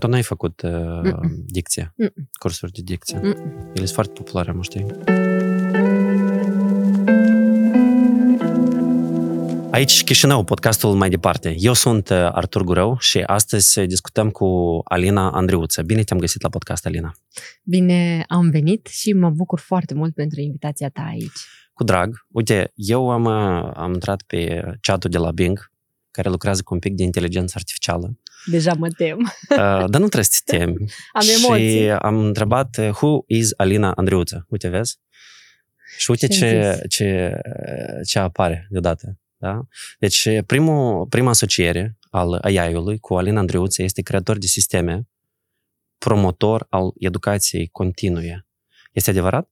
tu n-ai făcut uh, Mm-mm. dicție, Mm-mm. cursuri de dicție. Mm. Ele sunt foarte populare, mă știi? Aici Chișinău, podcastul mai departe. Eu sunt uh, Artur Gurău și astăzi discutăm cu Alina Andriuță. Bine te-am găsit la podcast, Alina. Bine am venit și mă bucur foarte mult pentru invitația ta aici. Cu drag. Uite, eu am, uh, am intrat pe chatul de la Bing, care lucrează cu un pic de inteligență artificială. Deja mă tem. Uh, dar nu trebuie să te temi. Am și emoții. am întrebat uh, who is Alina Andriuță. Uite, vezi? Și uite Ce ce, ai zis? ce, ce apare deodată. Da? Deci, primul, prima asociere al AI-ului cu Alina Andriuță este creator de sisteme, promotor al educației continue. Este adevărat?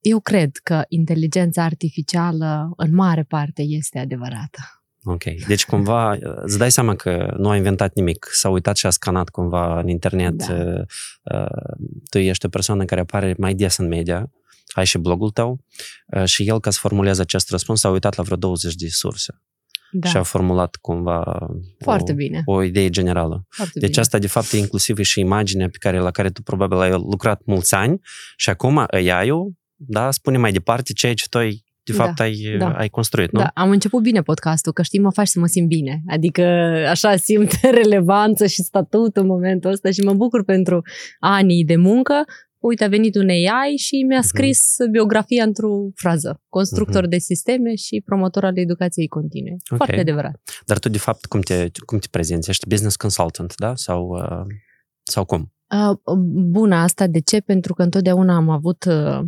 Eu cred că inteligența artificială în mare parte este adevărată. Ok. Deci, cumva, îți dai seama că nu a inventat nimic. S-a uitat și a scanat cumva în internet. Da. Uh, uh, Tu ești o persoană care apare mai des în media, ai și blogul tău uh, și el, ca să formuleze acest răspuns, s-a uitat la vreo 20 de surse Da, și a formulat cumva foarte o, bine. o idee generală. Foarte Deci bine. asta, de fapt, e inclusiv e și imaginea pe care, la care tu probabil ai lucrat mulți ani și acum AI-ul da, spune mai departe ceea ce tu ai, de Da, fapt, ai, da. ai construit, nu? Da, am început bine podcastul, că știi, mă faci să mă simt bine. Adică așa simt relevanță și statut în momentul ăsta și mă bucur pentru anii de muncă. Uite, a venit un AI și mi-a Mhm. scris biografia într-o frază. Constructor de sisteme și promotor al educației continue. Ok. Foarte adevărat. Dar tu, de fapt, cum te, cum te prezinți? Ești business consultant, da? Sau, uh, sau cum? Uh, bună asta, de ce? Pentru că întotdeauna am avut uh,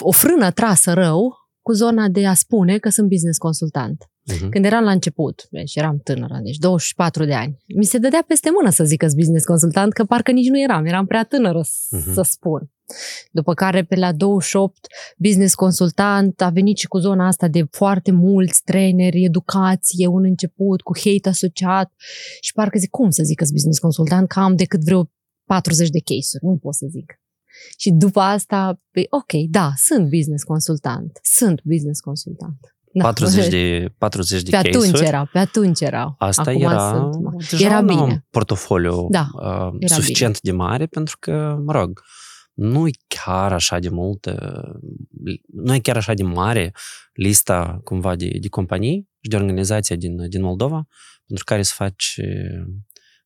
o frână trasă rău cu zona de a spune că sunt business consultant. Uh-huh. Când eram la început, deci eram tânără, deci 24 de ani, mi se dădea peste mână să zic că sunt business consultant, că parcă nici nu eram, eram prea tânără s- Mhm. să spun. După care, pe la 28, business consultant a venit și cu zona asta de foarte mulți traineri, educație, un început cu hate asociat și parcă zic, cum să zic că sunt business consultant, că am decât vreo 40 de case-uri, nu pot să zic. Și după asta, pe, ok, da, sunt business consultant, sunt business consultant. Da. 40 de, 40 de Pe atunci case-uri. era, pe atunci era. Asta Acum era, sunt, deja era un bine. portofoliu Da, uh, era suficient de mare pentru că, mă rog, nu e chiar așa de mult, nu e chiar așa de mare lista cumva de, de companii și de organizații din, din Moldova pentru care să faci uh,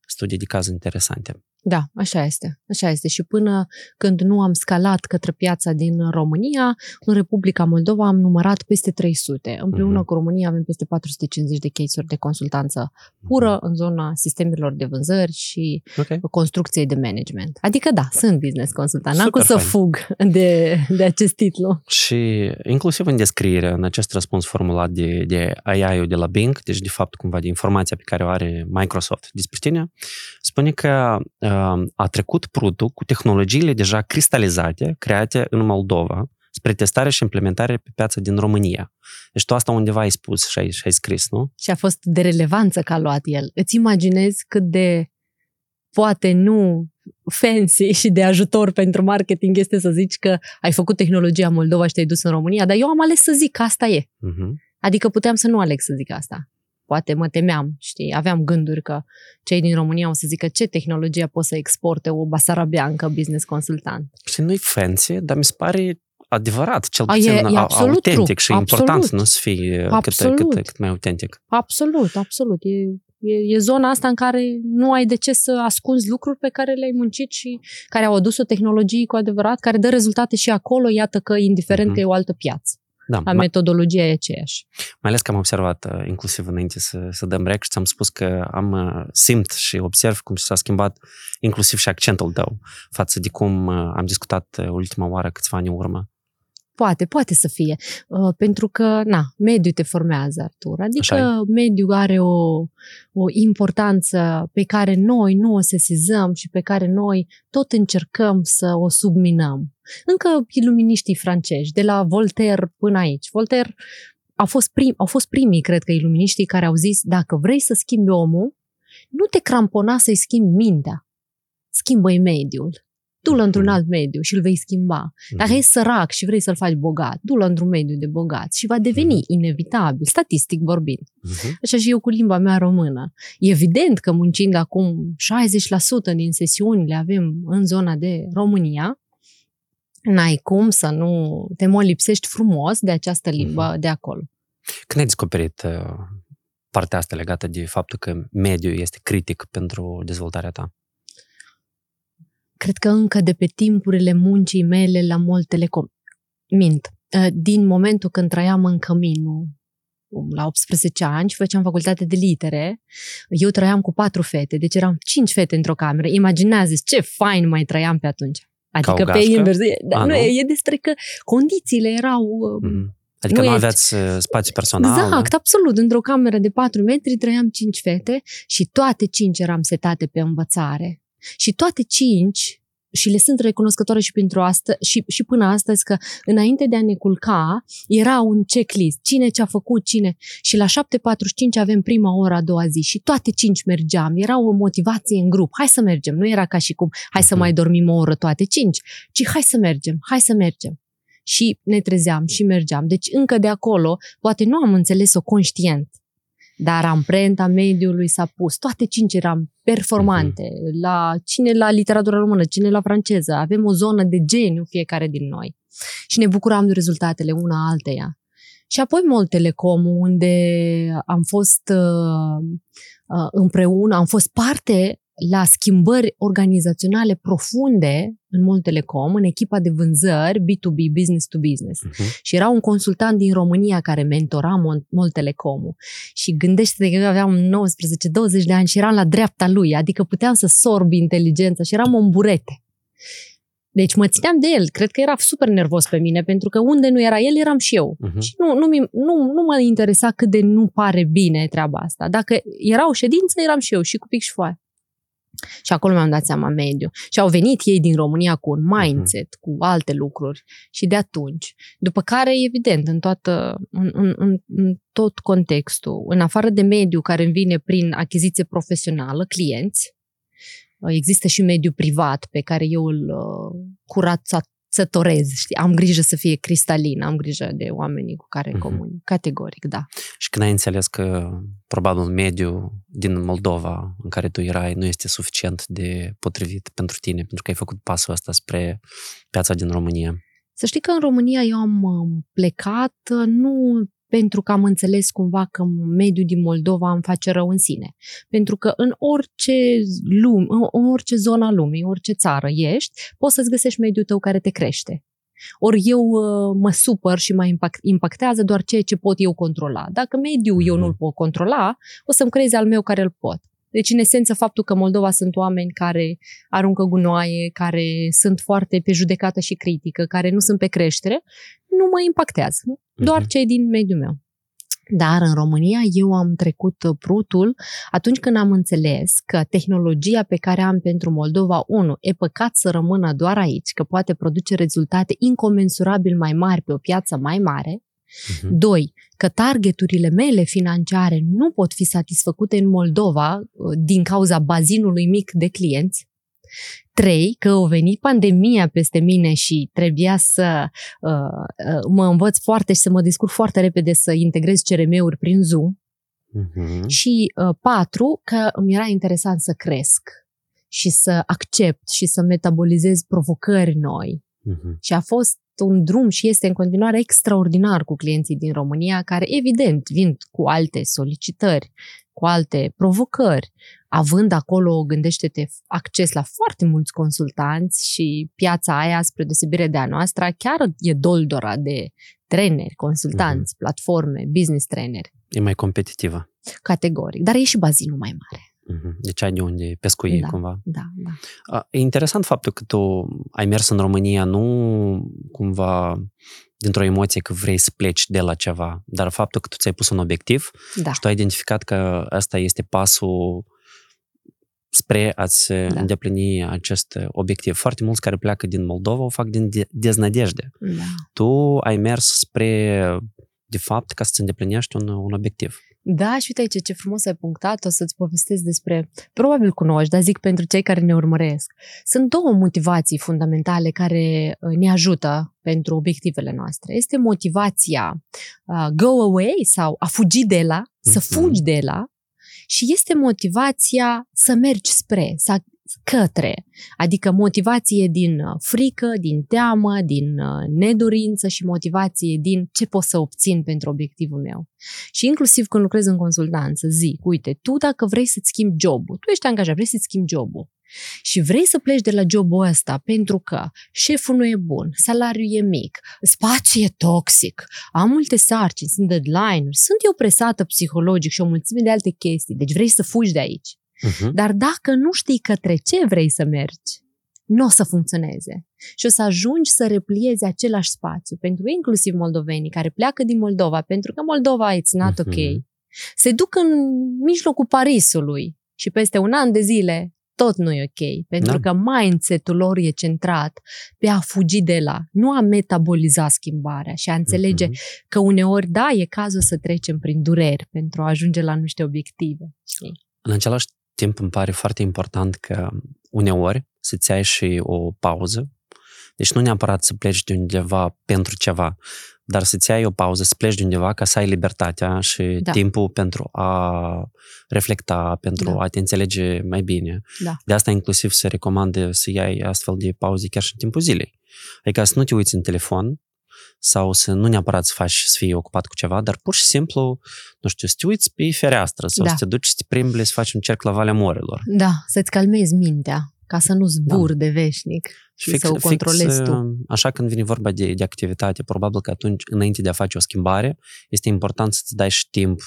studii de caz interesante. Da, așa este. Așa este. Și până când nu am scalat către piața din România, în Republica Moldova am numărat peste 300. Împreună Mhm. cu România avem peste 450 de case-uri de consultanță pură în zona sistemelor de vânzări și Ok. construcției de management. Adică da, sunt business consultant. N-am cum Super să fain. fug de, de acest titlu. Și inclusiv în descriere, în acest răspuns formulat de, de AI-ul de la Bing, deci de fapt cumva de informația pe care o are Microsoft despre tine, spune că uh, a trecut prutul cu tehnologiile deja cristalizate, create în Moldova, spre testare și implementare pe piața din România. Deci tu asta undeva ai spus și ai, și ai scris, nu? și a fost de relevanță că a luat el. Îți imaginezi cât de poate nu fancy și de ajutor pentru marketing este să zici că ai făcut tehnologia Moldova și te-ai dus în România, dar eu am ales să zic că asta e. Uh-huh. Adică puteam să nu aleg să zic asta. Poate mă temeam, știi, aveam gânduri că cei din România o să zică ce tehnologie pot să exporte o basarabeancă business consultant. Și nu-i fancy, dar mi se pare adevărat, cel A, e- puțin e a- absolut autentic true, și absolut. important, nu să fie cât, Absolut. cât, cât mai autentic. Absolut, absolut. E, e, e zona asta în care nu ai de ce să ascunzi lucruri pe care le-ai muncit și care au adus o tehnologie cu adevărat, care dă rezultate și acolo, iată că indiferent Mhm. că e o altă piață. Da, A metodologia e aceeași. Mai ales că am observat, uh, inclusiv înainte să, să dăm rec și ți-am spus că am uh, simt și observ cum s-a schimbat inclusiv și accentul tău față de cum uh, am discutat uh, ultima oară câțiva ani în urmă. Poate, poate să fie. Uh, pentru că, na, mediul te formează, Artur. Adică Așa mediul are o, o importanță pe care noi nu o sesizăm și pe care noi tot încercăm să o subminăm. Încă iluminiștii francezi, de la Voltaire până aici. Voltaire au fost, prim, au fost primii, cred că, iluminiștii care au zis, dacă vrei să schimbi omul, nu te crampona să-i schimbi mintea. Schimbă-i mediul. Du-l într-un Mhm. alt mediu și îl vei schimba. Dacă Mhm. e sărac și vrei să-l faci bogat, du-l într-un mediu de bogat și va deveni Mhm. inevitabil, statistic vorbind. Mhm. Așa și eu cu limba mea română. E evident că muncind acum 60% din sesiunile avem în zona de România, n-ai cum să nu te molipsești frumos de această limbă de acolo. Când ai descoperit uh, partea asta legată de faptul că mediul este critic pentru dezvoltarea ta? Cred că încă de pe timpurile muncii mele la mult telecom. Mint. Uh, Din momentul când trăiam în Căminul, la 18 ani și făceam facultate de litere, eu trăiam cu patru fete, deci eram cinci fete într-o cameră. Imaginează ce fain mai trăiam pe atunci. Adică o pe gașcă? invers. E- Da, A, nu, nu? e despre că condițiile erau uh, Mhm. Adică Nu nu, ești- aveați uh, spațiu personal? Exact, absolut. Într-o cameră de 4 metri trăiam 5 fete și toate 5 eram setate pe învățare. Și toate 5 și le sunt recunoscătoare și pentru asta și, și până astăzi că înainte de a ne culca era un checklist, cine ce-a făcut, cine. Și la 7.45 avem prima oră a doua zi și toate cinci mergeam. Era o motivație în grup. Hai să mergem. Nu era ca și cum hai să Mhm. mai dormim o oră toate cinci, ci hai să mergem, hai să mergem. Și ne trezeam și mergeam. Deci încă de acolo, poate nu am înțeles-o conștient, dar amprenta mediului s-a pus. Toate cinci eram performante. La cine la literatura română, cine la franceză. Avem o zonă de geniu fiecare din noi. Și ne bucuram de rezultatele una alteia. Și apoi Mol Telecom, unde am fost uh, uh, împreună, am fost parte la schimbări organizaționale profunde în Mol Telecom, în echipa de vânzări B2B, business to business. Mhm. Și era un consultant din România care mentora Mol- Mol Telecomul. Și gândește-te că eu aveam 19-20 de ani și eram la dreapta lui, adică puteam să sorb inteligența și eram un burete. Deci mă țineam de el, cred că era super nervos pe mine, pentru că unde nu era el, eram și eu. Mhm. Și nu, nu, mi- nu, nu mă interesa cât de nu pare bine treaba asta. Dacă era o ședință, eram și eu, și cu pic și foaie. Și acolo mi-am dat seama mediu. Și au venit ei din România cu un mindset, cu alte lucruri. Și de atunci. După care, evident, în, toată, în, în, în, în tot contextul, în afară de mediu care îmi vine prin achiziție profesională, clienți, există și mediul privat pe care eu îl uh, curățătorez, știi? Am grijă să fie cristalin, am grijă de oamenii cu care Mhm. comunic. Categoric, da. Și când ai înțeles că probabil mediul din Moldova în care tu erai nu este suficient de potrivit pentru tine, pentru că ai făcut pasul ăsta spre piața din România. Să știi că în România eu am uh, plecat uh, nu pentru că am înțeles cumva că mediul din Moldova îmi face rău în sine. Pentru că în orice lume, în orice zonă a lumii, orice țară ești, poți să-ți găsești mediul tău care te crește. Ori eu uh, mă supăr și mă impact, impactează doar ceea ce pot eu controla. Dacă mediul eu Mhm. nu-l pot controla, o să-mi creeze al meu care îl pot. Deci, în esență, faptul că Moldova sunt oameni care aruncă gunoaie, care sunt foarte pe judecată și critică, care nu sunt pe creștere, nu mă impactează. Doar Mhm. cei din mediul meu. Dar în România eu am trecut uh, prutul atunci când am înțeles că tehnologia pe care am pentru Moldova, unu, e păcat să rămână doar aici, că poate produce rezultate incomensurabil mai mari pe o piață mai mare. Mhm. Doi, că targeturile mele financiare nu pot fi satisfăcute în Moldova uh, din cauza bazinului mic de clienți. Trei, că a venit pandemia peste mine și trebuia să uh, uh, mă învăț foarte și să mă descurc foarte repede să integrez CRM-uri prin Zoom. Mhm. Și uh, patru, că îmi era interesant să cresc și să accept și să metabolizez provocări noi. Mhm. Și a fost un drum și este în continuare extraordinar cu clienții din România, care evident vin cu alte solicitări, cu alte provocări, având acolo, gândește-te, acces la foarte mulți consultanți și piața aia, spre deosebire de a noastră, chiar e doldora de treneri, consultanți, platforme, business traineri, E mai competitivă. categoric. Dar e și bazinul mai mare. Mhm. Deci ai de unde pescui Da. cumva. Da, da. A, E interesant faptul că tu ai mers în România nu cumva dintr-o emoție că vrei să pleci de la ceva, dar faptul că tu ți-ai pus un obiectiv Da. și tu ai identificat că ăsta este pasul spre a-ți Da. îndeplini acest obiectiv. Foarte mulți care pleacă din Moldova o fac din de- deznădejde. da. Tu ai mers spre, de fapt, ca să-ți îndeplinești un, un obiectiv. Da, și uite aici ce frumos ai punctat, o să-ți povestesc despre, probabil cunoști, dar zic pentru cei care ne urmăresc. Sunt două motivații fundamentale care uh, ne ajută pentru obiectivele noastre. Este motivația uh, go away sau a fugi de la, să Mhm. fugi de la și este motivația să mergi spre, să către, adică motivație din uh, frică, din teamă, din uh, nedorință și motivație din ce pot să obțin pentru obiectivul meu. Și inclusiv când lucrez în consultanță, zic, uite, tu dacă vrei să-ți schimbi jobul, tu ești angajat, vrei să-ți schimbi jobul și vrei să pleci de la jobul ăsta pentru că șeful nu e bun, salariul e mic, spațiul e toxic, am multe sarcini, sunt deadline-uri, sunt eu presată psihologic și o mulțime de alte chestii, deci vrei să fugi de aici. Uh-huh. Dar dacă nu știi către ce vrei să mergi, nu o să funcționeze. Și o să ajungi să repliezi același spațiu. Pentru inclusiv moldovenii care pleacă din Moldova, pentru că Moldova it's not Mhm. ok, se duc în mijlocul Parisului și peste un an de zile tot nu e ok, pentru Da. că mindset-ul lor e centrat pe a fugi de la, nu a metaboliza schimbarea și a înțelege Mhm. că uneori, da, e cazul să trecem prin dureri pentru a ajunge la niște obiective. știi? În același timp îmi pare foarte important că uneori să-ți ai și o pauză. Deci nu neapărat să pleci de undeva pentru ceva, dar să-ți ai o pauză, să pleci de undeva ca să ai libertatea și Da. timpul pentru a reflecta, pentru Da. a te înțelege mai bine. Da. De asta inclusiv se recomandă să iei astfel de pauze chiar și în timpul zilei. Adică să nu te uiți în telefon sau să nu neapărat să faci să fii ocupat cu ceva, dar pur și simplu, nu știu, să te uiți pe fereastră sau Da. să te duci să te plimbli, să faci un cerc la Valea Morilor. Da, să-ți calmezi mintea, ca să nu zbur de veșnic și să o controlezi tu. uh, Așa când vine vorba de, de activitate, probabil că atunci, înainte de a face o schimbare, este important să-ți dai și timp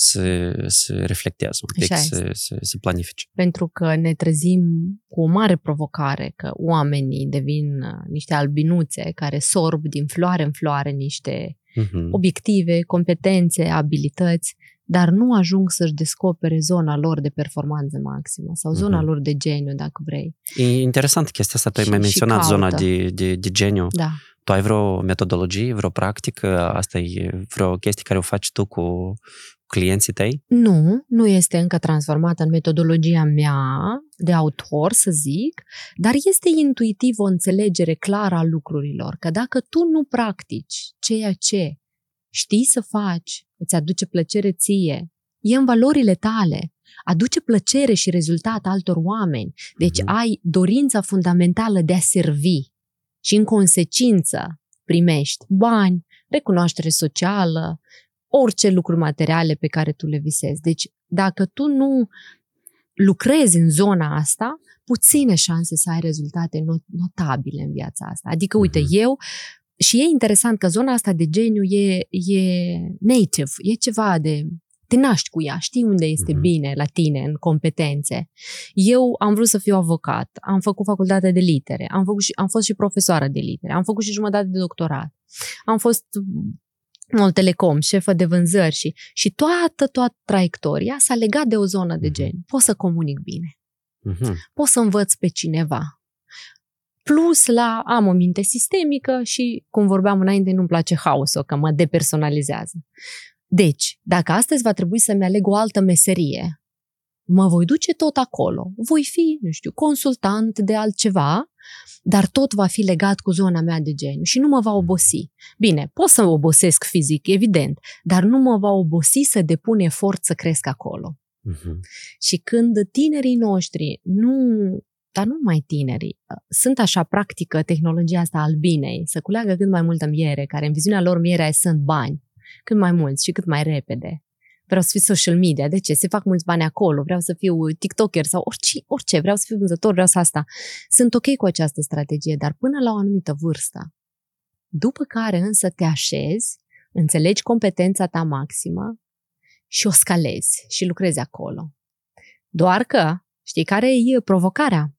să, să reflectezi un pic, Așa să, să, să planifici. Pentru că ne trezim cu o mare provocare, că oamenii devin uh, niște albinuțe care sorb din floare în floare niște Mhm. obiective, competențe, abilități, dar nu ajung să-și descopere zona lor de performanță maximă sau zona Mhm. lor de geniu, dacă vrei. E interesant chestia asta, tu ai Și- mai și menționat zona caută. de, de, de geniu. Da. Tu ai vreo metodologie, vreo practică? Asta e vreo chestie care o faci tu cu clienții tăi? Nu, nu este încă transformată în metodologia mea de autor, să zic, dar este intuitiv o înțelegere clară a lucrurilor, că dacă tu nu practici ceea ce știi să faci, îți aduce plăcere ție, e în valorile tale, aduce plăcere și rezultat altor oameni, deci Mhm. ai dorința fundamentală de a servi și în consecință primești bani, recunoaștere socială, orice lucruri materiale pe care tu le visezi. Deci, dacă tu nu lucrezi în zona asta, puține șanse să ai rezultate not- notabile în viața asta. Adică, uite, Mhm. eu și e interesant că zona asta de geniu e, e native, e ceva de te naști cu ea, știi unde este Mhm. bine la tine în competențe. Eu am vrut să fiu avocat, am făcut facultate de litere, am, făcut și, am fost și profesoară de litere, am făcut și jumătate de doctorat, am fost mult telecom, șefă de vânzări și, și toată, toată traiectoria s-a legat de o zonă de Mhm. gen. Pot să comunic bine, Mhm. pot să învăț pe cineva. Plus la am o minte sistemică și, cum vorbeam înainte, nu-mi place haosul, că mă depersonalizează. Deci, dacă astăzi va trebui să-mi aleg o altă meserie, mă voi duce tot acolo. Voi fi, nu știu, consultant de altceva, dar tot va fi legat cu zona mea de geniu și nu mă va obosi. Bine, pot să obosesc fizic, evident, dar nu mă va obosi să depun efort să cresc acolo. Mhm. Și când tinerii noștri nu dar nu mai tinerii, sunt așa practică tehnologia asta albinei, să culeagă cât mai multă miere, care în viziunea lor mierea sunt bani, cât mai mulți și cât mai repede. Vreau să fiu social media, de ce? Se fac mulți bani acolo, vreau să fiu TikToker sau orice, orice, vreau să fiu vânzător, vreau să asta. Sunt ok cu această strategie, dar până la o anumită vârstă. După care însă te așezi, înțelegi competența ta maximă și o scalezi și lucrezi acolo. Doar că, știi care e provocarea?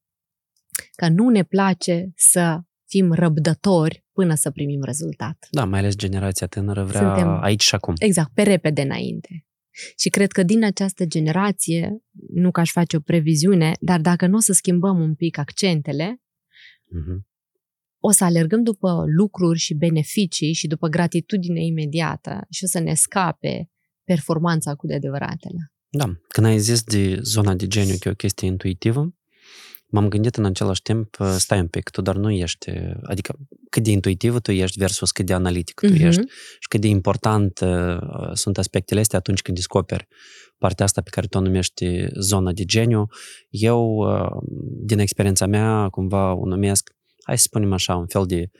Că nu ne place să fim răbdători până să primim rezultat. Da, mai ales generația tânără vrea Suntem- aici și acum. Exact, pe repede înainte. Și cred că din această generație, nu că aș face o previziune, dar dacă nu o să schimbăm un pic accentele, Mhm. o să alergăm după lucruri și beneficii și după gratitudine imediată și o să ne scape performanța cu de adevăratele. Da, când ai zis de zona de geniu că e o chestie intuitivă, m-am gândit în același timp, stai un pic, tu doar nu ești, adică cât de intuitiv tu ești versus cât de analitic tu uh-huh. ești și cât de important uh, sunt aspectele astea atunci când descoperi partea asta pe care tu o numești zona de geniu. Eu, uh, din experiența mea, cumva o numesc, hai să spunem așa, un fel de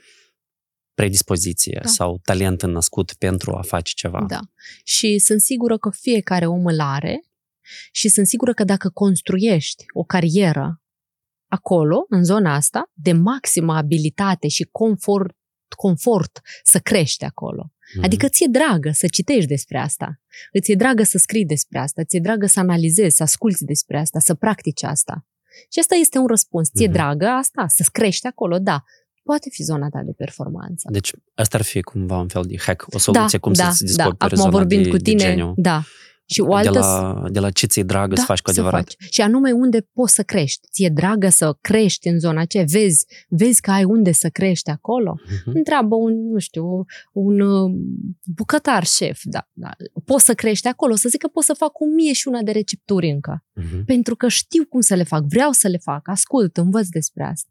predispoziție da. sau talent născut pentru a face ceva. Da. Și sunt sigură că fiecare om îl are și sunt sigură că dacă construiești o carieră acolo, în zona asta, de maximă abilitate și confort, confort să crești acolo. Mm-hmm. Adică ți-e dragă să citești despre asta, îți e dragă să scrii despre asta, ți-e dragă să analizezi, să asculți despre asta, să practici asta. Și asta este un răspuns. Ți-e mm-hmm. dragă asta? Să crești acolo? Da. Poate fi zona ta de performanță. Deci asta ar fi cumva un fel de hack, o soluție da, cum da, să-ți descoperi da. Acum zona vorbind de, cu tine, de geniu. da. Și o altă... de, la, de la ce ți-e dragă da, să faci cu adevărat. Faci. Și anume unde poți să crești. Ți-e dragă să crești în zona aceea. Vezi, vezi că ai unde să crești acolo. Uh-huh. Întreabă un, nu știu, un uh, bucătar șef. Da, da. Poți să crești acolo, să zic că pot să fac o mie și una de recepturi încă. Uh-huh. Pentru că știu cum să le fac, vreau să le fac, ascult, învăț despre asta.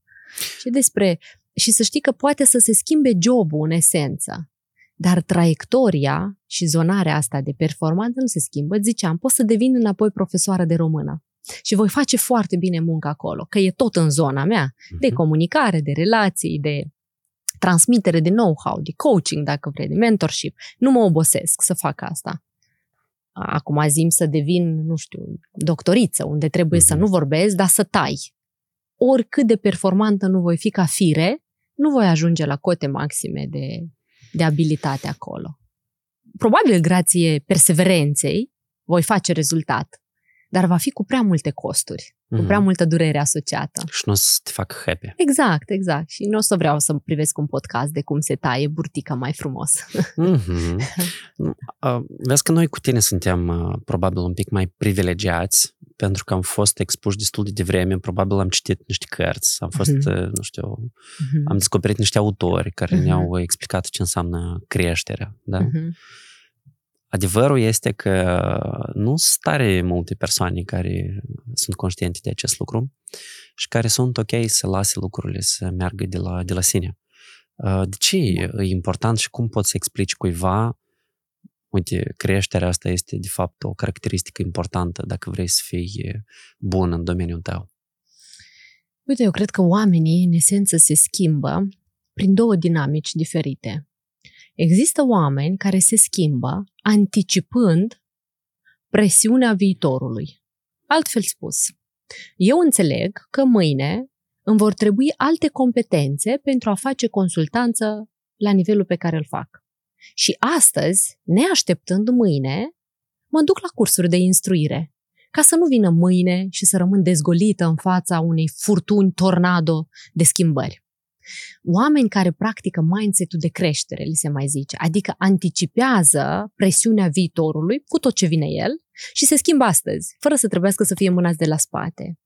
Și despre și să știi că poate să se schimbe jobul în esență. Dar traiectoria și zonarea asta de performanță nu se schimbă. Ziceam, pot să devin înapoi profesoară de română. Și voi face foarte bine muncă acolo, că e tot în zona mea, de mhm. comunicare, de relații, de transmitere de know-how, de coaching, dacă vrei, de mentorship. Nu mă obosesc să fac asta. Acum zim să devin, nu știu, doctoriță, unde trebuie să mhm. nu vorbesc, dar să tai. Oricât de performantă nu voi fi ca fire, nu voi ajunge la cote maxime de de abilitate acolo. Probabil grație perseverenței voi face rezultat, dar va fi cu prea multe costuri, mm-hmm. cu mhm. prea multă durere asociată. Și nu o să te fac happy. Exact, exact. Și nu o să vreau să privesc un podcast de cum se taie burtica mai frumos. Mm-hmm. uh, vezi că noi cu tine suntem uh, probabil un pic mai privilegiați pentru că am fost expuși destul de devreme, probabil am citit niște cărți, am fost, uh-huh. nu știu, uh-huh. am descoperit niște autori care uh-huh. ne-au explicat ce înseamnă creșterea, da? Uh-huh. Adevărul este că nu sunt tare multe persoane care sunt conștiente de acest lucru și care sunt ok să lase lucrurile să meargă de la, de la sine. Uh, de ce e important și cum poți să explici cuiva uite, creșterea asta este de fapt o caracteristică importantă dacă vrei să fii bun în domeniul tău? Uite, eu cred că oamenii, în esență, se schimbă prin două dinamici diferite. Există oameni care se schimbă anticipând presiunea viitorului. Altfel spus, eu înțeleg că mâine îmi vor trebui alte competențe pentru a face consultanță la nivelul pe care îl fac. Și astăzi, neașteptând mâine, mă duc la cursuri de instruire, ca să nu vină mâine și să rămân dezgolită în fața unei furtuni tornado de schimbări. Oameni care practică mindset-ul de creștere, li se mai zice, adică anticipează presiunea viitorului cu tot ce vine el și se schimbă astăzi, fără să trebuiască să fie mânați de la spate.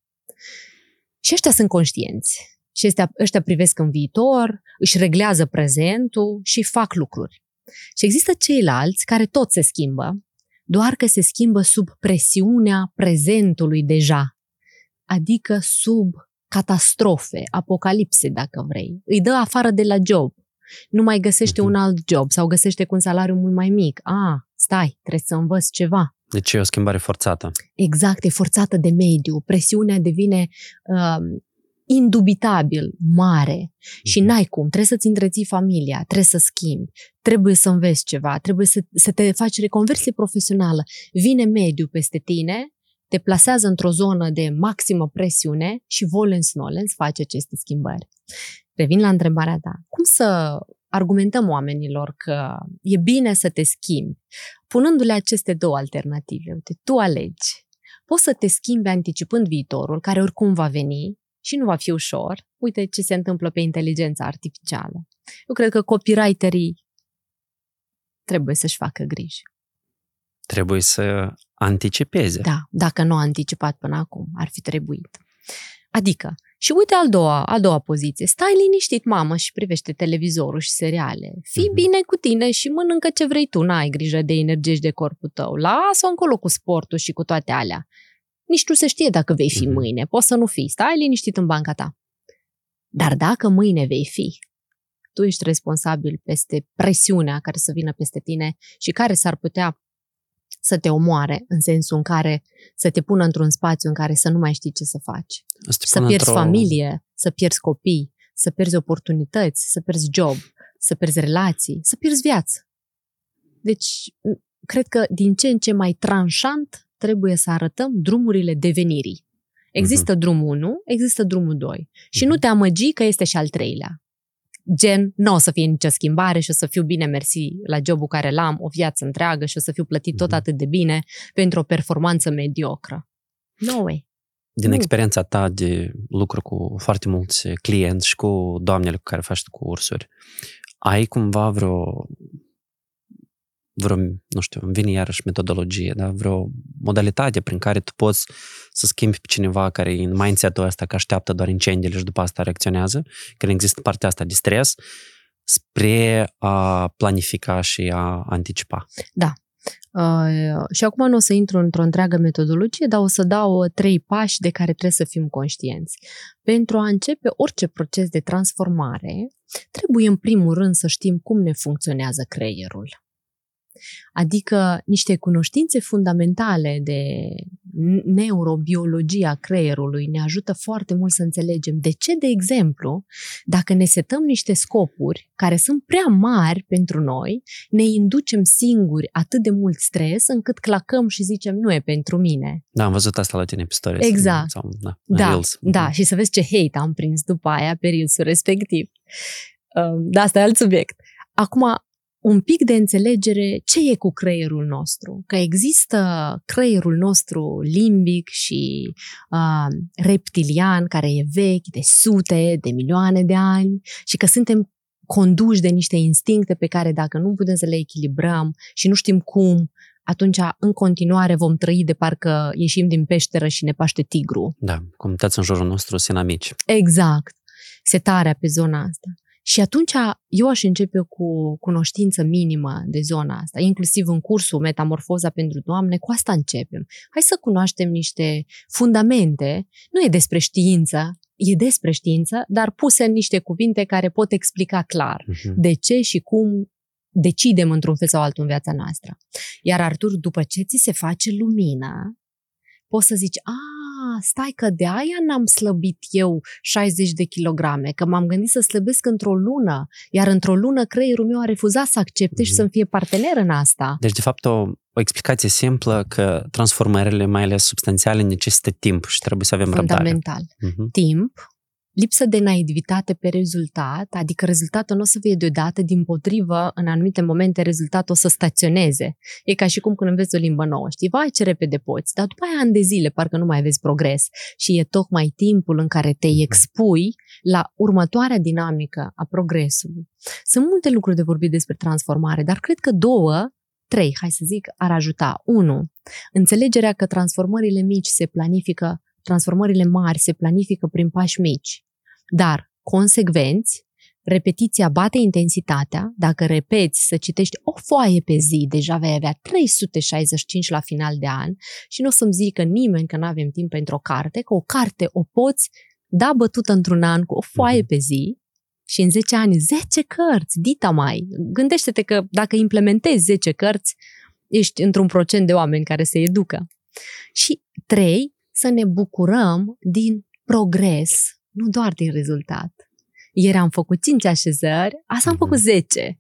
Și ăștia sunt conștienți. Și ăștia, ăștia privesc în viitor, își reglează prezentul și fac lucruri. Și există ceilalți care tot se schimbă, doar că se schimbă sub presiunea prezentului deja, adică sub catastrofe, apocalipse, dacă vrei. Îi dă afară de la job. Nu mai găsește uh-huh. un alt job sau găsește cu un salariu mult mai mic. A, stai, trebuie să învăț ceva. Deci e o schimbare forțată. Exact, e forțată de mediu. Presiunea devine uh, indubitabil mare și mhm. n-ai cum, trebuie să-ți întreții familia, trebuie să schimbi, trebuie să înveți ceva, trebuie să, să te faci reconversie profesională. Vine mediu peste tine, te plasează într-o zonă de maximă presiune și volens nolens face aceste schimbări. Revin la întrebarea ta. Cum să argumentăm oamenilor că e bine să te schimbi, punându-le aceste două alternative? Uite, tu alegi. Poți să te schimbi anticipând viitorul, care oricum va veni, și nu va fi ușor. Uite ce se întâmplă pe inteligența artificială. Eu cred că copywriterii trebuie să-și facă griji. Trebuie să anticipeze. Da, dacă nu a anticipat până acum, ar fi trebuit. Adică, Și uite al doua, a doua poziție. Stai liniștit, mamă, și privește televizorul și seriale. Fii Mhm. bine cu tine și mănâncă ce vrei tu. N-ai grijă de energie și de corpul tău. Lasă-o încolo cu sportul și cu toate alea. Nici nu se știe dacă vei fi Mhm. mâine. Poți să nu fii. Stai liniștit în banca ta. Dar dacă mâine vei fi, tu ești responsabil peste presiunea care să vină peste tine și care s-ar putea să te omoare, în sensul în care să te pună într-un spațiu în care să nu mai știi ce să faci. Să, te Să pună pierzi într-o- familie, să pierzi copii, să pierzi oportunități, să pierzi job, să pierzi relații, să pierzi viață. Deci, m- cred că din ce în ce mai tranșant trebuie să arătăm drumurile devenirii. Există drumul 1, există drumul 2. Și nu Mhm. te amăgi că este și al treilea. Gen, nu o să fie nicio schimbare și o să fiu bine mersi la jobul care l-am o viață întreagă și o să fiu plătit tot Mhm. atât de bine pentru o performanță mediocră. No way. Din Nu. experiența ta de lucru cu foarte mulți clienți și cu doamnele cu care faci tu cursuri, ai cumva vreo vreo, nu știu, îmi vine iarăși metodologie, da? vreo modalitate prin care tu poți să schimbi pe cineva care e în mindset-ul ăsta că așteaptă doar incendiile și după asta reacționează, când există partea asta de stres, spre a planifica și a anticipa. Uh, și acum nu o să intru într-o întreagă metodologie, dar o să dau uh, trei pași de care trebuie să fim conștienți. Pentru a începe orice proces de transformare, trebuie în primul rând să știm cum ne funcționează creierul. Adică niște cunoștințe fundamentale de neurobiologia creierului ne ajută foarte mult să înțelegem de ce, de exemplu, dacă ne setăm niște scopuri care sunt prea mari pentru noi, ne inducem singuri atât de mult stres încât clacăm și zicem nu e pentru mine. Da, am văzut asta la tine pe stories. Exact. Sau, da, în Da, Reels. da, și să vezi ce hate am prins după aia pe reels respectiv. Um, Da, asta e alt subiect. Acum, un pic de înțelegere ce e cu creierul nostru. Că există creierul nostru limbic și uh, reptilian, care e vechi de sute, de milioane de ani și că suntem conduși de niște instincte pe care dacă nu putem să le echilibrăm și nu știm cum, atunci în continuare vom trăi de parcă ieșim din peșteră și ne paște tigru. Da, comunități în jurul nostru sunt amici. Exact. Setarea pe zona asta. Și atunci eu aș începe cu cunoștință minimă de zona asta, inclusiv în cursul Metamorfoza pentru Doamne, cu asta începem. Hai să cunoaștem niște fundamente, nu e despre știință, e despre știință, dar puse în niște cuvinte care pot explica clar Mhm. de ce și cum decidem într-un fel sau altul în viața noastră. Iar Artur, după ce ți se face lumină, poți să zici, a, stai că de aia n-am slăbit eu 60 de kilograme, că m-am gândit să slăbesc într-o lună, iar într-o lună creierul meu a refuzat să accepte și Mhm. să-mi fie partener în asta. Deci, de fapt, o, o explicație simplă că transformările, mai ales substanțiale, necesită timp și trebuie să avem răbdare. Fundamental. Mhm. Timp, lipsă de naivitate pe rezultat, adică rezultatul nu o să fie deodată, din potrivă, în anumite momente rezultatul o să staționeze. E ca și cum când înveți o limbă nouă, știi? Vai, ce repede poți, dar după aia ani de zile parcă nu mai vezi progres și e tocmai timpul în care te expui la următoarea dinamică a progresului. Sunt multe lucruri de vorbit despre transformare, dar cred că două, trei, hai să zic, ar ajuta. Unu, înțelegerea că transformările mici se planifică transformările mari se planifică prin pași mici, dar consecvenți, repetiția bate intensitatea, dacă repeți să citești o foaie pe zi, deja vei avea 365 la final de an și nu o să-mi zică nimeni că nu avem timp pentru o carte, că o carte o poți da bătută într-un an cu o foaie Mhm. pe zi și în 10 ani 10 cărți, dita mai. Gândește-te că dacă implementezi 10 cărți, ești într-un procent de oameni care se educă. Și trei, să ne bucurăm din progres, nu doar din rezultat. Ieri am făcut 5 așezări, asta am Mhm. făcut 10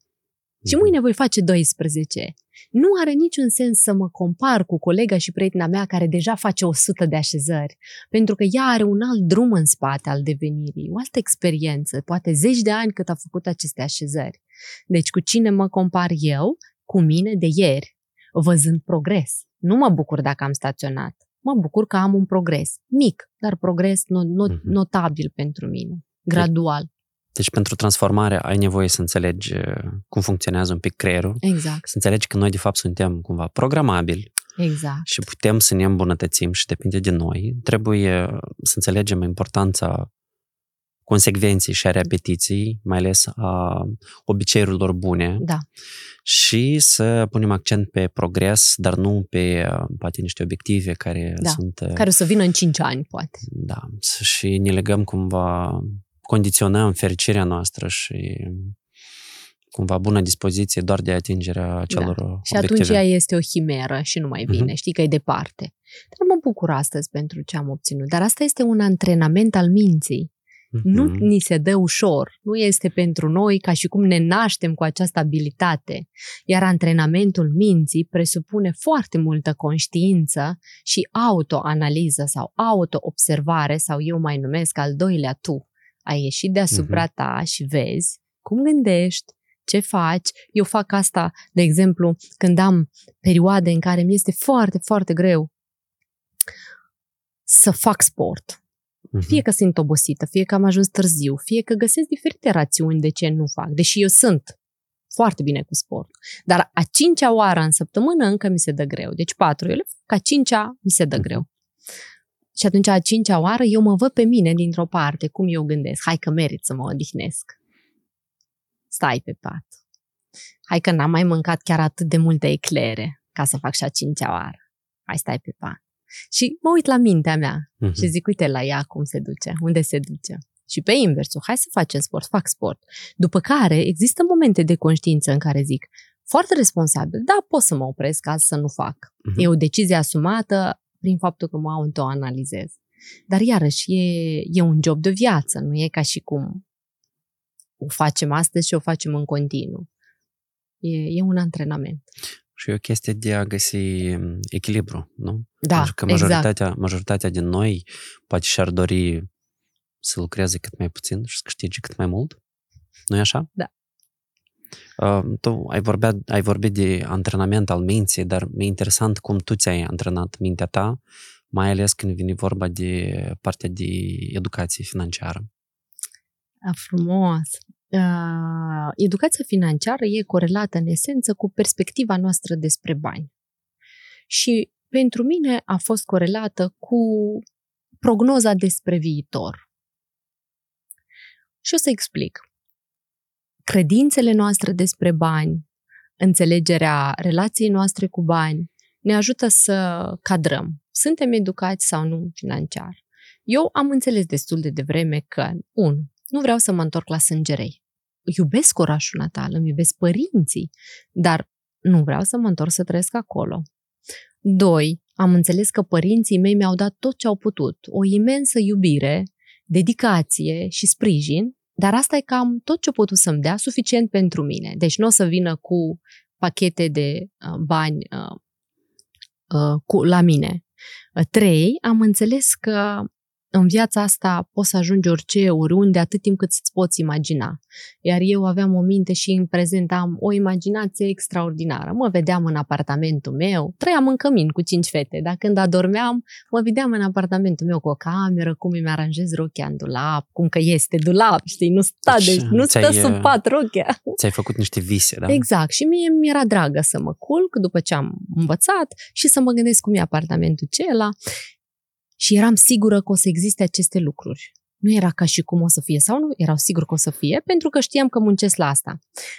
și mâine voi face 12. Nu are niciun sens să mă compar cu colega și prietena mea care deja face 100 de așezări, pentru că ea are un alt drum în spate al devenirii, o altă experiență, poate zeci de ani cât a făcut aceste așezări. Deci cu cine mă compar eu? Cu mine de ieri, văzând progres. Nu mă bucur dacă am staționat. Mă bucur că am un progres. Mic, dar progres not, not, Mhm. notabil pentru mine. Gradual. Deci, pentru transformare, ai nevoie să înțelegi uh, cum funcționează un pic creierul, Exact, să înțelegi că noi, de fapt, suntem cumva programabili exact. și putem să ne îmbunătățim și depinde de noi. Trebuie să înțelegem importanța consecvenței și a repetiției, mai ales a obiceiurilor bune. Da. Și să punem accent pe progres, dar nu pe poate niște obiective care Da. sunt... Care o să vină în 5 ani, poate. Da, și ne legăm cumva, condiționăm fericirea noastră și cumva bună dispoziție doar de atingerea acelor Da. Și obiective. atunci ea este o chimeră și nu mai vine, Mhm. știi că e departe. Dar mă bucur astăzi pentru ce am obținut. Dar asta este un antrenament al minții. Nu Mhm. ni se dă ușor, nu este pentru noi ca și cum ne naștem cu această abilitate, iar antrenamentul minții presupune foarte multă conștiință și autoanaliză sau autoobservare sau eu mai numesc al doilea tu. Ai ieșit deasupra ta și vezi cum gândești, ce faci. Eu fac asta, de exemplu, când am perioade în care mi este foarte, foarte greu să fac sport Mhm. Fie că sunt obosită, fie că am ajuns târziu, fie că găsesc diferite rațiuni de ce nu fac, deși eu sunt foarte bine cu sport. Dar a cincea oară în săptămână încă mi se dă greu. Deci patru, eu le fac, a cincea mi se dă Mhm. greu. Și atunci a cincea oară eu mă văd pe mine dintr-o parte, cum eu gândesc. Hai că merit să mă odihnesc. Stai pe pat. Hai că n-am mai mâncat chiar atât de multe eclere ca să fac și a cincea oară. Hai stai pe pat. Și mă uit la mintea mea Mhm. și zic, uite la ea cum se duce, unde se duce. Și pe inversul, hai să facem sport, fac sport. După care există momente de conștiință în care zic, foarte responsabil, da, pot să mă opresc azi să nu fac. Mhm. E o decizie asumată prin faptul că mă autoanalizez. Dar iarăși e, e un job de viață, nu e ca și cum o facem astăzi și o facem în continuu. E, e un antrenament. Și e o chestie de a găsi mm, echilibru, nu? Da, Pentru că exact. majoritatea, majoritatea din noi poate și-ar dori să lucreze cât mai puțin și să câștige cât mai mult. nu e așa? Da. Uh, tu ai vorbit, ai vorbit de antrenament al minții, dar mi-e interesant cum tu ți-ai antrenat mintea ta, mai ales când vine vorba de partea de educație financiară. A, frumos. Uh, educația financiară e corelată în esență cu perspectiva noastră despre bani. Și pentru mine a fost corelată cu prognoza despre viitor. Și o să explic. Credințele noastre despre bani, înțelegerea relației noastre cu bani, ne ajută să cadrăm. Suntem educați sau nu financiar. Eu am înțeles destul de devreme că, un, nu vreau să mă întorc la sângerei. Iubesc orașul natal, îmi iubesc părinții, dar nu vreau să mă întorc să trăiesc acolo. Doi, am înțeles că părinții mei mi-au dat tot ce au putut, o imensă iubire, dedicație și sprijin, dar asta e cam tot ce au putut să-mi dea, suficient pentru mine. Deci nu o să vină cu pachete de uh, bani uh, uh, cu, la mine. Uh, trei, am înțeles că în viața asta poți să ajungi orice, oriunde, atât timp cât îți poți imagina. Iar eu aveam o minte și în prezent am o imaginație extraordinară. Mă vedeam în apartamentul meu, trăiam în cămin cu cinci fete, dar când adormeam, mă vedeam în apartamentul meu cu o cameră, cum îmi aranjez rochia în dulap, cum că este dulap, știi, nu stă, Deci, deci, nu stă ți-ai, sub pat rochia. Ți-ai făcut niște vise, da? Exact. Și mie mi-era dragă să mă culc după ce am învățat și să mă gândesc cum e apartamentul acela. Și eram sigură că o să existe aceste lucruri. Nu era ca și cum o să fie sau nu, erau sigur că o să fie, pentru că știam că muncesc la asta.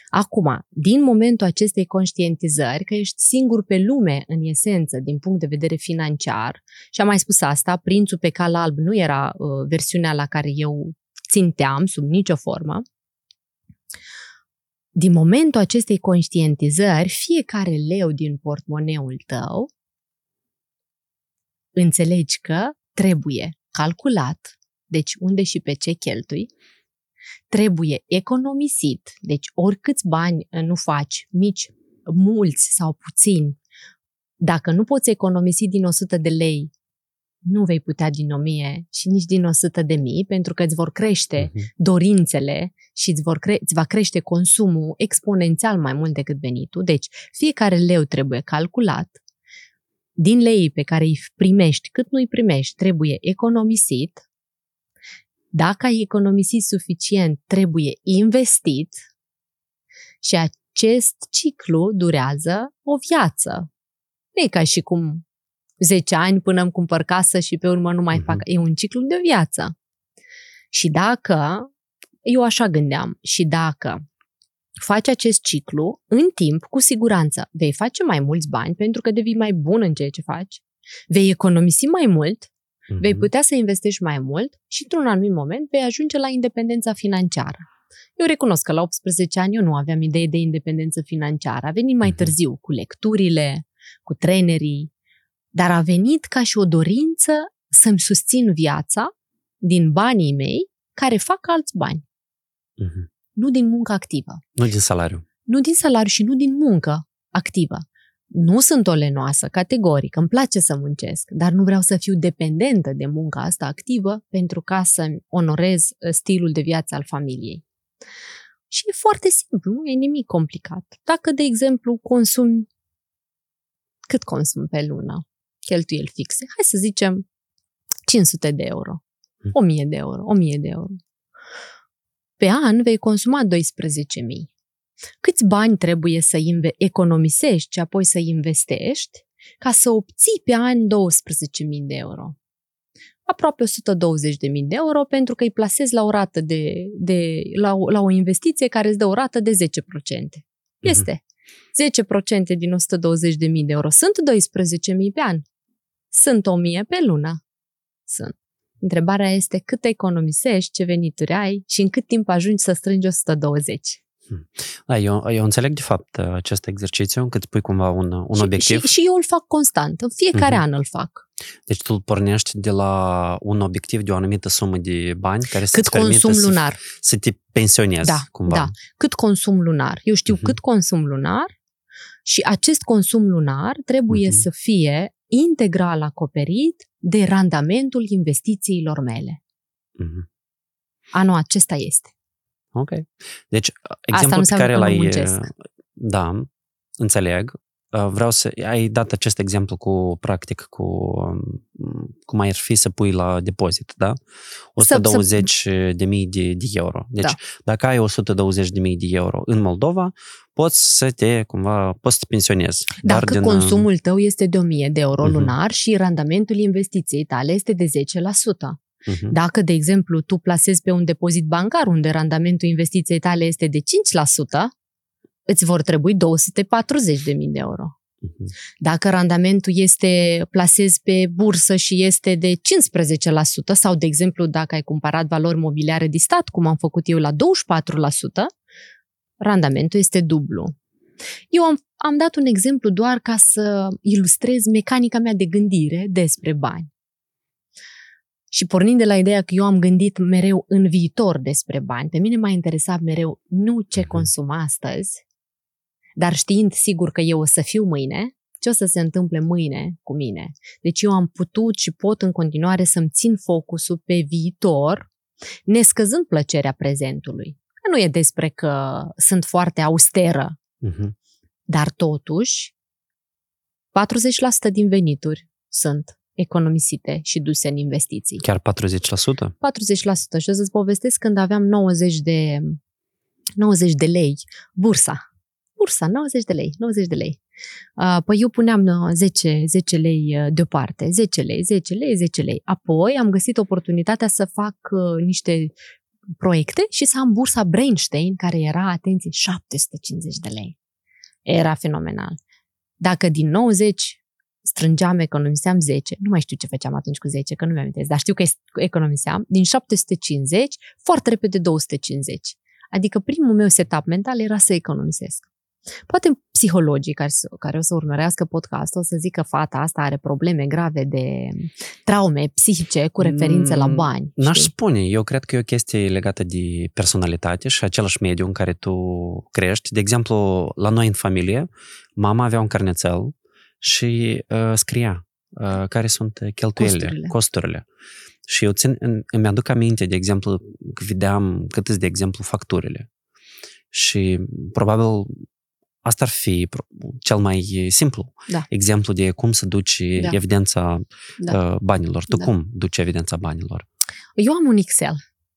Acum, din momentul acestei conștientizări, că ești singur pe lume, în esență, din punct de vedere financiar, și am mai spus asta, Prințul pe cal alb nu era uh, versiunea la care eu ținteam sub nicio formă, din momentul acestei conștientizări, fiecare leu din portmoneul tău înțelegi că trebuie calculat, deci unde și pe ce cheltui, trebuie economisit, deci oricâți bani nu faci, mici, mulți sau puțini, dacă nu poți economisi din 100 de lei, nu vei putea din 1000 și nici din 100 de mii, pentru că îți vor crește Mhm. dorințele și îți, vor cre- îți va crește consumul exponențial mai mult decât venitul. Deci, fiecare leu trebuie calculat. Din leii pe care îi primești, cât nu îi primești, trebuie economisit. Dacă ai economisit suficient, trebuie investit. Și acest ciclu durează o viață. Nu e ca și cum 10 ani până îmi cumpăr casă și pe urmă nu mai Mhm. fac. E un ciclu de viață. Și dacă, eu așa gândeam, și dacă faci acest ciclu, în timp, cu siguranță, vei face mai mulți bani pentru că devii mai bun în ceea ce faci, vei economisi mai mult, mm-hmm. vei putea să investești mai mult și într-un anumit moment vei ajunge la independența financiară. Eu recunosc că la 18 ani eu nu aveam idee de independență financiară. A venit mai mm-hmm. târziu cu lecturile, cu trenerii, dar a venit ca și o dorință să-mi susțin viața din banii mei care fac alți bani. Mm-hmm. Nu din muncă activă. Nu din salariu. Nu din salariu și nu din muncă activă. Nu sunt o lenoasă, categoric, îmi place să muncesc, dar nu vreau să fiu dependentă de munca asta activă pentru ca să onorez uh, stilul de viață al familiei. Și e foarte simplu, nu e nimic complicat. Dacă, de exemplu, consumi cât consum pe lună? Cheltuieli fixe. Hai să zicem 500 de euro, 1000 hm. de euro, 1000 de euro. Pe an vei consuma 12.000. Câți bani trebuie să inve- economisești și apoi să investești ca să obții pe an 12.000 de euro? Aproape 120.000 de euro pentru că îi plasezi la o rată de, de la, o, la o investiție care îți dă o rată de 10%. Mhm. Este. 10% din 120.000 de euro sunt 12.000 pe an. Sunt 1000 pe lună. Sunt. Întrebarea este cât economisești, ce venituri ai și în cât timp ajungi să strângi 120. Hmm. Da, eu, eu înțeleg de fapt acest exercițiu, încât spui cumva un, un și, obiectiv. Și, și eu îl fac constant, în fiecare uh-huh. an îl fac. Deci tu pornești de la un obiectiv de o anumită sumă de bani care cât să-ți consum să, lunar. să te pensionezi da, cumva. Da, cât consum lunar. Eu știu uh-huh. cât consum lunar și acest consum lunar trebuie uh-huh. să fie integral acoperit de randamentul investițiilor mele. Uh-huh. Anul acesta este. Ok. Deci, exemplul pe care l-ai... Da, înțeleg. Uh, vreau să... Ai dat acest exemplu cu, practic, cu um, cum ar fi să pui la depozit, da? 120 să, de mii de, de euro. Deci, da. dacă ai 120 de mii de euro în Moldova, poți să te, cumva, poți să te pensionezi. Dacă din... Uh, consumul tău este de 1000 de euro uh-huh. lunar și randamentul investiției tale este de 10%. Uh-huh. Dacă, de exemplu, tu plasezi pe un depozit bancar unde randamentul investiției tale este de 5%, îți vor trebui 240.000 de euro. Uh-huh. Dacă randamentul este plasezi pe bursă și este de 15% sau, de exemplu, dacă ai cumpărat valori mobiliare de stat, cum am făcut eu la 24%, randamentul este dublu. Eu am, am dat un exemplu doar ca să ilustrez mecanica mea de gândire despre bani. Și pornind de la ideea că eu am gândit mereu în viitor despre bani, pe mine m-a interesat mereu nu ce mhm. consum astăzi, dar știind sigur că eu o să fiu mâine, ce o să se întâmple mâine cu mine. Deci eu am putut și pot în continuare să-mi țin focusul pe viitor, nescăzând plăcerea prezentului. Că nu e despre că sunt foarte austeră, uh-huh. dar totuși 40% din venituri sunt economisite și duse în investiții. Chiar 40%? 40%. Și o să-ți povestesc când aveam 90 de, 90 de lei, bursa. Bursa, 90 de lei, 90 de lei. Păi eu puneam 10, 10 lei deoparte, 10 lei, 10 lei, 10 lei. Apoi am găsit oportunitatea să fac niște proiecte și să am bursa Brainstein, care era, atenție, 750 de lei. Era fenomenal. Dacă din 90 strângeam, economiseam 10, nu mai știu ce făceam atunci cu 10, că nu mi-am dar știu că economiseam, din 750, foarte repede 250. Adică primul meu setup mental era să economisesc. Poate psihologii care, care o să urmărească podcastul o să zică fata asta are probleme grave de traume psihice cu referință la mm, bani. N-aș știi? spune. Eu cred că e o chestie legată de personalitate și același mediu în care tu crești. De exemplu, la noi în familie, mama avea un carnețel și uh, scria uh, care sunt cheltuielile, costurile. costurile. Și eu țin, îmi aduc aminte, de exemplu, că vedeam cât de exemplu facturile. Și probabil asta ar fi cel mai simplu da. exemplu de cum să duci da. evidența da. Uh, banilor. Tu da. cum duci evidența banilor? Eu am un Excel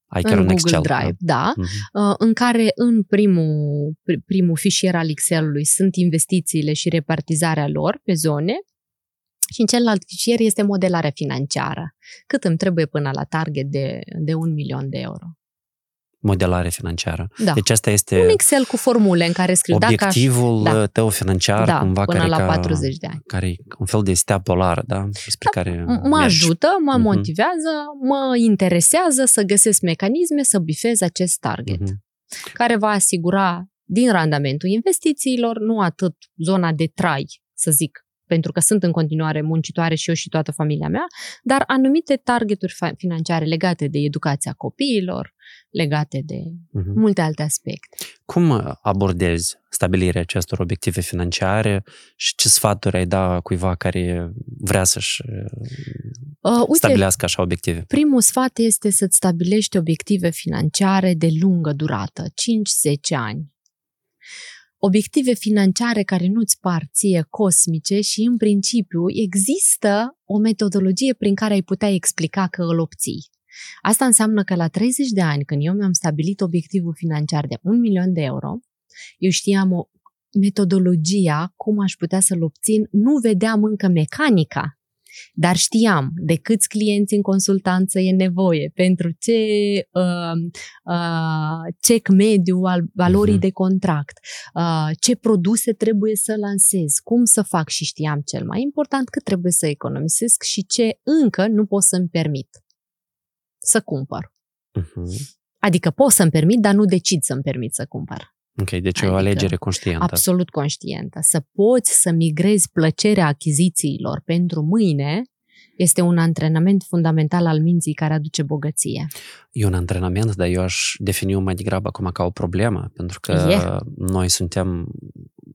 ai chiar în un Google Excel, Drive, da, da uh-huh. în care în primul, primul fișier al Excel-ului sunt investițiile și repartizarea lor pe zone, Și în celălalt fișier este modelarea financiară. Cât îmi trebuie până la target de, de un milion de euro. Modelare financiară. Da. Deci asta este Un Excel cu formule în care scriu obiectivul dacă aș, tău financiar, da, cumva, până care, la ca, 40 de ani. care e un fel de stea polară, da? Spre Da, care M- mergi. Mă ajută, mă Mhm. motivează, mă interesează să găsesc mecanisme să bifez acest target, Mhm. care va asigura din randamentul investițiilor, nu atât zona de trai, să zic, pentru că sunt în continuare muncitoare și eu și toată familia mea, dar anumite targeturi fa- financiare legate de educația copiilor, legate de Mhm. multe alte aspecte. Cum abordezi stabilirea acestor obiective financiare și ce sfaturi ai da cuiva care vrea să-și Uh, uite, stabilească așa obiective? primul sfat este să-ți stabilești obiective financiare de lungă durată, 5-10 ani. Obiective financiare care nu-ți par ție cosmice și, în principiu, există o metodologie prin care ai putea explica că îl obții. Asta înseamnă că la 30 de ani, când eu mi-am stabilit obiectivul financiar de 1 milion de euro, eu știam o metodologia, cum aș putea să-l obțin, nu vedeam încă mecanica, dar știam de câți clienți în consultanță e nevoie, pentru ce uh, uh, check mediu al valorii Mhm. de contract, uh, ce produse trebuie să lansez, cum să fac și știam cel mai important cât trebuie să economisesc și ce încă nu pot să-mi permit să cumpăr. Mhm. Adică pot să-mi permit, dar nu decid să-mi permit să cumpăr. Ok, deci e o Adică alegere conștientă. Absolut conștientă. Să poți să migrezi plăcerea achizițiilor pentru mâine este un antrenament fundamental al minții care aduce bogăție. E un antrenament, dar eu aș defini mai degrabă acum ca o problemă, pentru că E. noi suntem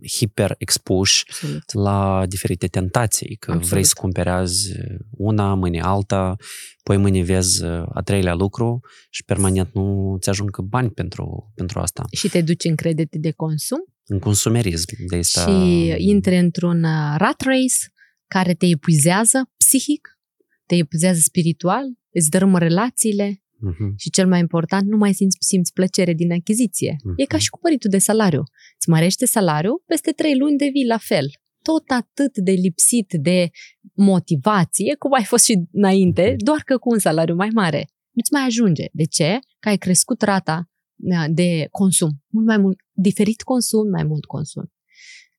hiper expuși Absolut. la diferite tentații, că Absolut. vrei să cumperi azi una, mâine alta, poi mâine vezi a treilea lucru și permanent nu ți ajung bani pentru, pentru asta. Și te duci în credite de consum În consumerism. De asta... și intri într-un uh, rat race care te epuizează psihic, te epuizează spiritual, îți dărâmă relațiile Mhm. și cel mai important, nu mai simți, simți plăcere din achiziție. Mhm. E ca și cumpăritul de salariu. Îți mărește salariul, peste trei luni devii la fel. Tot atât de lipsit de motivație, cum ai fost și înainte, Mhm. doar că cu un salariu mai mare. Nu-ți mai ajunge. De ce? Că ai crescut rata uh, de consum. Mult mai mult, diferit consum, mai mult consum.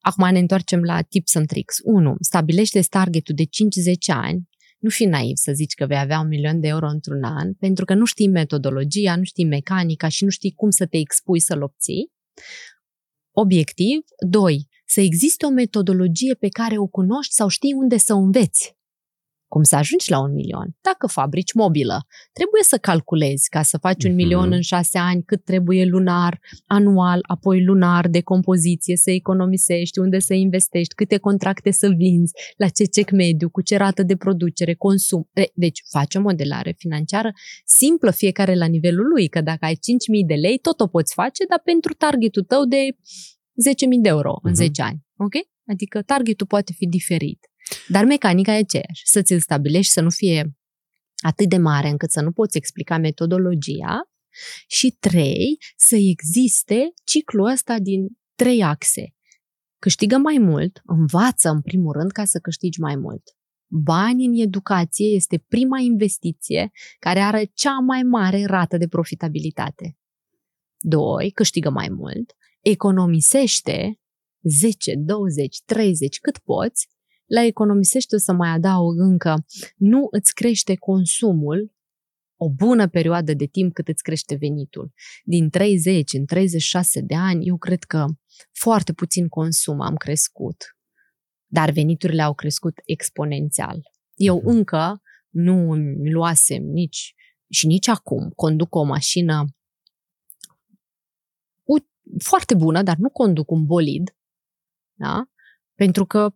Acum ne întoarcem la tips and tricks. 1. Stabilește targetul de 5-10 ani. Nu fi naiv să zici că vei avea un milion de euro într-un an, pentru că nu știi metodologia, nu știi mecanica și nu știi cum să te expui să-l obții. Obiectiv. 2. Să existe o metodologie pe care o cunoști sau știi unde să o înveți. Cum să ajungi la un milion? Dacă fabrici mobilă, trebuie să calculezi ca să faci un Mhm. milion în șase ani cât trebuie lunar, anual, apoi lunar de compoziție, să economisești, unde să investești, câte contracte să vinzi, la ce cec mediu, cu ce rată de producere, consum. E, Deci faci o modelare financiară simplă fiecare la nivelul lui, că dacă ai 5.000 de lei, tot o poți face, dar pentru targetul tău de 10.000 de euro în Mhm. 10 ani. Ok? Adică targetul poate fi diferit. Dar mecanica e aceeași. Să ți-l stabilești să nu fie atât de mare încât să nu poți explica metodologia și trei, să existe ciclul ăsta din trei axe. Câștigă mai mult, învață în primul rând ca să câștigi mai mult. Bani în educație este prima investiție care are cea mai mare rată de profitabilitate. Doi, câștigă mai mult, economisește 10, 20, 30, cât poți, la economisește o să mai adaug încă, nu îți crește consumul o bună perioadă de timp cât îți crește venitul. Din 30 în 36 de ani, eu cred că foarte puțin consum am crescut, dar veniturile au crescut exponențial. Eu Mhm. încă nu îmi luasem nici și nici acum conduc o mașină u- foarte bună, dar nu conduc un bolid, da? pentru că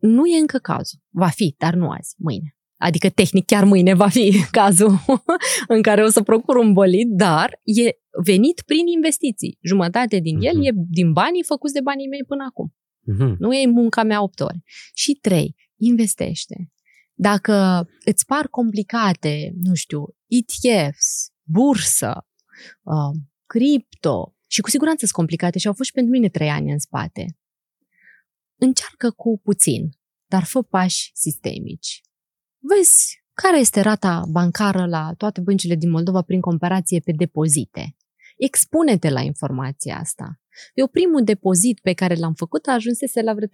nu e încă cazul. Va fi, dar nu azi, mâine. Adică, tehnic, chiar mâine va fi cazul în care o să procur un bolid, dar e venit prin investiții. Jumătate din el Mhm. e din banii făcuți de banii mei până acum. Mhm. Nu e munca mea 8 ore. Și trei, investește. Dacă îți par complicate, nu știu, ETFs, bursă, uh, cripto, și cu siguranță sunt complicate și au fost și pentru mine trei ani în spate, încearcă cu puțin. dar fă pași sistemici. Vezi care este rata bancară la toate băncile din Moldova prin comparație pe depozite. Expune-te la informația asta. Eu primul depozit pe care l-am făcut a ajunsese la vreo 30.000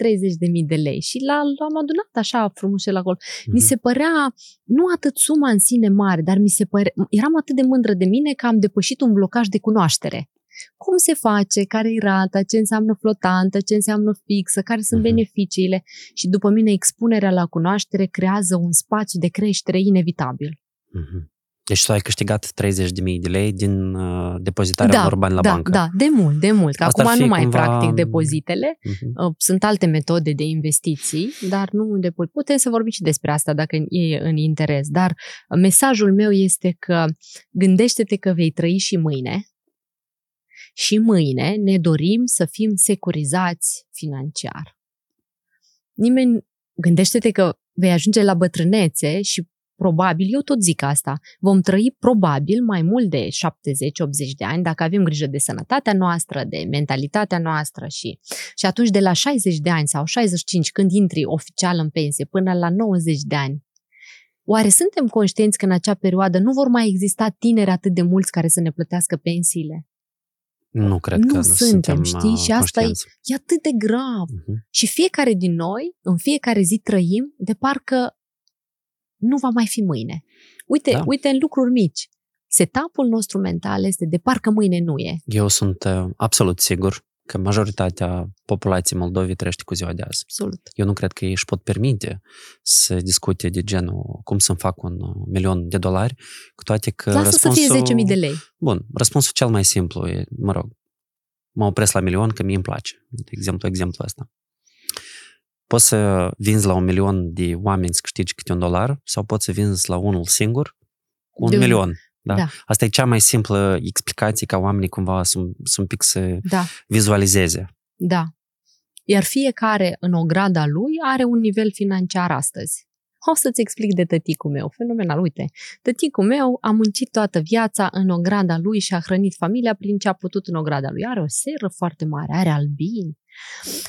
de lei și l-am adunat așa frumos la acolo. Mm-hmm. Mi se părea, nu atât suma în sine mare, dar mi se părea, eram atât de mândră de mine că am depășit un blocaj de cunoaștere. Cum se face, care e rata, ce înseamnă flotantă, ce înseamnă fixă, care sunt uh-huh. beneficiile și după mine expunerea la cunoaștere creează un spațiu de creștere inevitabil. Uh-huh. Deci tu ai câștigat 30.000 de lei din uh, depozitarea da, unor bani la da, bancă. Da, de mult, de mult. Că Asta acum nu mai cumva... practic depozitele. Uh-huh. Sunt alte metode de investiții, dar nu de Putem să vorbim și despre asta dacă e în interes. Dar mesajul meu este că gândește-te că vei trăi și mâine și mâine ne dorim să fim securizați financiar. Nimeni, gândește-te că vei ajunge la bătrânețe și probabil, eu tot zic asta, vom trăi probabil mai mult de 70-80 de ani dacă avem grijă de sănătatea noastră, de mentalitatea noastră și, și atunci de la 60 de ani sau 65 când intri oficial în pensie până la 90 de ani, Oare suntem conștienți că în acea perioadă nu vor mai exista tineri atât de mulți care să ne plătească pensiile? Nu cred nu că suntem, suntem știi? Și asta e, e atât de grav. Uh-huh. Și fiecare din noi, în fiecare zi trăim de parcă nu va mai fi mâine. Uite, da. uite în lucruri mici. Setapul nostru mental este de parcă mâine nu e. Eu sunt uh, absolut sigur că majoritatea populației Moldovei trăiește cu ziua de azi. Absolut. Eu nu cred că ei își pot permite să discute de genul cum să-mi fac un uh, milion de dolari, cu toate că Lasă răspunsul... să fie 10.000 de lei. Bun, răspunsul cel mai simplu e, mă rog, mă opresc la milion că mie îmi place. De exemplu, exemplu ăsta. Poți să vinzi la un milion de oameni să câștigi câte un dolar sau poți să vinzi la unul singur un de milion. Da? da. Asta e cea mai simplă explicație ca oamenii cumva să, să un pic să da. vizualizeze. Da. Iar fiecare în ograda lui are un nivel financiar astăzi. O să-ți explic de tăticul meu. Fenomenal, uite. Tăticul meu a muncit toată viața în ograda lui și a hrănit familia prin ce a putut în ograda lui. Are o seră foarte mare, are albini.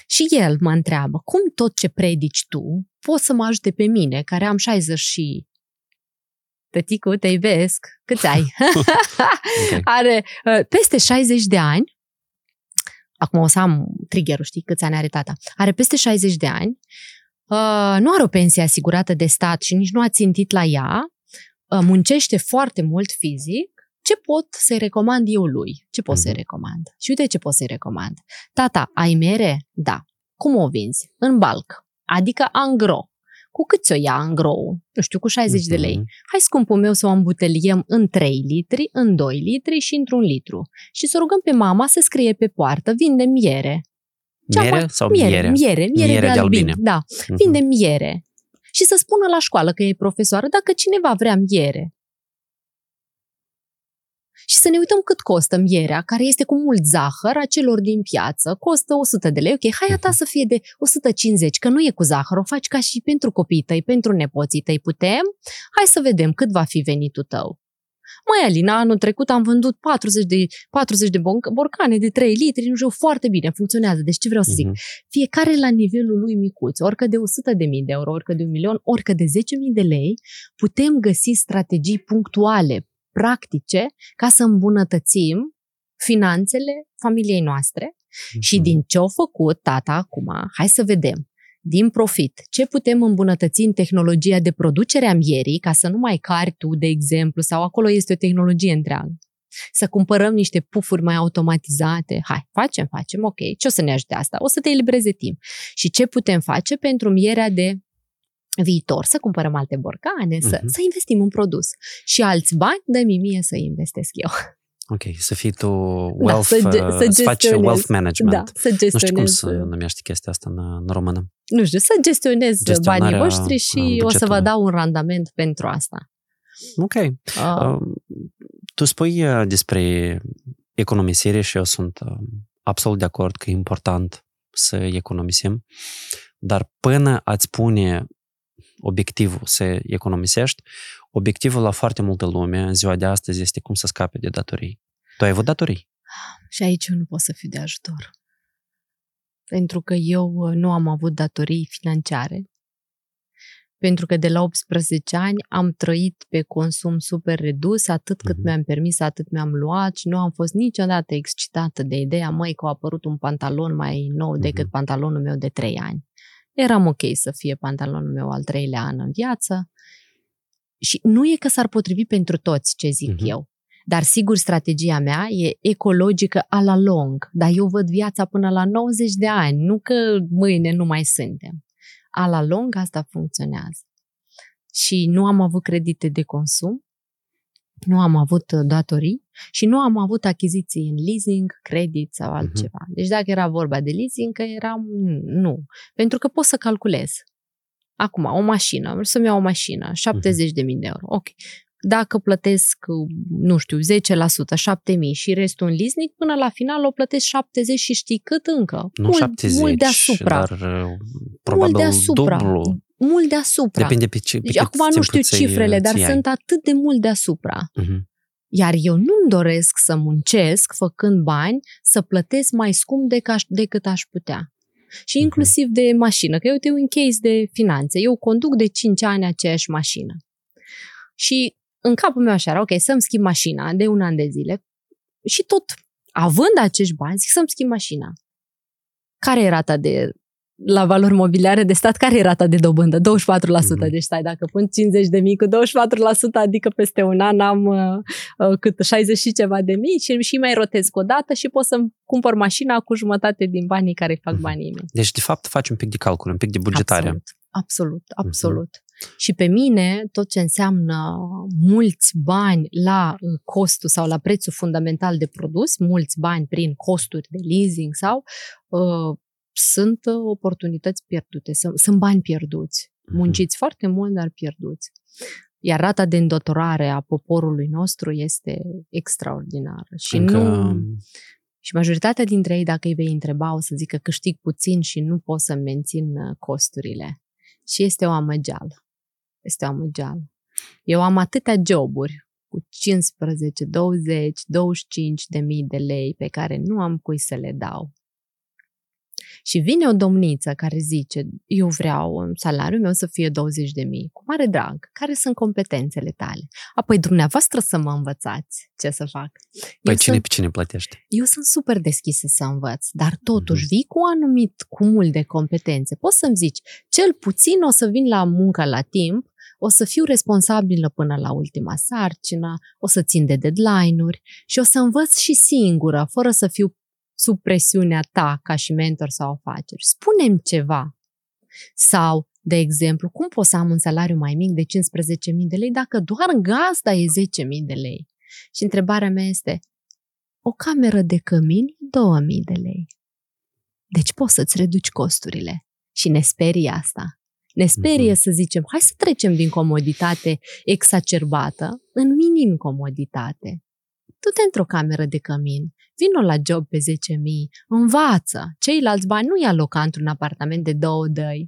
Și el mă întreabă, cum tot ce predici tu poți să mă ajute pe mine, care am 60 și tăticu, te iubesc, câți ai? okay. Are uh, peste 60 de ani, acum o să am triggerul, știi, câți ani are tata, are peste 60 de ani, uh, nu are o pensie asigurată de stat și nici nu a țintit la ea, uh, muncește foarte mult fizic, ce pot să-i recomand eu lui? Ce pot mm-hmm. să-i mhm. recomand? Și uite ce pot să-i recomand. Tata, ai mere? Da. Cum o vinzi? În balc. Adică angro cu cât ți-o ia în grou? Nu știu, cu 60 uh-huh. de lei. Mhm. Hai, scumpul meu, să o îmbuteliem în 3 litri, în 2 litri și într-un litru. Și să rugăm pe mama să scrie pe poartă, vinde miere. Miere mai... sau miere? Miere, miere, miere, miere de, de albine. Da, uh-huh. vinde miere. Și să spună la școală că e profesoară, dacă cineva vrea miere, și să ne uităm cât costă mierea, care este cu mult zahăr, a celor din piață, costă 100 de lei, ok, hai a ta să fie de 150, că nu e cu zahăr, o faci ca și pentru copiii tăi, pentru nepoții tăi, putem? Hai să vedem cât va fi venitul tău. Mai Alina, anul trecut am vândut 40 de, 40 de borcane de 3 litri, nu știu, foarte bine, funcționează. Deci ce vreau să zic? Uh-huh. Fiecare la nivelul lui micuț, orică de 100 de mii de euro, orică de un milion, orică de 10.000 de lei, putem găsi strategii punctuale, practice ca să îmbunătățim finanțele familiei noastre mm-hmm. și din ce au făcut tata acum, hai să vedem, din profit, ce putem îmbunătăți în tehnologia de producere a mierii, ca să nu mai cari tu, de exemplu, sau acolo este o tehnologie întreagă. Să cumpărăm niște pufuri mai automatizate. Hai, facem, facem, ok. Ce o să ne ajute asta? O să te elibereze timp. Și ce putem face pentru mierea de viitor, să cumpărăm alte borcane, să, uh-huh. să investim în produs. Și alți bani, dă mie să investesc eu. Ok, să fii tu da, wealth, da, să, uh, să, să faci wealth management. Da, să gestionez. Nu știu cum să numește chestia asta în, în română. Nu știu, să gestionez banii voștri și o să vă dau un randament pentru asta. Ok. Uh. Uh, tu spui uh, despre economisire și eu sunt uh, absolut de acord că e important să economisim, dar până ați pune obiectivul să economisești, obiectivul la foarte multă lume în ziua de astăzi este cum să scape de datorii. Tu ai avut datorii? Și aici eu nu pot să fiu de ajutor. Pentru că eu uh, nu am avut datorii financiare. pentru că de la 18 ani am trăit pe consum super redus, atât cât Mhm. mi-am permis, atât mi-am luat și nu am fost niciodată excitată de ideea, măi, că a apărut un pantalon mai nou decât Mhm. pantalonul meu de 3 ani. Eram ok să fie pantalonul meu al treilea an în viață și nu e că s-ar potrivi pentru toți ce zic Mhm. eu. Dar sigur, strategia mea e ecologică a la lung, dar eu văd viața până la 90 de ani, nu că mâine nu mai suntem. A la lung asta funcționează. Și nu am avut credite de consum, nu am avut uh, datorii și nu am avut achiziții în leasing, credit sau altceva. Deci dacă era vorba de leasing, că eram nu. Pentru că pot să calculez. Acum, o mașină, vreau să-mi iau o mașină, 70.000 de euro. Ok. Dacă plătesc, nu știu, 10%, 7.000 și restul în leasing, până la final o plătesc 70 și știi cât încă? Nu mult, 70, mult deasupra. dar uh, probabil mult deasupra. dublu. Mult deasupra. Depinde pe ce pe Deci cât acum nu timp știu îți iei- cifrele, dar îți iei. sunt atât de mult deasupra. Mhm. Iar eu nu-mi doresc să muncesc făcând bani, să plătesc mai scump decât aș, decât aș putea. Și Mhm. inclusiv de mașină, că eu uite un case de finanțe. Eu conduc de 5 ani aceeași mașină. Și în capul meu așa era, ok, să-mi schimb mașina de un an de zile și tot având acești bani, zic să-mi schimb mașina. Care e rata de la valori mobiliare de stat, care e rata de dobândă? 24%. Mhm. Deci stai, dacă pun 50 de mii cu 24%, adică peste un an am uh, uh, cât 60 și ceva de mii și, și mai rotez cu o dată și pot să-mi cumpăr mașina cu jumătate din banii care îi fac Mhm. banii mei. Deci, de fapt, faci un pic de calcul, un pic de bugetare. Absolut, absolut, absolut. Și pe mine, tot ce înseamnă mulți bani la uh, costul sau la prețul fundamental de produs, mulți bani prin costuri de leasing sau, uh, sunt uh, oportunități pierdute, sunt, sunt bani pierduți. Mhm. Munciți foarte mult, dar pierduți. Iar rata de îndatorare a poporului nostru este extraordinară. Și Încă... nu... Și majoritatea dintre ei, dacă îi vei întreba, o să zică câștig puțin și nu pot să mențin uh, costurile. Și este o amăgeală. Este o amăgeală. Eu am atâtea joburi cu 15, 20, 25 de mii de lei pe care nu am cui să le dau. Și vine o domniță care zice, eu vreau un salariul meu să fie 20 de mii. Cu mare drag, care sunt competențele tale? Apoi dumneavoastră să mă învățați ce să fac. Păi Eu cine sunt pe cine plătește? eu sunt super deschisă să învăț, dar totuși Mhm. vii cu un anumit cumul de competențe. Poți să-mi zici, cel puțin o să vin la muncă la timp, o să fiu responsabilă până la ultima sarcină, o să țin de deadline-uri și o să învăț și singură, fără să fiu sub presiunea ta ca și mentor sau afaceri. Spune-mi ceva. Sau, de exemplu, cum pot să am un salariu mai mic de 15.000 de lei dacă doar gazda e 10.000 de lei? Și întrebarea mea este, o cameră de cămin, 2000 de lei. Deci poți să-ți reduci costurile. Și ne sperie asta. Ne sperie Mhm. să zicem, hai să trecem din comoditate exacerbată în minim comoditate. Du-te într-o cameră de cămin, vino la job pe 10.000, învață. Ceilalți bani nu-i aloca într-un apartament de două dăi.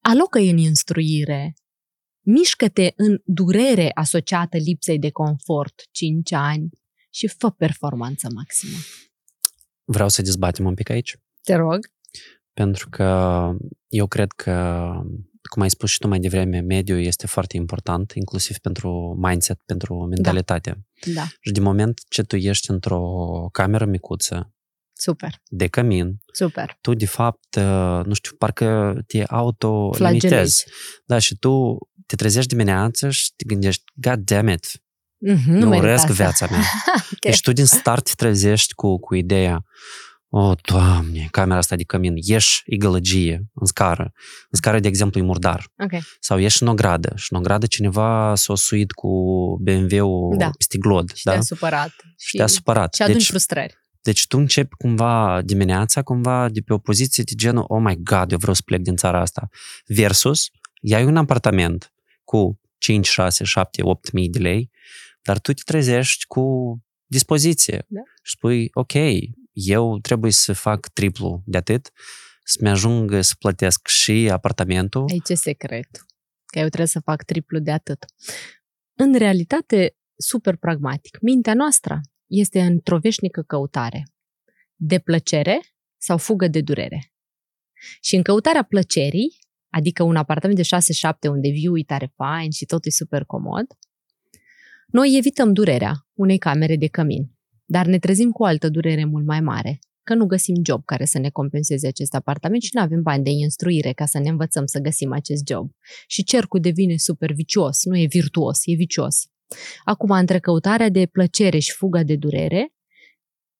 Alocă-i în instruire. Mișcă-te în durere asociată lipsei de confort, 5 ani, și fă performanță maximă. Vreau să dezbatem un pic aici, Te rog. pentru că eu cred că, cum ai spus și tu mai devreme, mediul este foarte important, inclusiv pentru mindset, pentru mentalitate. Da, Și din moment ce tu ești într-o cameră micuță, super, de cămin, super. tu, de fapt, uh, nu știu, parcă te auto-limitezi. Flagelezi. Da, și tu te trezești dimineața și te gândești, God damn it, Mm-hmm, nu merit urăsc asta. viața mea. Ok. Deci tu din start te trezești cu, cu ideea, o, oh, Doamne, camera asta de cămin, ieși, e gălăgie în scară. În scară, de exemplu, e murdar. Ok, Sau ieși în ogradă și în ogradă cineva s-a suit cu BMW-ul Da. peste glod. și da? te-a supărat. Și te-a supărat. Și adunci Deci, frustrări. deci tu începi cumva dimineața, cumva de pe o poziție de genul, oh my god, eu vreau să plec din țara asta. Versus, iai un apartament cu 5, 6, 7, 8 mii de lei, dar tu te trezești cu dispoziție. Da. Și spui, ok, eu trebuie să fac triplu de atât, să-mi ajung să plătesc și apartamentul. Aici e secretul. Că eu trebuie să fac triplu de atât. În realitate, super pragmatic, mintea noastră este într-o veșnică căutare de plăcere sau fugă de durere. Și în căutarea plăcerii adică un apartament de 6-7 unde view e tare fain și totul e super comod, noi evităm durerea unei camere de cămin, dar ne trezim cu o altă durere mult mai mare, că nu găsim job care să ne compenseze acest apartament și nu avem bani de instruire ca să ne învățăm să găsim acest job. Și cercul devine super vicios, nu e virtuos, e vicios. Acum, între căutarea de plăcere și fuga de durere,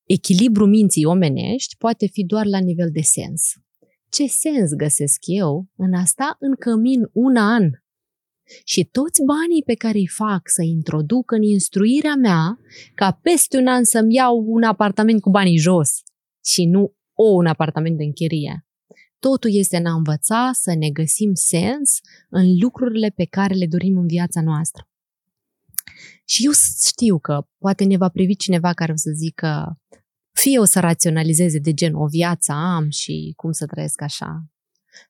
echilibru minții omenești poate fi doar la nivel de sens. Ce sens găsesc eu în asta în cămin un an? Și toți banii pe care îi fac să introduc în instruirea mea, ca peste un an să-mi iau un apartament cu banii jos și nu o un apartament de închirie. Totul este în a învăța să ne găsim sens în lucrurile pe care le dorim în viața noastră. Și eu știu că poate ne va privi cineva care o să zică fie o să raționalizeze de gen o viață am și cum să trăiesc așa,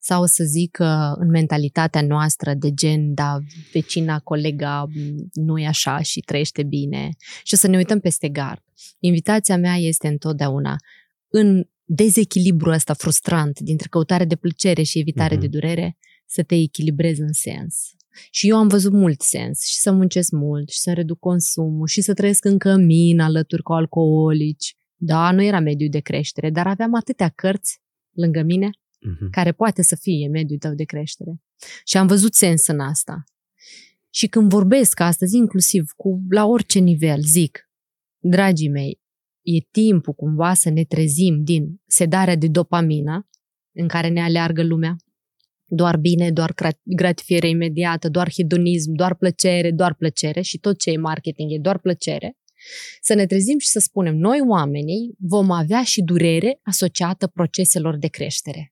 sau o să zică în mentalitatea noastră de gen, da, vecina, colega nu e așa și trăiește bine și o să ne uităm peste gard. Invitația mea este întotdeauna în dezechilibru ăsta frustrant dintre căutare de plăcere și evitare mm-hmm. de durere, să te echilibrezi în sens. Și eu am văzut mult sens și să muncesc mult și să reduc consumul și să trăiesc în cămin alături cu alcoolici. Da, nu era mediul de creștere, dar aveam atâtea cărți lângă mine uh-huh. care poate să fie mediul tău de creștere. Și am văzut sens în asta. Și când vorbesc astăzi, inclusiv cu la orice nivel, zic, dragii mei, e timpul cumva să ne trezim din sedarea de dopamină în care ne aleargă lumea, doar bine, doar gratifiere imediată, doar hedonism, doar plăcere, doar plăcere și tot ce e marketing e doar plăcere, să ne trezim și să spunem, noi oamenii vom avea și durere asociată proceselor de creștere.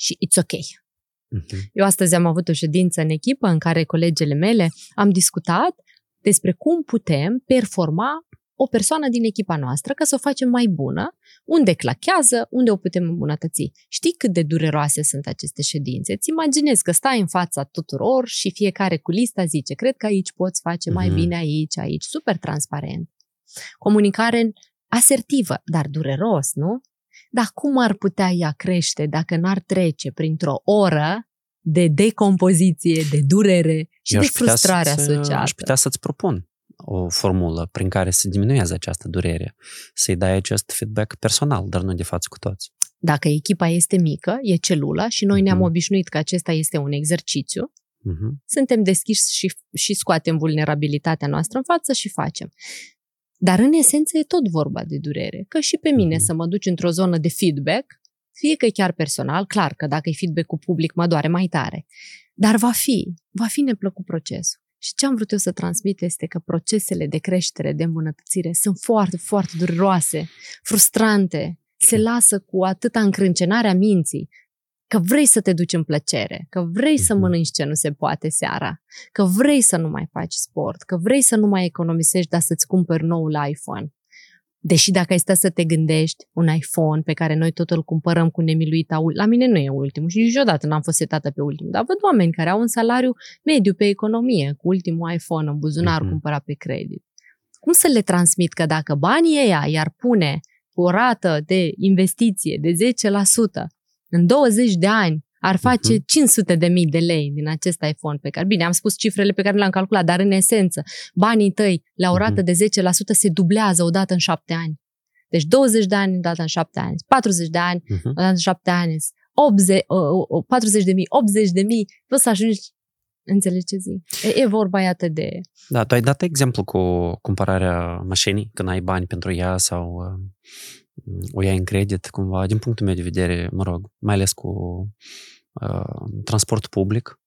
Și it's ok. Uh-huh. Eu astăzi am avut o ședință în echipă în care colegele mele am discutat despre cum putem performa o persoană din echipa noastră ca să o facem mai bună, unde clachează, unde o putem îmbunătăți. Știi cât de dureroase sunt aceste ședințe? Îți imaginezi că stai în fața tuturor și fiecare cu lista zice, cred că aici poți face mai mm-hmm. bine aici, aici, super transparent. Comunicare asertivă, dar dureros, nu? Dar cum ar putea ea crește dacă n-ar trece printr-o oră de decompoziție, de durere și Eu de frustrare asociată? Aș putea să-ți propun o formulă prin care să diminueze această durere, să-i dai acest feedback personal, dar nu de față cu toți. Dacă echipa este mică, e celula și noi uh-huh. ne-am mhm. obișnuit că acesta este un exercițiu, uh-huh. suntem deschiși și, și scoatem vulnerabilitatea noastră în față și facem. Dar în esență e tot vorba de durere. Că și pe mine uh-huh. să mă duci într-o zonă de feedback, fie că e chiar personal, clar că dacă e feedback cu public mă doare mai tare, dar va fi, va fi neplăcut procesul. Și ce am vrut eu să transmit este că procesele de creștere, de îmbunătățire sunt foarte, foarte dureroase, frustrante, se lasă cu atâta încrâncenare a minții, că vrei să te duci în plăcere, că vrei să mhm. mănânci ce nu se poate seara, că vrei să nu mai faci sport, că vrei să nu mai economisești, dar să-ți cumperi noul iPhone. Deși dacă ai stă să te gândești, un iPhone pe care noi tot îl cumpărăm cu nemiluita, la mine nu e ultimul și niciodată n-am fost setată pe ultimul, dar văd oameni care au un salariu mediu pe economie, cu ultimul iPhone în buzunar uh-huh. cumpărat pe credit. Cum să le transmit că dacă banii ăia i-ar pune cu o rată de investiție de 10% în 20 de ani, ar face uh-huh. 500 de mii de lei din acest iPhone pe care, bine, am spus cifrele pe care le-am calculat, dar în esență, banii tăi la o rată uh-huh. de 10% se dublează odată în șapte ani. Deci 20 de ani odată în șapte ani, 40 de ani uh-huh. odată în șapte ani, 80, 40 de mii, 80 de mii, poți să ajungi Înțelegi ce zic? E, e vorba, iată, de... Da, tu ai dat exemplu cu cumpărarea mașinii, când ai bani pentru ea sau o iai în credit, cumva, din punctul meu de vedere, mă rog, mai ales cu uh, transport public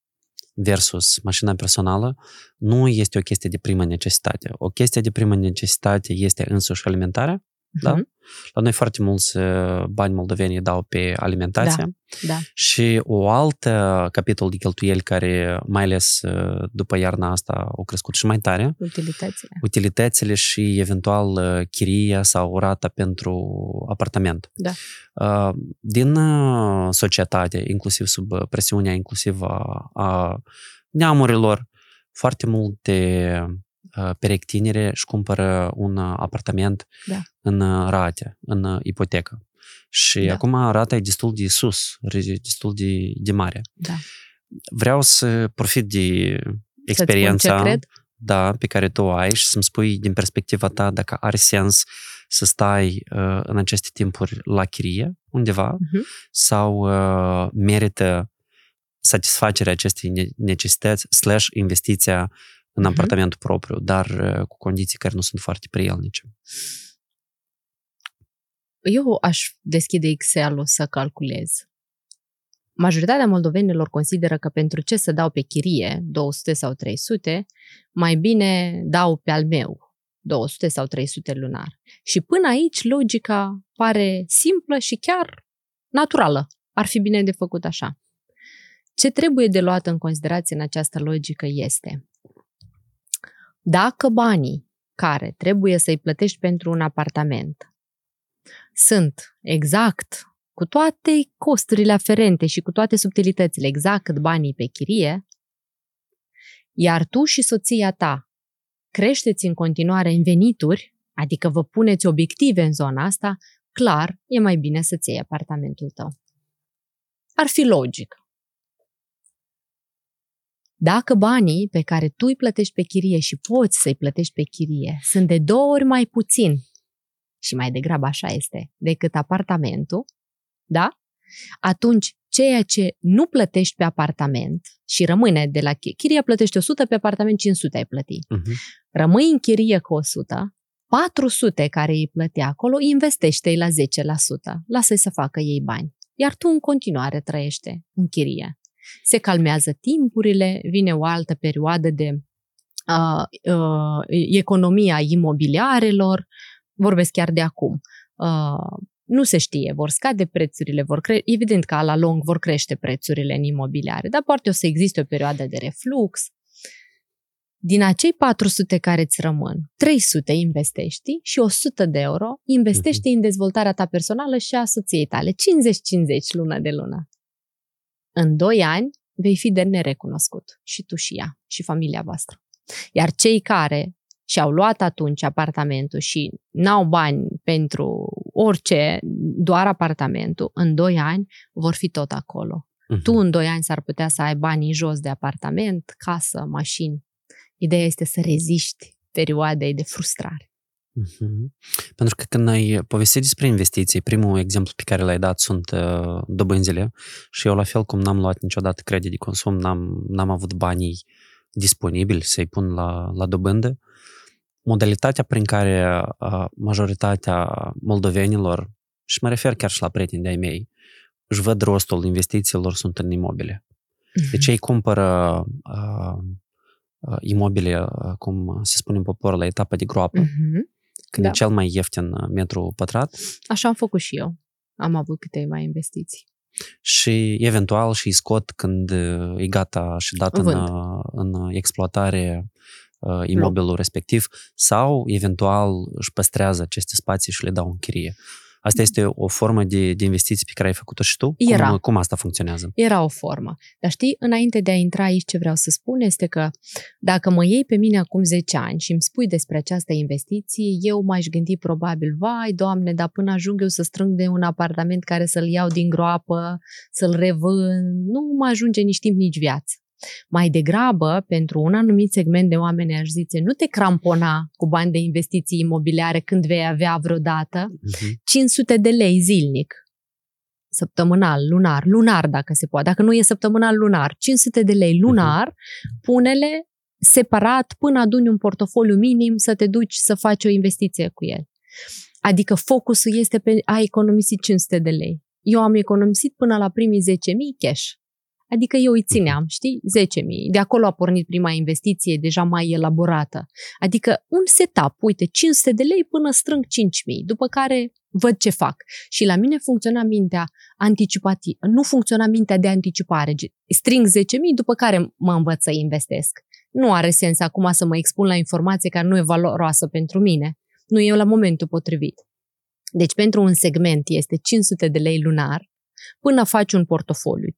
versus mașina personală, nu este o chestie de primă necesitate. O chestie de primă necesitate este însuși alimentarea, da? Uh-huh. La noi foarte mulți uh, bani moldoveni dau pe alimentație. Da, da. Și o altă capitol de cheltuieli care, mai ales uh, după iarna asta, au crescut și mai tare. Utilitățile. Utilitățile și eventual uh, chiria sau rata pentru apartament. Da. Din societate, inclusiv sub presiunea inclusiv a, a neamurilor, foarte multe tinere și cumpără un apartament da. în rate, în ipotecă. Și da. acum rata e destul de sus, destul de, de mare. Da. Vreau să profit de experiența cred? da, pe care tu o ai și să-mi spui din perspectiva ta dacă are sens să stai uh, în aceste timpuri la chirie undeva uh-huh. sau uh, merită satisfacerea acestei necesități slash investiția în uh-huh. apartamentul propriu, dar uh, cu condiții care nu sunt foarte prielnice. Eu aș deschide Excel-ul să calculez. Majoritatea moldovenilor consideră că pentru ce să dau pe chirie 200 sau 300, mai bine dau pe al meu 200 sau 300 lunar. Și până aici logica pare simplă și chiar naturală. Ar fi bine de făcut așa. Ce trebuie de luat în considerație în această logică este dacă banii care trebuie să-i plătești pentru un apartament sunt exact cu toate costurile aferente și cu toate subtilitățile, exact cât banii pe chirie, iar tu și soția ta creșteți în continuare în venituri, adică vă puneți obiective în zona asta, clar, e mai bine să-ți iei apartamentul tău. Ar fi logic. Dacă banii pe care tu îi plătești pe chirie și poți să-i plătești pe chirie sunt de două ori mai puțin, și mai degrabă așa este, decât apartamentul, da? Atunci, ceea ce nu plătești pe apartament și rămâne de la chirie, plătești 100, pe apartament 500 ai plăti. Uh-huh. Rămâi în chirie cu 100, 400 care îi plăti acolo, investește-i la 10%. Lasă-i să facă ei bani. Iar tu în continuare trăiește în chirie. Se calmează timpurile, vine o altă perioadă de uh, uh, economia imobiliarelor, vorbesc chiar de acum. Uh, nu se știe, vor scade prețurile, vor cre- evident că la lung vor crește prețurile în imobiliare, dar poate o să existe o perioadă de reflux. Din acei 400 care îți rămân, 300 investești și 100 de euro investești uh-huh. în dezvoltarea ta personală și a soției tale, 50-50 lună de lună. În 2 ani vei fi de nerecunoscut și tu și ea și familia voastră. Iar cei care și au luat atunci apartamentul și n-au bani pentru orice, doar apartamentul, în 2 ani vor fi tot acolo. Uh-huh. Tu în 2 ani s-ar putea să ai banii jos de apartament, casă, mașini. Ideea este să reziști perioadei de frustrare. Uh-huh. Pentru că când ai povestit despre investiții, primul exemplu pe care l-ai dat sunt uh, dobânzile și eu la fel cum n-am luat niciodată credit de consum, n-am, n-am avut banii disponibili să-i pun la, la dobândă, modalitatea prin care uh, majoritatea moldovenilor, și mă refer chiar și la prieteni de-ai mei, își văd rostul investițiilor sunt în imobile. Uh-huh. Deci ei cumpără uh, uh, imobile, uh, cum se spune în popor, la etapa de groapă, uh-huh. Când da. e cel mai ieftin metru pătrat. Așa am făcut și eu. Am avut câteva investiții. Și eventual și scot când e gata și dat în, în exploatare uh, imobilul no. respectiv sau eventual își păstrează aceste spații și le dau în chirie. Asta este o formă de, de investiții pe care ai făcut-o și tu? Era. Cum, cum asta funcționează? Era o formă. Dar știi, înainte de a intra aici, ce vreau să spun este că dacă mă iei pe mine acum 10 ani și îmi spui despre această investiție, eu m-aș gândi probabil, vai, doamne, dar până ajung eu să strâng de un apartament care să-l iau din groapă, să-l revând, nu mă ajunge nici timp, nici viață. Mai degrabă, pentru un anumit segment de oameni, aș zice, nu te crampona cu bani de investiții imobiliare când vei avea vreodată uh-huh. Mhm. 500 de lei zilnic, săptămânal, lunar, lunar dacă se poate, dacă nu e săptămânal, lunar, 500 de lei lunar, uh-huh. pune-le separat până aduni un portofoliu minim să te duci să faci o investiție cu el. Adică focusul este pe a economisi 500 de lei. Eu am economisit până la primii 10.000 cash. Adică eu îi țineam, știi, 10.000. De acolo a pornit prima investiție, deja mai elaborată. Adică un setup, uite, 500 de lei până strâng 5.000, după care văd ce fac. Și la mine funcționa mintea anticipativă, nu funcționa mintea de anticipare. String 10.000, după care mă învăț să investesc. Nu are sens acum să mă expun la informație care nu e valoroasă pentru mine. Nu e la momentul potrivit. Deci pentru un segment este 500 de lei lunar, până faci un portofoliu, 5.000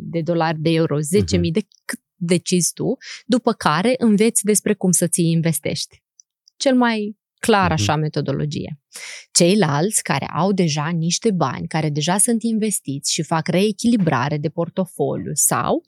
de dolari, de euro, 10.000 uh-huh. Mhm. de cât decizi tu, după care înveți despre cum să ți investești. Cel mai clar Mhm. așa metodologie. Ceilalți care au deja niște bani, care deja sunt investiți și fac reechilibrare de portofoliu sau,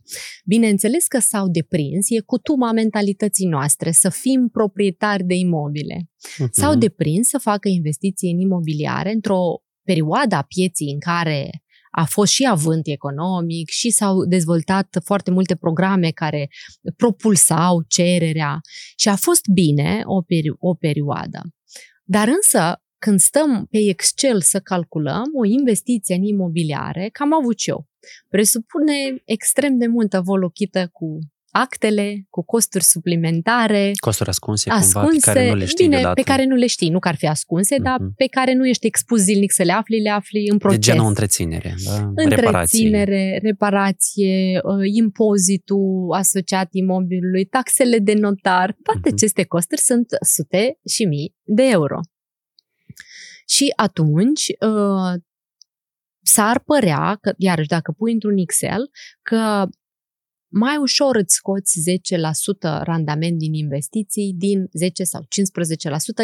bineînțeles că s-au deprins, e cutuma mentalității noastre să fim proprietari de imobile. S-au Mhm. deprins să facă investiții în imobiliare într-o perioadă a pieții în care a fost și avânt economic și s-au dezvoltat foarte multe programe care propulsau cererea și a fost bine o, peri- o perioadă. Dar însă, când stăm pe Excel să calculăm o investiție în imobiliare, cam am avut și eu. Presupune extrem de multă volochită cu actele, cu costuri suplimentare, Costuri ascunse, ascunse, cumva, pe care nu le știi bine, deodată. pe care nu le știi, nu că ar fi ascunse, dar Mhm. pe care nu ești expus zilnic să le afli, le afli în De proces. genul întreținere, da? reparație. Întreținere, reparație, uh, impozitul asociat imobilului, taxele de notar, toate Mhm. aceste costuri sunt sute și mii de euro. Și atunci uh, s-ar părea că, iarăși, dacă pui într-un Excel, că mai ușor îți scoți 10% randament din investiții, din 10 sau 15%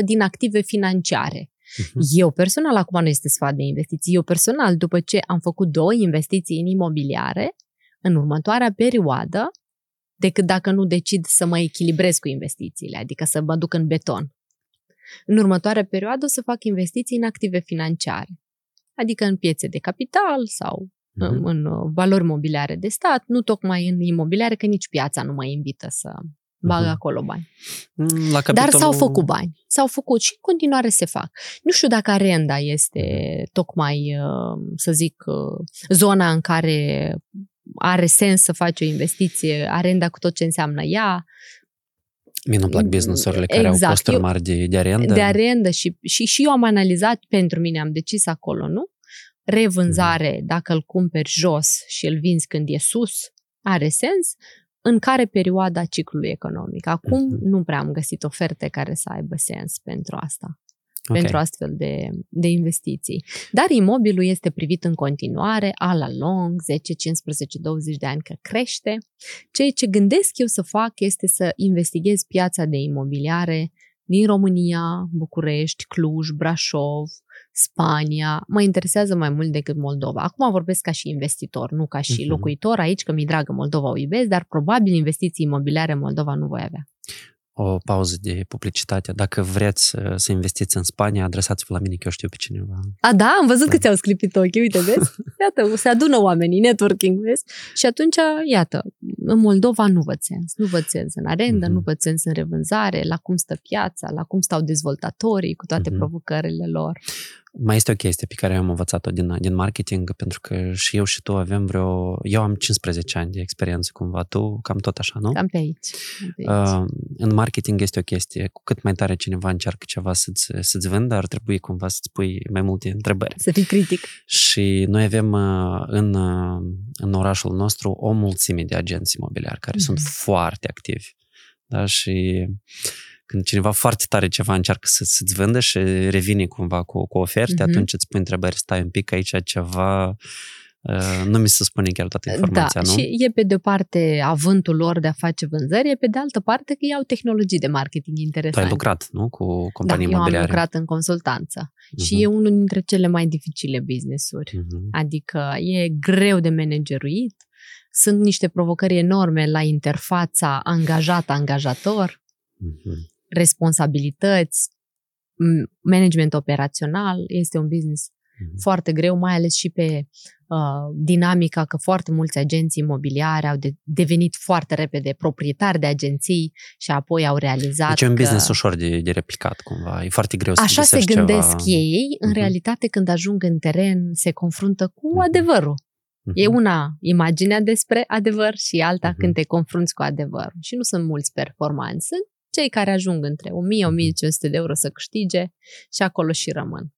din active financiare. Mhm. Eu personal, acum nu este sfat de investiții, eu personal, după ce am făcut două investiții în imobiliare, în următoarea perioadă, decât dacă nu decid să mă echilibrez cu investițiile, adică să mă duc în beton. În următoarea perioadă o să fac investiții în active financiare, adică în piețe de capital sau Mhm. în, în uh, valori mobiliare de stat, nu tocmai în imobiliare, că nici piața nu mă invită să bag Mhm. acolo bani. La Dar capitolul... s-au făcut bani. S-au făcut și în continuare se fac. Nu știu dacă arenda este tocmai, uh, să zic, uh, zona în care are sens să faci o investiție, arenda cu tot ce înseamnă ea, Mie nu plac business-urile care Exact. au costuri Eu- mari de, de arendă. de arendă și, și, și eu am analizat pentru mine, am decis acolo, nu? Revânzare, dacă îl cumperi jos și îl vinzi când e sus, are sens. În care perioada a ciclului economic? Acum Mhm. nu prea am găsit oferte care să aibă sens pentru asta. Ok. pentru astfel de, de investiții. Dar imobilul este privit în continuare, a la long, 10, 15, 20 de ani că crește. Ceea ce gândesc eu să fac este să investighez piața de imobiliare din România, București, Cluj, Brașov, Spania. Mă interesează mai mult decât Moldova. Acum vorbesc ca și investitor, nu ca și Mhm. locuitor aici, că mi-e dragă Moldova, o iubesc, dar probabil investiții imobiliare în Moldova nu voi avea. O pauză de publicitate. Dacă vreți uh, să investiți în Spania, adresați-vă la mine, că eu știu pe cineva. A, da? Am văzut Da. că ți-au sclipit ochii, uite, vezi? Iată, se adună oamenii, networking, vezi? Și atunci, iată, în Moldova nu văd sens. Nu văd sens în arendă, Mhm. nu văd sens în revânzare, la cum stă piața, la cum stau dezvoltatorii cu toate Mhm. provocările lor. Mai este o chestie pe care eu am învățat-o din, din marketing, pentru că și eu și tu avem vreo... Eu am 15 ani de experiență cumva, tu cam tot așa, nu? Cam pe aici. Cam pe aici. Uh, în marketing este o chestie, cu cât mai tare cineva încearcă ceva să-ți, să-ți vândă, ar trebui cumva să-ți pui mai multe întrebări. Să fii critic. Și noi avem uh, în, uh, în orașul nostru o mulțime de agenți imobiliari care Mhm. sunt foarte activi. Da? Și când cineva foarte tare ceva încearcă să, să-ți vândă și revine cumva cu, cu oferte, Mhm. atunci îți pui întrebări, stai un pic, aici ceva... Uh, nu mi se spune chiar toată informația, da, nu? și e pe de o parte avântul lor de a face vânzări, e pe de altă parte că ei au tehnologii de marketing Tu interesante. ai lucrat, nu? Cu da, companii eu am imobiliare. lucrat în consultanță și Mhm. e unul dintre cele mai dificile business-uri. Mhm. Adică e greu de manageruit, sunt niște provocări enorme la interfața angajat-angajator, Mhm. Responsabilități, m- management operațional, este un business Mhm. foarte greu, mai ales și pe uh, dinamica că foarte mulți agenți imobiliari au de- devenit foarte repede proprietari de agenții și apoi au realizat Deci e un că... business ușor de, de replicat, cumva. E foarte greu să Așa se găsești gândesc ceva... ei, în Mhm. realitate când ajung în teren se confruntă cu Mhm. adevărul. Mhm. E una imaginea despre adevăr și alta Mhm. când te confrunți cu adevărul. Și nu sunt mulți performanți, sunt cei care ajung între 1000-1500 de euro să câștige și acolo și rămân.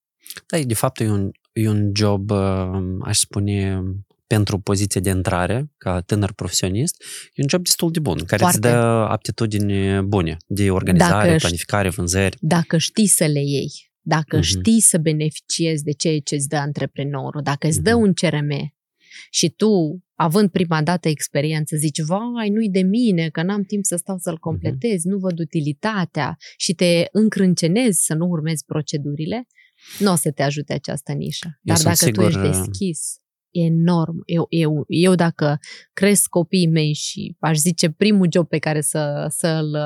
Da, e, de fapt e un, e un job, uh, aș spune, pentru poziție de intrare, ca tânăr profesionist, e un job destul de bun, care Foarte. îți dă aptitudini bune de organizare, Dacă planificare, vânzări. Dacă știi să le iei, dacă Mhm. știi să beneficiezi de ceea ce îți dă antreprenorul, dacă îți dă Mhm. un CRM și tu, având prima dată experiență, zici, vai, nu-i de mine, că n-am timp să stau să-l completez, uh-huh. nu văd utilitatea și te încrâncenezi să nu urmezi procedurile, nu o să te ajute această nișă. Dar dacă sigur... tu ești uh, deschis, enorm. Eu, eu, eu dacă cresc copiii mei și aș zice primul job pe care să, să-l,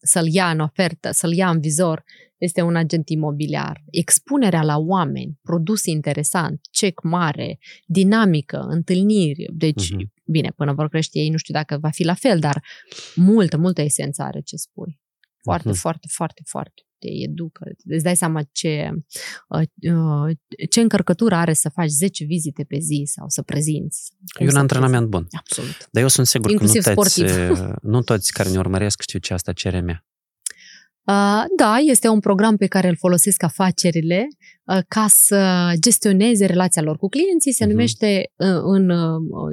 să-l ia în ofertă, să-l ia în vizor, este un agent imobiliar. Expunerea la oameni, produs interesant, cec mare, dinamică, întâlniri. Deci, uh-huh. bine, până vor crește ei, nu știu dacă va fi la fel, dar multă, multă esență are ce spui. Foarte, uh-huh. foarte, foarte, foarte te educă. Îți dai seama ce, uh, uh, ce încărcătură are să faci 10 vizite pe zi sau să prezinți. E un antrenament bun. Absolut. Dar eu sunt sigur Inclusiv că nu toți, nu toți care ne urmăresc știu ce asta CRM. Da, este un program pe care îl folosesc afacerile ca să gestioneze relația lor cu clienții. Se uh-huh. numește în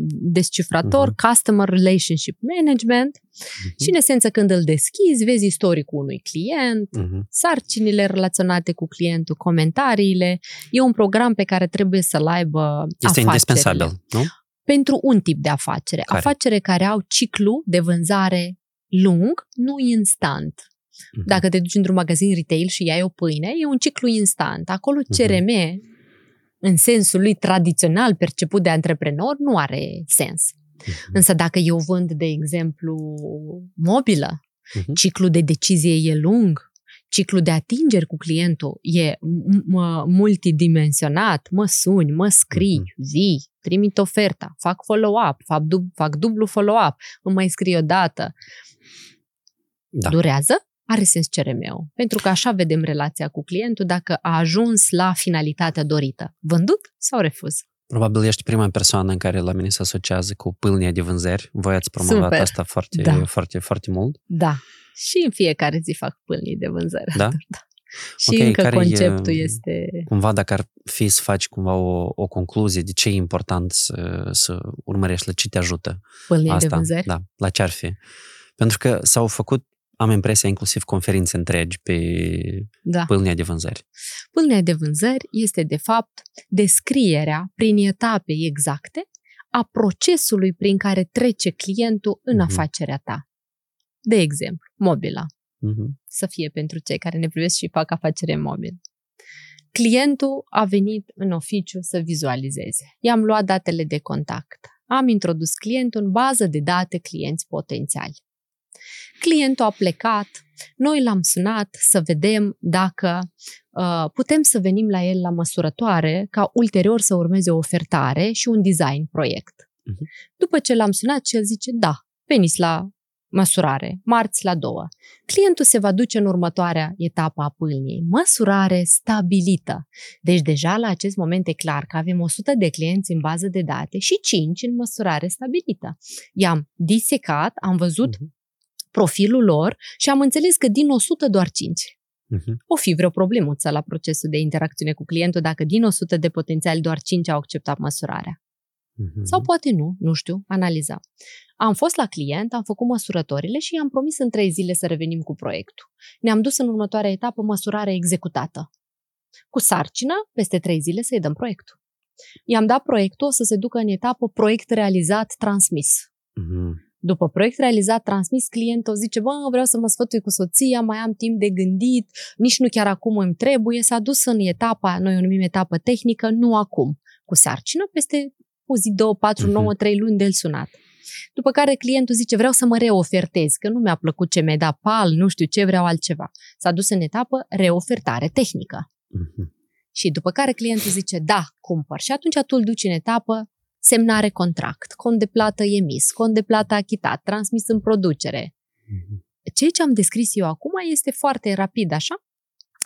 descifrator uh-huh. Customer Relationship Management uh-huh. și, în esență, când îl deschizi, vezi istoricul unui client, uh-huh. sarcinile relaționate cu clientul, comentariile. E un program pe care trebuie să-l aibă Este indispensabil, nu? Pentru un tip de afacere. Care? Afacere care au ciclu de vânzare lung, nu instant. Uh-huh. Dacă te duci într-un magazin retail și iai o pâine, e un ciclu instant. Acolo CRM, uh-huh. în sensul lui tradițional perceput de antreprenor, nu are sens. Uh-huh. Însă dacă eu vând, de exemplu, mobilă, uh-huh. ciclul de decizie e lung, ciclul de atingeri cu clientul e m- multidimensionat, mă suni, mă scrii, uh-huh. vii, trimit oferta, fac follow-up, fac, dub- fac dublu follow-up, îmi mai scrii o dată. Da. Durează are sens CRM-ul. Pentru că așa vedem relația cu clientul dacă a ajuns la finalitatea dorită. Vândut sau refuz? Probabil ești prima persoană în care la mine se asociază cu pâlnia de vânzări. Voi ați promovat Super. asta foarte, da. foarte, foarte mult. Da. Și în fiecare zi fac pâlnii de vânzări. Da? da. Și okay, încă care conceptul e, este... Cumva dacă ar fi să faci cumva o, o concluzie de ce e important să, să urmărești, la ce te ajută Pâlnia asta, de vânzări? Da, la ce ar fi. Pentru că s-au făcut am impresia inclusiv conferințe întregi pe da. pâlnia de vânzări. Pâlnia de vânzări este, de fapt, descrierea prin etape exacte a procesului prin care trece clientul în uh-huh. afacerea ta. De exemplu, mobila. Uh-huh. Să fie pentru cei care ne privesc și fac afacere mobil. Clientul a venit în oficiu să vizualizeze. I-am luat datele de contact. Am introdus clientul în bază de date clienți potențiali. Clientul a plecat, noi l-am sunat să vedem dacă uh, putem să venim la el la măsurătoare ca ulterior să urmeze o ofertare și un design proiect. Uh-huh. După ce l-am sunat, el zice, da, veniți la măsurare, marți la două. Clientul se va duce în următoarea etapă a pâlniei, măsurare stabilită. Deci deja la acest moment e clar că avem 100 de clienți în bază de date și 5 în măsurare stabilită. I-am disecat, am văzut uh-huh profilul lor și am înțeles că din 100 doar 5. Uh-huh. Mhm. O fi vreo problemuță la procesul de interacțiune cu clientul dacă din 100 de potențiali doar 5 au acceptat măsurarea. Uh-huh. Sau poate nu, nu știu, analiza. Am fost la client, am făcut măsurătorile și i-am promis în trei zile să revenim cu proiectul. Ne-am dus în următoarea etapă măsurare executată. Cu sarcina, peste trei zile să-i dăm proiectul. I-am dat proiectul, o să se ducă în etapă proiect realizat, transmis. Uh-huh. După proiect realizat, transmis clientul, zice, bă, vreau să mă sfătui cu soția, mai am timp de gândit, nici nu chiar acum îmi trebuie, s-a dus în etapa, noi o numim etapă tehnică, nu acum, cu sarcină, peste o zi, două, patru, uh-huh. nouă, trei luni de-l sunat. După care clientul zice, vreau să mă reofertez, că nu mi-a plăcut ce mi-a dat pal, nu știu ce, vreau altceva. S-a dus în etapă reofertare tehnică. Uh-huh. Și după care clientul zice, da, cumpăr. Și atunci tu îl duci în etapă semnare contract, cont de plată emis, cont de plată achitat, transmis în producere. Mhm. Ceea ce am descris eu acum este foarte rapid, așa?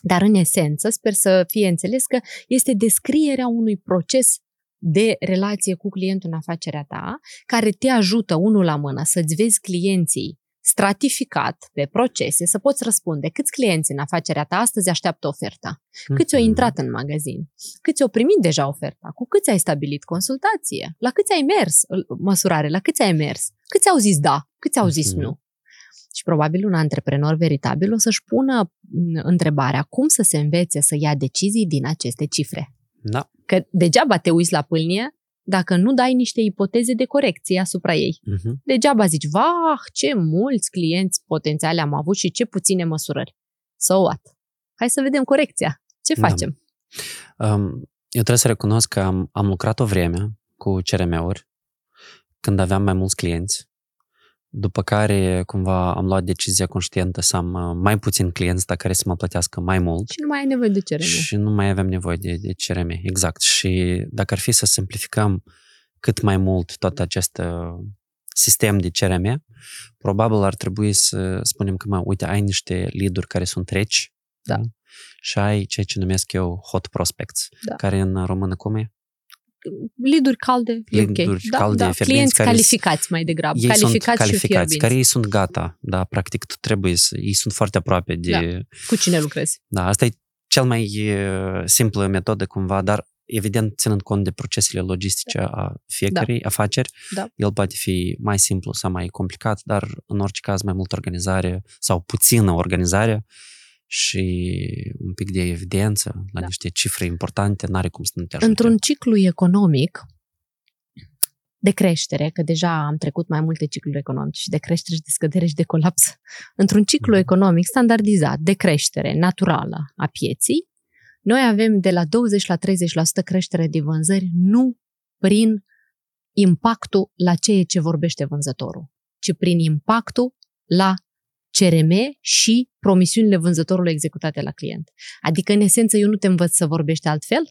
Dar în esență, sper să fie înțeles că este descrierea unui proces de relație cu clientul în afacerea ta, care te ajută unul la mână să-ți vezi clienții stratificat pe procese să poți răspunde câți clienți în afacerea ta astăzi așteaptă oferta, câți au mhm. intrat în magazin, câți au primit deja oferta, cu câți ai stabilit consultație, la câți ai mers, măsurare, la câți ai mers, câți au zis da, câți au zis mhm. nu. Și probabil un antreprenor veritabil o să-și pună întrebarea cum să se învețe să ia decizii din aceste cifre. Da. Că degeaba te uiți la pâlnie dacă nu dai niște ipoteze de corecție asupra ei. Uh-huh. Degeaba zici, vah, ce mulți clienți potențiali am avut și ce puține măsurări. So what? Hai să vedem corecția. Ce Da. facem? Um, eu trebuie să recunosc că am, am lucrat o vreme cu CRM-uri când aveam mai mulți clienți, după care cumva am luat decizia conștientă să am uh, mai puțin clienți, dar care să mă plătească mai mult Și nu mai ai nevoie de CRM. și nu mai avem nevoie de, de CRM. Exact. Și dacă ar fi să simplificăm cât mai mult tot acest uh, sistem de CRM, probabil ar trebui să spunem că, mă, uite, ai niște lead care sunt reci Da. și ai ceea ce numesc eu hot prospects, Da. care în română cum e? Lead-uri calde, e ok. Lead-uri Da, calde, da. fierbinți, Clienți care calificați mai degrabă. Ei calificați, sunt și calificați, fierbinți. care ei sunt gata, da, practic tu trebuie să, ei sunt foarte aproape de, Da. Cu cine lucrezi? Da, asta e cel mai uh, simplă metodă cumva, dar evident ținând cont de procesele logistice a fiecărei afaceri, Da. el poate fi mai simplu sau mai complicat, dar în orice caz mai multă organizare sau puțină organizare și un pic de evidență la Da. niște cifre importante, n-are cum să nu te ajute. Într-un ciclu economic de creștere, că deja am trecut mai multe cicluri economice și de creștere și de scădere și de colaps, într-un ciclu Mhm. economic standardizat de creștere naturală a pieții, noi avem de la 20 la 30% creștere de vânzări, nu prin impactul la ceea ce vorbește vânzătorul, ci prin impactul la CRM și promisiunile vânzătorului executate la client. Adică, în esență, eu nu te învăț să vorbești altfel,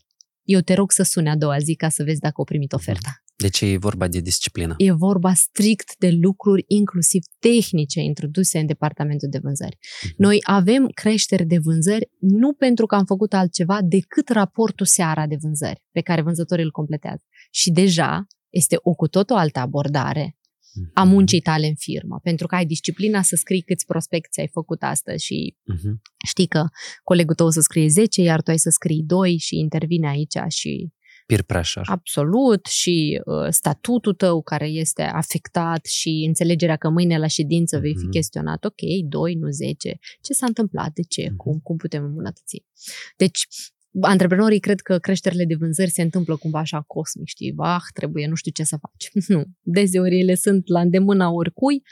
eu te rog să suni a doua zi ca să vezi dacă au primit oferta. Deci e vorba de disciplină. E vorba strict de lucruri inclusiv tehnice introduse în departamentul de vânzări. Mhm. Noi avem creșteri de vânzări nu pentru că am făcut altceva decât raportul seara de vânzări pe care vânzătorii îl completează. Și deja este o cu tot o altă abordare a muncii tale în firmă, pentru că ai disciplina să scrii câți prospecți ai făcut astăzi și Mhm. știi că colegul tău o să scrie 10, iar tu ai să scrii 2 și intervine aici și Peer pressure. absolut și uh, statutul tău care este afectat și înțelegerea că mâine la ședință vei fi Mhm. chestionat, ok, 2, nu 10, ce s-a întâmplat, de ce, Mhm. cum, cum putem îmbunătăți. Deci, antreprenorii cred că creșterile de vânzări se întâmplă cumva așa cosmic, știi, ah, trebuie, nu știu ce să faci. Nu, deseori ele sunt la îndemâna oricui,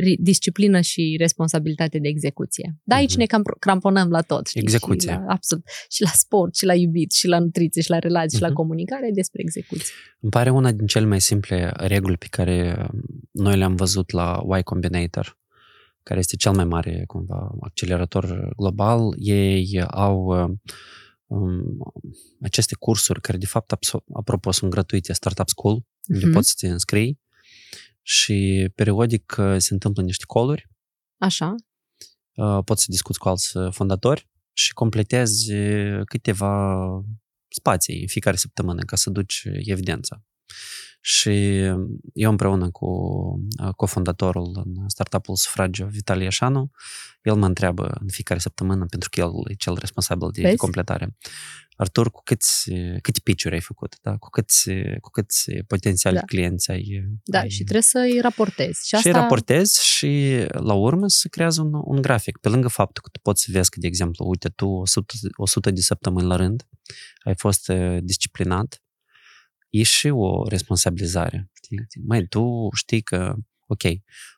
ri- disciplină și responsabilitate de execuție. Dar aici Mhm. ne cam cramponăm la tot. Știi? Execuție. Și la, absolut. Și la sport, și la iubit, și la nutriție, și la relații, și la Mhm. comunicare, e despre execuție. Îmi pare una din cele mai simple reguli pe care noi le-am văzut la Y Combinator, care este cel mai mare cumva accelerator global. Ei au um, aceste cursuri care de fapt, abso- apropo, sunt gratuite, Startup School, unde Mhm. poți să te înscrii și periodic uh, se întâmplă niște coluri, Așa, uh, poți să discuți cu alți uh, fondatori și completezi uh, câteva spații în fiecare săptămână ca să duci evidența. Și eu împreună cu uh, cofondatorul în startup-ul Sufragio, Vitalie Iașanu, el mă întreabă în fiecare săptămână, pentru că el e cel responsabil de, de Vezi? completare. Artur, cu câți, câte pitch-uri ai făcut? Da? Cu câți, cu câți potențiali Da. clienți ai da, ai, și trebuie să-i raportezi. Și, și asta, raportezi și la urmă se creează un, un grafic. Pe lângă faptul că tu poți să vezi că, de exemplu, uite, tu 100, 100 de săptămâni la rând ai fost uh, disciplinat, e și o responsabilizare. Știi? Mai tu știi că, ok,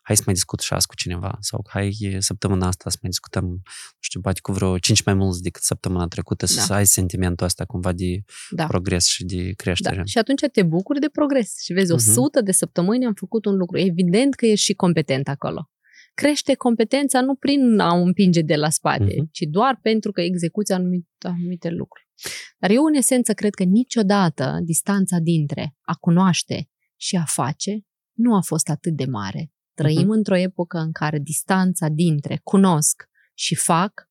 hai să mai discut și azi cu cineva sau hai săptămâna asta să mai discutăm, nu știu, poate cu vreo 5 mai mulți decât săptămâna trecută, Da. să ai sentimentul ăsta cumva de da, progres și de creștere. da. Și atunci te bucuri de progres. Și vezi, Mhm. 100 de săptămâni am făcut un lucru. Evident că ești și competent acolo. Crește competența nu prin a o împinge de la spate, Mhm. ci doar pentru că execuți anumite, anumite lucruri. Dar eu, în esență, cred că niciodată distanța dintre a cunoaște și a face nu a fost atât de mare. Trăim Mhm. într-o epocă în care distanța dintre cunosc și fac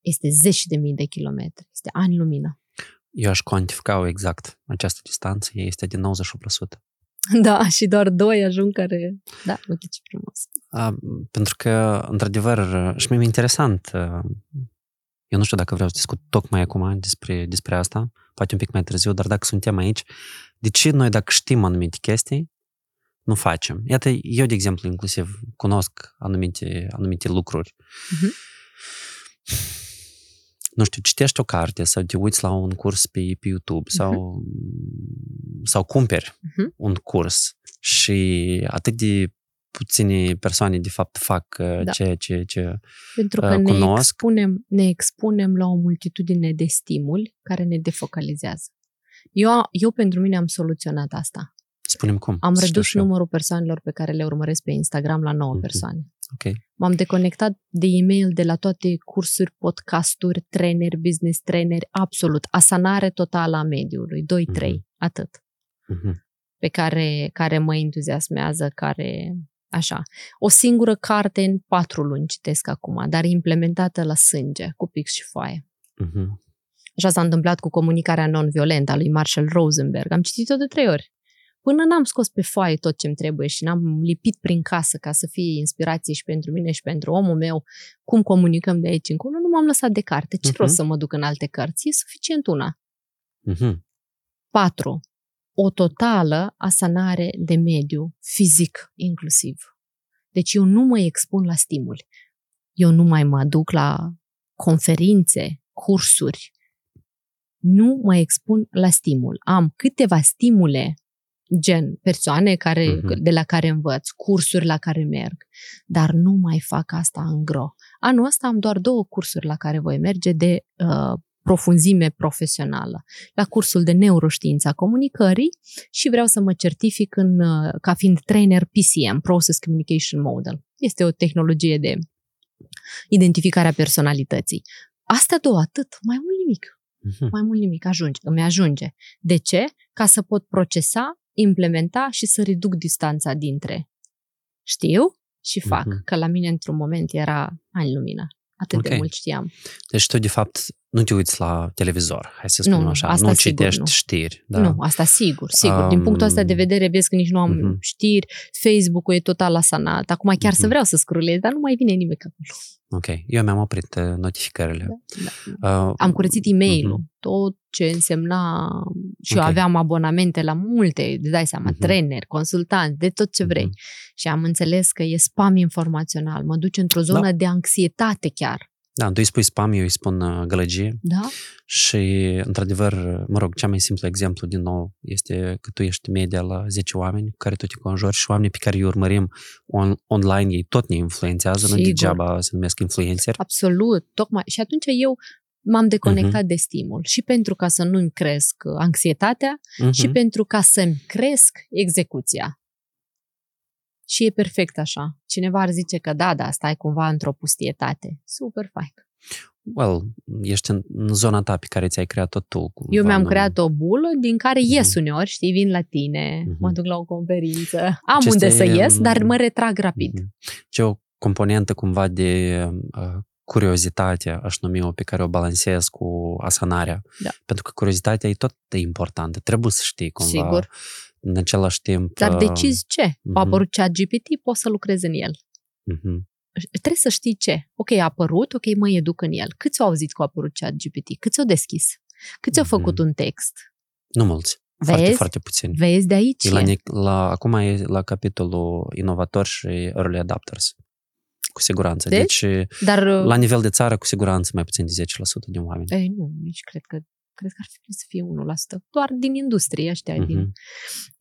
este zeci de mii de kilometri. Este ani lumină. Eu aș cuantifica exact această distanță, ea este de 98%. Da, și doar doi ajung care... Da, uite ce frumos. A, pentru că, într-adevăr, și mi-e interesant. Uh, Eu nu știu dacă vreau să discut tocmai acum despre, despre asta, poate un pic mai târziu, dar dacă suntem aici, de ce noi, dacă știm anumite chestii, nu facem? Iată, eu, de exemplu, inclusiv cunosc anumite, anumite lucruri. Mhm. nu știu, citești o carte sau te uiți la un curs pe, pe YouTube sau, sau cumperi Mhm. un curs și atât de puține persoane de fapt fac uh, Da. ceea ce, ce Pentru că Uh, ne cunosc. expunem, ne expunem la o multitudine de stimuli care ne defocalizează. Eu, eu pentru mine am soluționat asta. spunem cum. Am să știu redus și eu. numărul persoanelor pe care le urmăresc pe Instagram la 9 Mhm. persoane. Ok. M-am deconectat de e-mail de la toate cursuri, podcasturi, traineri, business traineri, absolut. Asanare totală a mediului, 2-3, Mhm. atât. Mhm. Pe care, care mă entuziasmează, care... Așa. O singură carte în patru luni citesc acum, dar implementată la sânge, cu pix și foaie. Mhm. Așa s-a întâmplat cu comunicarea non-violentă a lui Marshall Rosenberg. Am citit-o de trei ori. Până n-am scos pe foaie tot ce-mi trebuie și n-am lipit prin casă ca să fie inspirație și pentru mine și pentru omul meu, cum comunicăm de aici încolo, nu m-am lăsat de carte. Ce Mhm. rost să mă duc în alte cărți? E suficient una. Mhm. 4. O totală asanare de mediu, fizic inclusiv. Deci eu nu mă expun la stimuli. Eu nu mai mă duc la conferințe, cursuri. Nu mă expun la stimul. Am câteva stimule, gen persoane care, Mhm. de la care învăț, cursuri la care merg, dar nu mai fac asta în gro. Anul ăsta am doar două cursuri la care voi merge de uh, profunzime profesională. La cursul de neuroștiință a comunicării și vreau să mă certific în, uh, ca fiind trainer PCM, Process Communication Model. Este o tehnologie de identificare a personalității. Astea două, atât, mai mult nimic. Mhm. Mai mult nimic, ajunge, îmi ajunge. De ce? Ca să pot procesa, implementa și să reduc distanța dintre știu și fac. Mhm. Că la mine într-un moment era ani lumină. Atât de Ok. mult știam. Deci tu, de fapt, nu te uiți la televizor, hai să spunem Nu, așa. asta nu sigur citești nu. știri. Da. Da? Nu, asta sigur, sigur. Din Um, punctul ăsta de vedere, vezi că nici nu am mhm. știri, Facebook-ul e total asanat. Acum chiar să Mhm. vreau să scrolez, dar nu mai vine nimeni acolo. Ok. Eu mi-am oprit uh, notificările. Da. Uh, Am curățit e mail Mhm. tot ce însemna și eu Ok. aveam abonamente la multe, îți dai seama, Mhm. traineri, consultanți, de tot ce vrei. Mhm. Și am înțeles că e spam informațional, mă duce într-o zonă de anxietate chiar. Da, tu îi spui spam, eu îi spun uh, gălăgie Da? și, într-adevăr, mă rog, cea mai simplu exemplu, din nou, este că tu ești media la 10 oameni cu care tu te conjori și oamenii pe care îi urmărim on, online, ei tot ne influențează, nu Sigur. degeaba se numesc influencer. Absolut, tocmai. Și atunci eu m-am deconectat Mhm. de stimul și pentru ca să nu-mi cresc anxietatea și Mhm. pentru ca să-mi cresc execuția. Și e perfect așa. Cineva ar zice că da, da, stai cumva într-o pustietate. Super fain. Well, ești în, în zona ta pe care ți-ai creat-o tu. Cumva, Eu mi-am nu? creat o bulă din care Mhm. ies uneori, știi, vin la tine, Mhm. mă duc la o conferință, am Acesta unde să e, ies, um, dar mă retrag rapid. Mhm. Ce o componentă cumva de uh, curiozitate, aș numi-o, pe care o balansez cu asanarea. Da. Pentru că curiozitatea e tot de importantă. Trebuie să știi cumva. Sigur. În același timp... Dar uh, decizi ce? mhm. A apărut chat GPT, poți să lucrezi în el. mhm. Trebuie să știi ce. Ok, a apărut, ok, mă educ în el. Câți au auzit că a apărut chat GPT? Câți au deschis? Câți au Mhm. făcut un text? Nu mulți. Foarte, Vezi? foarte puțini. Vezi de aici? E la, e. ne- la, acum e la capitolul inovatori și early adapters. Cu siguranță. Deci? Deci, Dar, la nivel de țară, cu siguranță, mai puțin de 10% din oameni. ei, nu, nici cred că cred că ar fi să fie 1%. Doar din industrie ăștia. Mhm. Din...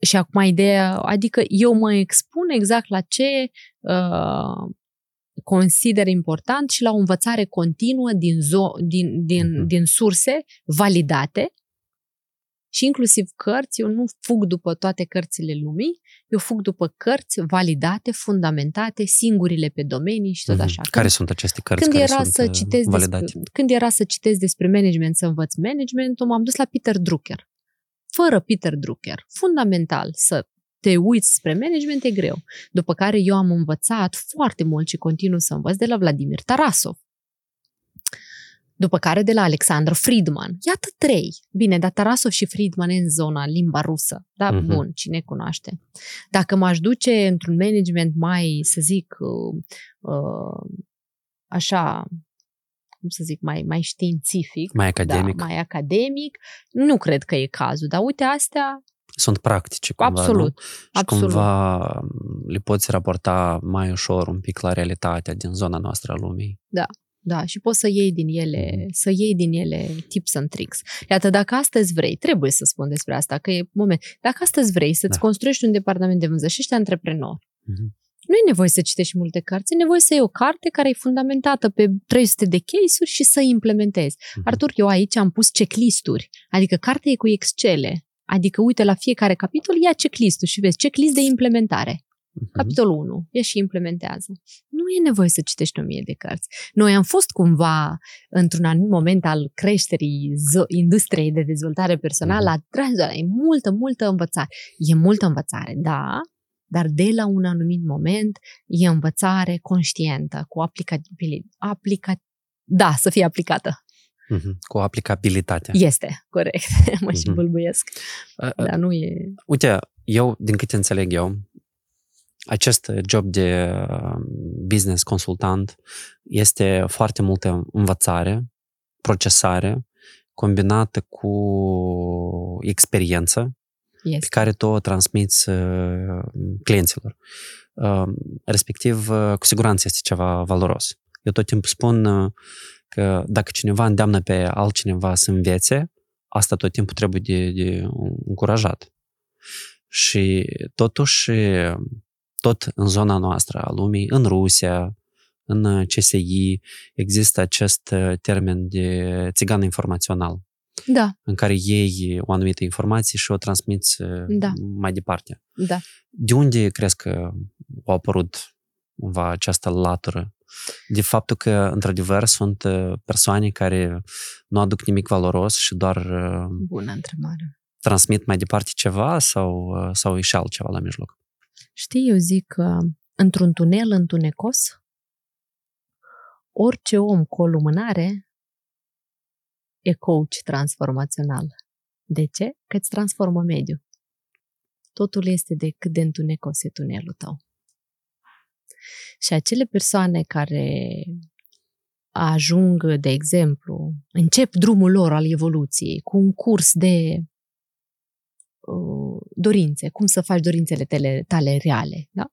Și acum ideea, adică eu mă expun exact la ce uh, consider important și la o învățare continuă din, zo- din, din, Mhm. din surse validate și inclusiv cărți. Eu nu fug după toate cărțile lumii, eu fug după cărți validate, fundamentate, singurile pe domenii și tot Mhm. așa. Care sunt aceste cărți când care era sunt să uh, citesc validate? despre, când era să citesc despre management, să învăț managementul, m-am dus la Peter Drucker. Fără Peter Drucker, fundamental să te uiți spre management e greu. După care eu am învățat foarte mult și continuu să învăț de la Vladimir Tarasov. După care de la Alexandru Friedman. Iată trei. Bine, dar Tarasov și Friedman e în zona limba rusă. Da, Mhm. bun, cine cunoaște. Dacă m-aș duce într-un management mai, să zic, uh, uh, așa, cum să zic, mai, mai științific, Mai academic? da, mai academic, nu cred că e cazul. Dar uite, astea, Sunt practice cumva, absolut, nu? Și absolut. cumva m, le poți raporta mai ușor un pic la realitatea din zona noastră a lumii. Da. Da, și poți să iei din ele, să iei din ele tips and tricks. Iată, dacă astăzi vrei, trebuie să spun despre asta, că e moment. Dacă astăzi vrei să-ți da. construiești un departament de vânzări și ești antreprenor, uh-huh. nu e nevoie să citești multe cărți, e nevoie să iei o carte care e fundamentată pe 300 de case-uri și să implementezi. Uh-huh. Artur, eu aici am pus checklist-uri, adică cartea e cu Excel, adică uite la fiecare capitol, ia checklist-ul și vezi checklist de implementare. Uh-huh. Capitolul 1. Ia și implementează. Nu e nevoie să citești o mie de cărți. Noi am fost cumva într-un anumit moment al creșterii zo- industriei de dezvoltare personală, uh-huh. e multă, multă învățare. E multă învățare, da, dar de la un anumit moment e învățare conștientă, cu aplicabilitate. Aplica... Da, să fie aplicată. Uh-huh. Cu aplicabilitatea. Este, corect. mă uh-huh. și bâlbuiesc. Uh, uh, dar nu e... Uite, eu, din câte înțeleg eu, acest job de uh, business consultant este foarte multă învățare, procesare, combinată cu experiență este. pe care tu o transmiți uh, clienților. Uh, respectiv, cu siguranță este ceva valoros. Eu tot timpul spun că dacă cineva îndeamnă pe altcineva să învețe, asta tot timpul trebuie de, de încurajat. Și totuși tot în zona noastră a lumii, în Rusia, în CSI, există acest uh, termen de țigan informațional. Da. În care iei o anumită informație și o transmiți uh, da. mai departe. Da. De unde crezi că a apărut cumva această latură? De faptul că, într-adevăr, sunt uh, persoane care nu aduc nimic valoros și doar Bună întrebare. transmit mai departe ceva sau, sau e și altceva la mijloc? Știi, eu zic că într-un tunel întunecos, orice om cu o lumânare e coach transformațional. De ce? Că îți transformă mediul. Totul este de cât de întunecos e tunelul tău. Și acele persoane care ajung, de exemplu, încep drumul lor al evoluției cu un curs de Uh, dorințe, cum să faci dorințele tale, tale reale. Da?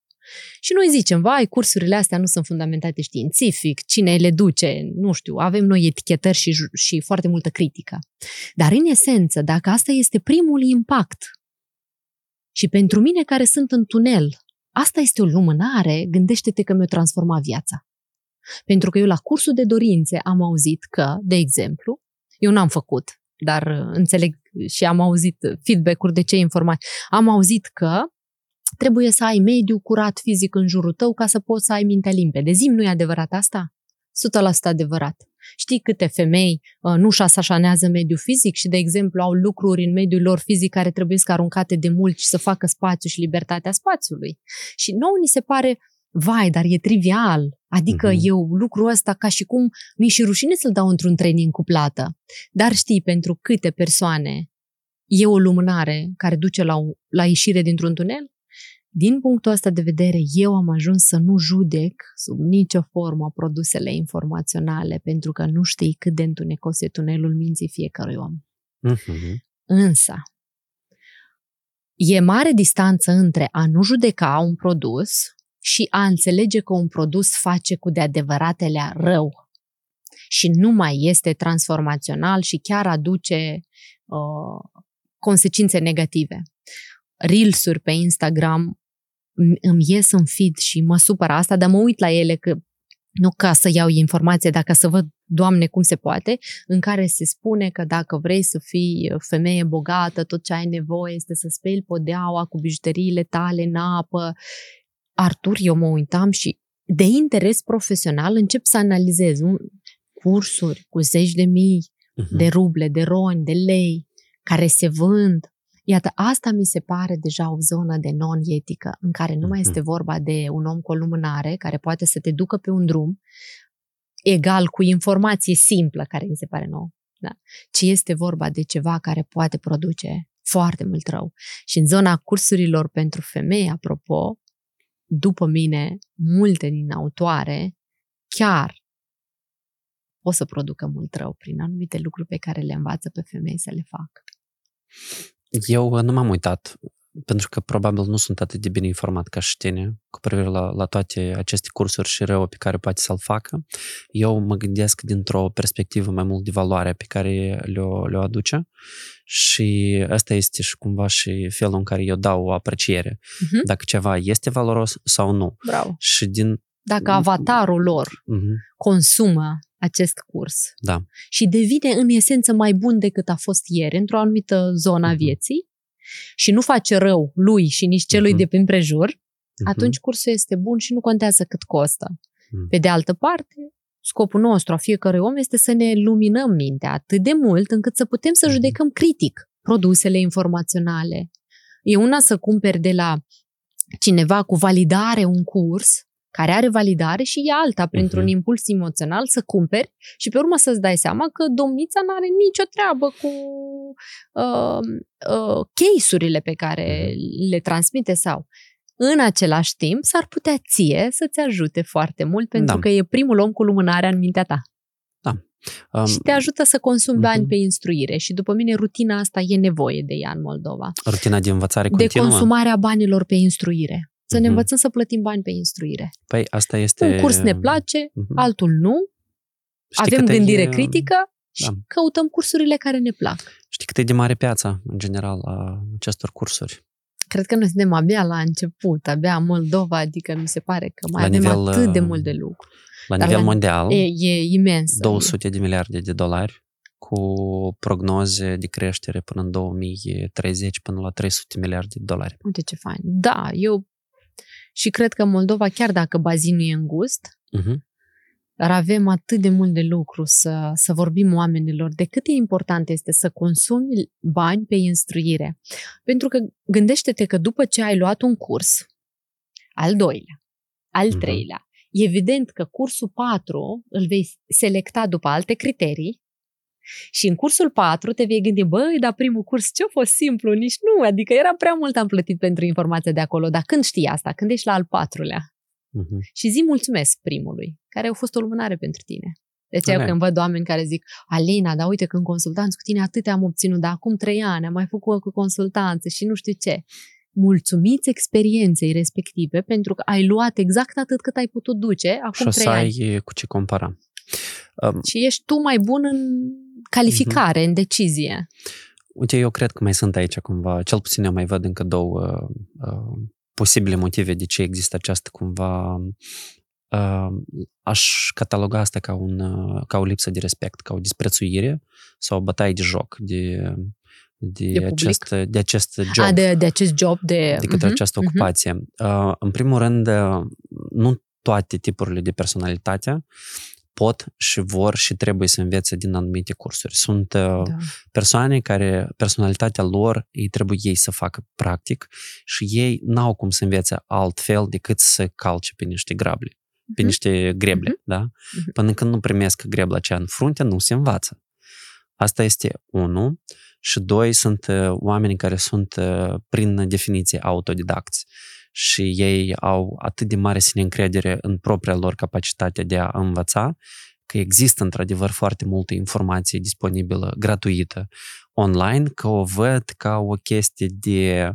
Și noi zicem, vai, cursurile astea nu sunt fundamentate științific, cine le duce, nu știu, avem noi etichetări și, și foarte multă critică. Dar în esență, dacă asta este primul impact și pentru mine care sunt în tunel, asta este o lumânare, gândește-te că mi-a transformat viața. Pentru că eu la cursul de dorințe am auzit că, de exemplu, eu n-am făcut, dar uh, înțeleg și am auzit feedback-uri de ce informații. Am auzit că trebuie să ai mediu curat fizic în jurul tău ca să poți să ai mintea limpede. Zim, nu e adevărat asta? 100% adevărat. Știi câte femei uh, nu-și asașanează mediul fizic și, de exemplu, au lucruri în mediul lor fizic care trebuie să aruncate de mult și să facă spațiu și libertatea spațiului. Și nouă ni se pare vai, dar e trivial. Adică uh-huh. eu lucrul ăsta ca și cum mi și rușine să-l dau într-un training cu plată. Dar știi pentru câte persoane e o lumânare care duce la, la ieșire dintr-un tunel? Din punctul ăsta de vedere, eu am ajuns să nu judec sub nicio formă produsele informaționale, pentru că nu știi cât de întunecos e tunelul minții fiecărui om. Uh-huh. Însă, e mare distanță între a nu judeca un produs și a înțelege că un produs face cu de adevăratele rău și nu mai este transformațional și chiar aduce uh, consecințe negative. Reels-uri pe Instagram îmi ies în feed și mă supără asta, dar mă uit la ele că nu ca să iau informație, dacă să văd, Doamne, cum se poate, în care se spune că dacă vrei să fii femeie bogată, tot ce ai nevoie este să speli podeaua cu bijuteriile tale în apă Artur, eu mă uitam și de interes profesional încep să analizez un, cursuri cu zeci de mii uh-huh. de ruble, de roni, de lei, care se vând. Iată, asta mi se pare deja o zonă de non-etică, în care nu mai uh-huh. este vorba de un om cu o lumânare care poate să te ducă pe un drum egal cu informație simplă, care mi se pare nouă, da? ci este vorba de ceva care poate produce foarte mult rău. Și în zona cursurilor pentru femei, apropo, după mine, multe din autoare chiar o să producă mult rău prin anumite lucruri pe care le învață pe femei să le facă. Eu nu m-am uitat pentru că probabil nu sunt atât de bine informat ca și tine cu privire la, la toate aceste cursuri și rău pe care poate să-l facă. Eu mă gândesc dintr-o perspectivă mai mult de valoare pe care le-o, le aduce și asta este și cumva și felul în care eu dau o apreciere. Uh-huh. Dacă ceva este valoros sau nu. Bravo. Și din... Dacă avatarul lor Uh-huh. consumă acest curs Da. și devine în esență mai bun decât a fost ieri într-o anumită zonă a Mhm. vieții și nu face rău lui și nici celui Mhm. de prin prejur, Mhm. atunci cursul este bun și nu contează cât costă. Mhm. Pe de altă parte, scopul nostru a fiecărui om este să ne luminăm mintea atât de mult încât să putem să Mhm. judecăm critic produsele informaționale. E una să cumperi de la cineva cu validare un curs care are validare și e alta printr-un Mhm. impuls emoțional să cumperi și pe urmă să-ți dai seama că domnița nu are nicio treabă cu uh, uh, case-urile pe care le transmite sau în același timp s-ar putea ție să-ți ajute foarte mult pentru Da. că e primul om cu lumânarea în mintea ta Um, și te ajută să consumi bani Mhm. pe instruire și după mine rutina asta e nevoie de ea în Moldova. rutina de învățare De continuă. consumarea banilor pe instruire. Să ne Mhm. învățăm să plătim bani pe instruire. Păi asta este... Un curs ne place, Mhm. altul nu, Știi avem cât e- gândire critică și Da. căutăm cursurile care ne plac. Știi cât e de mare piața, în general, a acestor cursuri? Cred că noi suntem abia la început, abia în Moldova, adică mi se pare că mai La avem nivel, atât de uh, mult de lucru. La Dar nivel la- mondial, E, e imens. 200 de miliarde de dolari, cu prognoze de creștere până în 2030, până la 300 miliarde de dolari. Uite ce fain. Da, eu și cred că Moldova, chiar dacă bazinul e îngust, Uh-huh. dar avem atât de mult de lucru să, să vorbim oamenilor de cât e important este să consumi bani pe instruire. Pentru că gândește-te că după ce ai luat un curs, al doilea, al Mhm. treilea, e evident că cursul 4 îl vei selecta după alte criterii și în cursul 4 te vei gândi, băi, dar primul curs ce-a fost simplu, nici nu, adică era prea mult am plătit pentru informația de acolo, dar când știi asta? Când ești la al patrulea? Uh-huh. și zi mulțumesc primului, care a fost o lumânare pentru tine. De ce eu Corect. când văd oameni care zic, Alina, dar uite, când consultanți cu tine atâtea am obținut, dar acum trei ani am mai făcut cu consultanță și nu știu ce. Mulțumiți experienței respective pentru că ai luat exact atât cât ai putut duce Și acum o trei să ani. ai cu ce compara. Um, Și ești tu mai bun în calificare, în decizie. uite, eu cred că mai sunt aici cumva, cel puțin eu mai văd încă două uh, posibile motive de ce există această cumva uh, aș cataloga asta ca, un, uh, ca o lipsă de respect, ca o disprețuire sau o bătaie de joc de, de, De public? acest, de acest job. A, de, de acest job, de... de către Mhm, această mhm. ocupație. Uh, În primul rând, uh, nu toate tipurile de personalitate pot și vor și trebuie să învețe din anumite cursuri. Sunt uh, Da. persoane care, personalitatea lor, ei trebuie ei să facă practic și ei n-au cum să învețe altfel decât să calce pe niște grable, pe Mhm. niște greble, Mhm. da? Mhm. Până când nu primesc grebla aceea în frunte, nu se învață. Asta este unul. Și doi, sunt uh, oameni care sunt, uh, prin definiție, autodidacți și ei au atât de mare sine încredere în propria lor capacitate de a învăța, că există într-adevăr foarte multă informație disponibilă, gratuită, online, că o văd ca o chestie de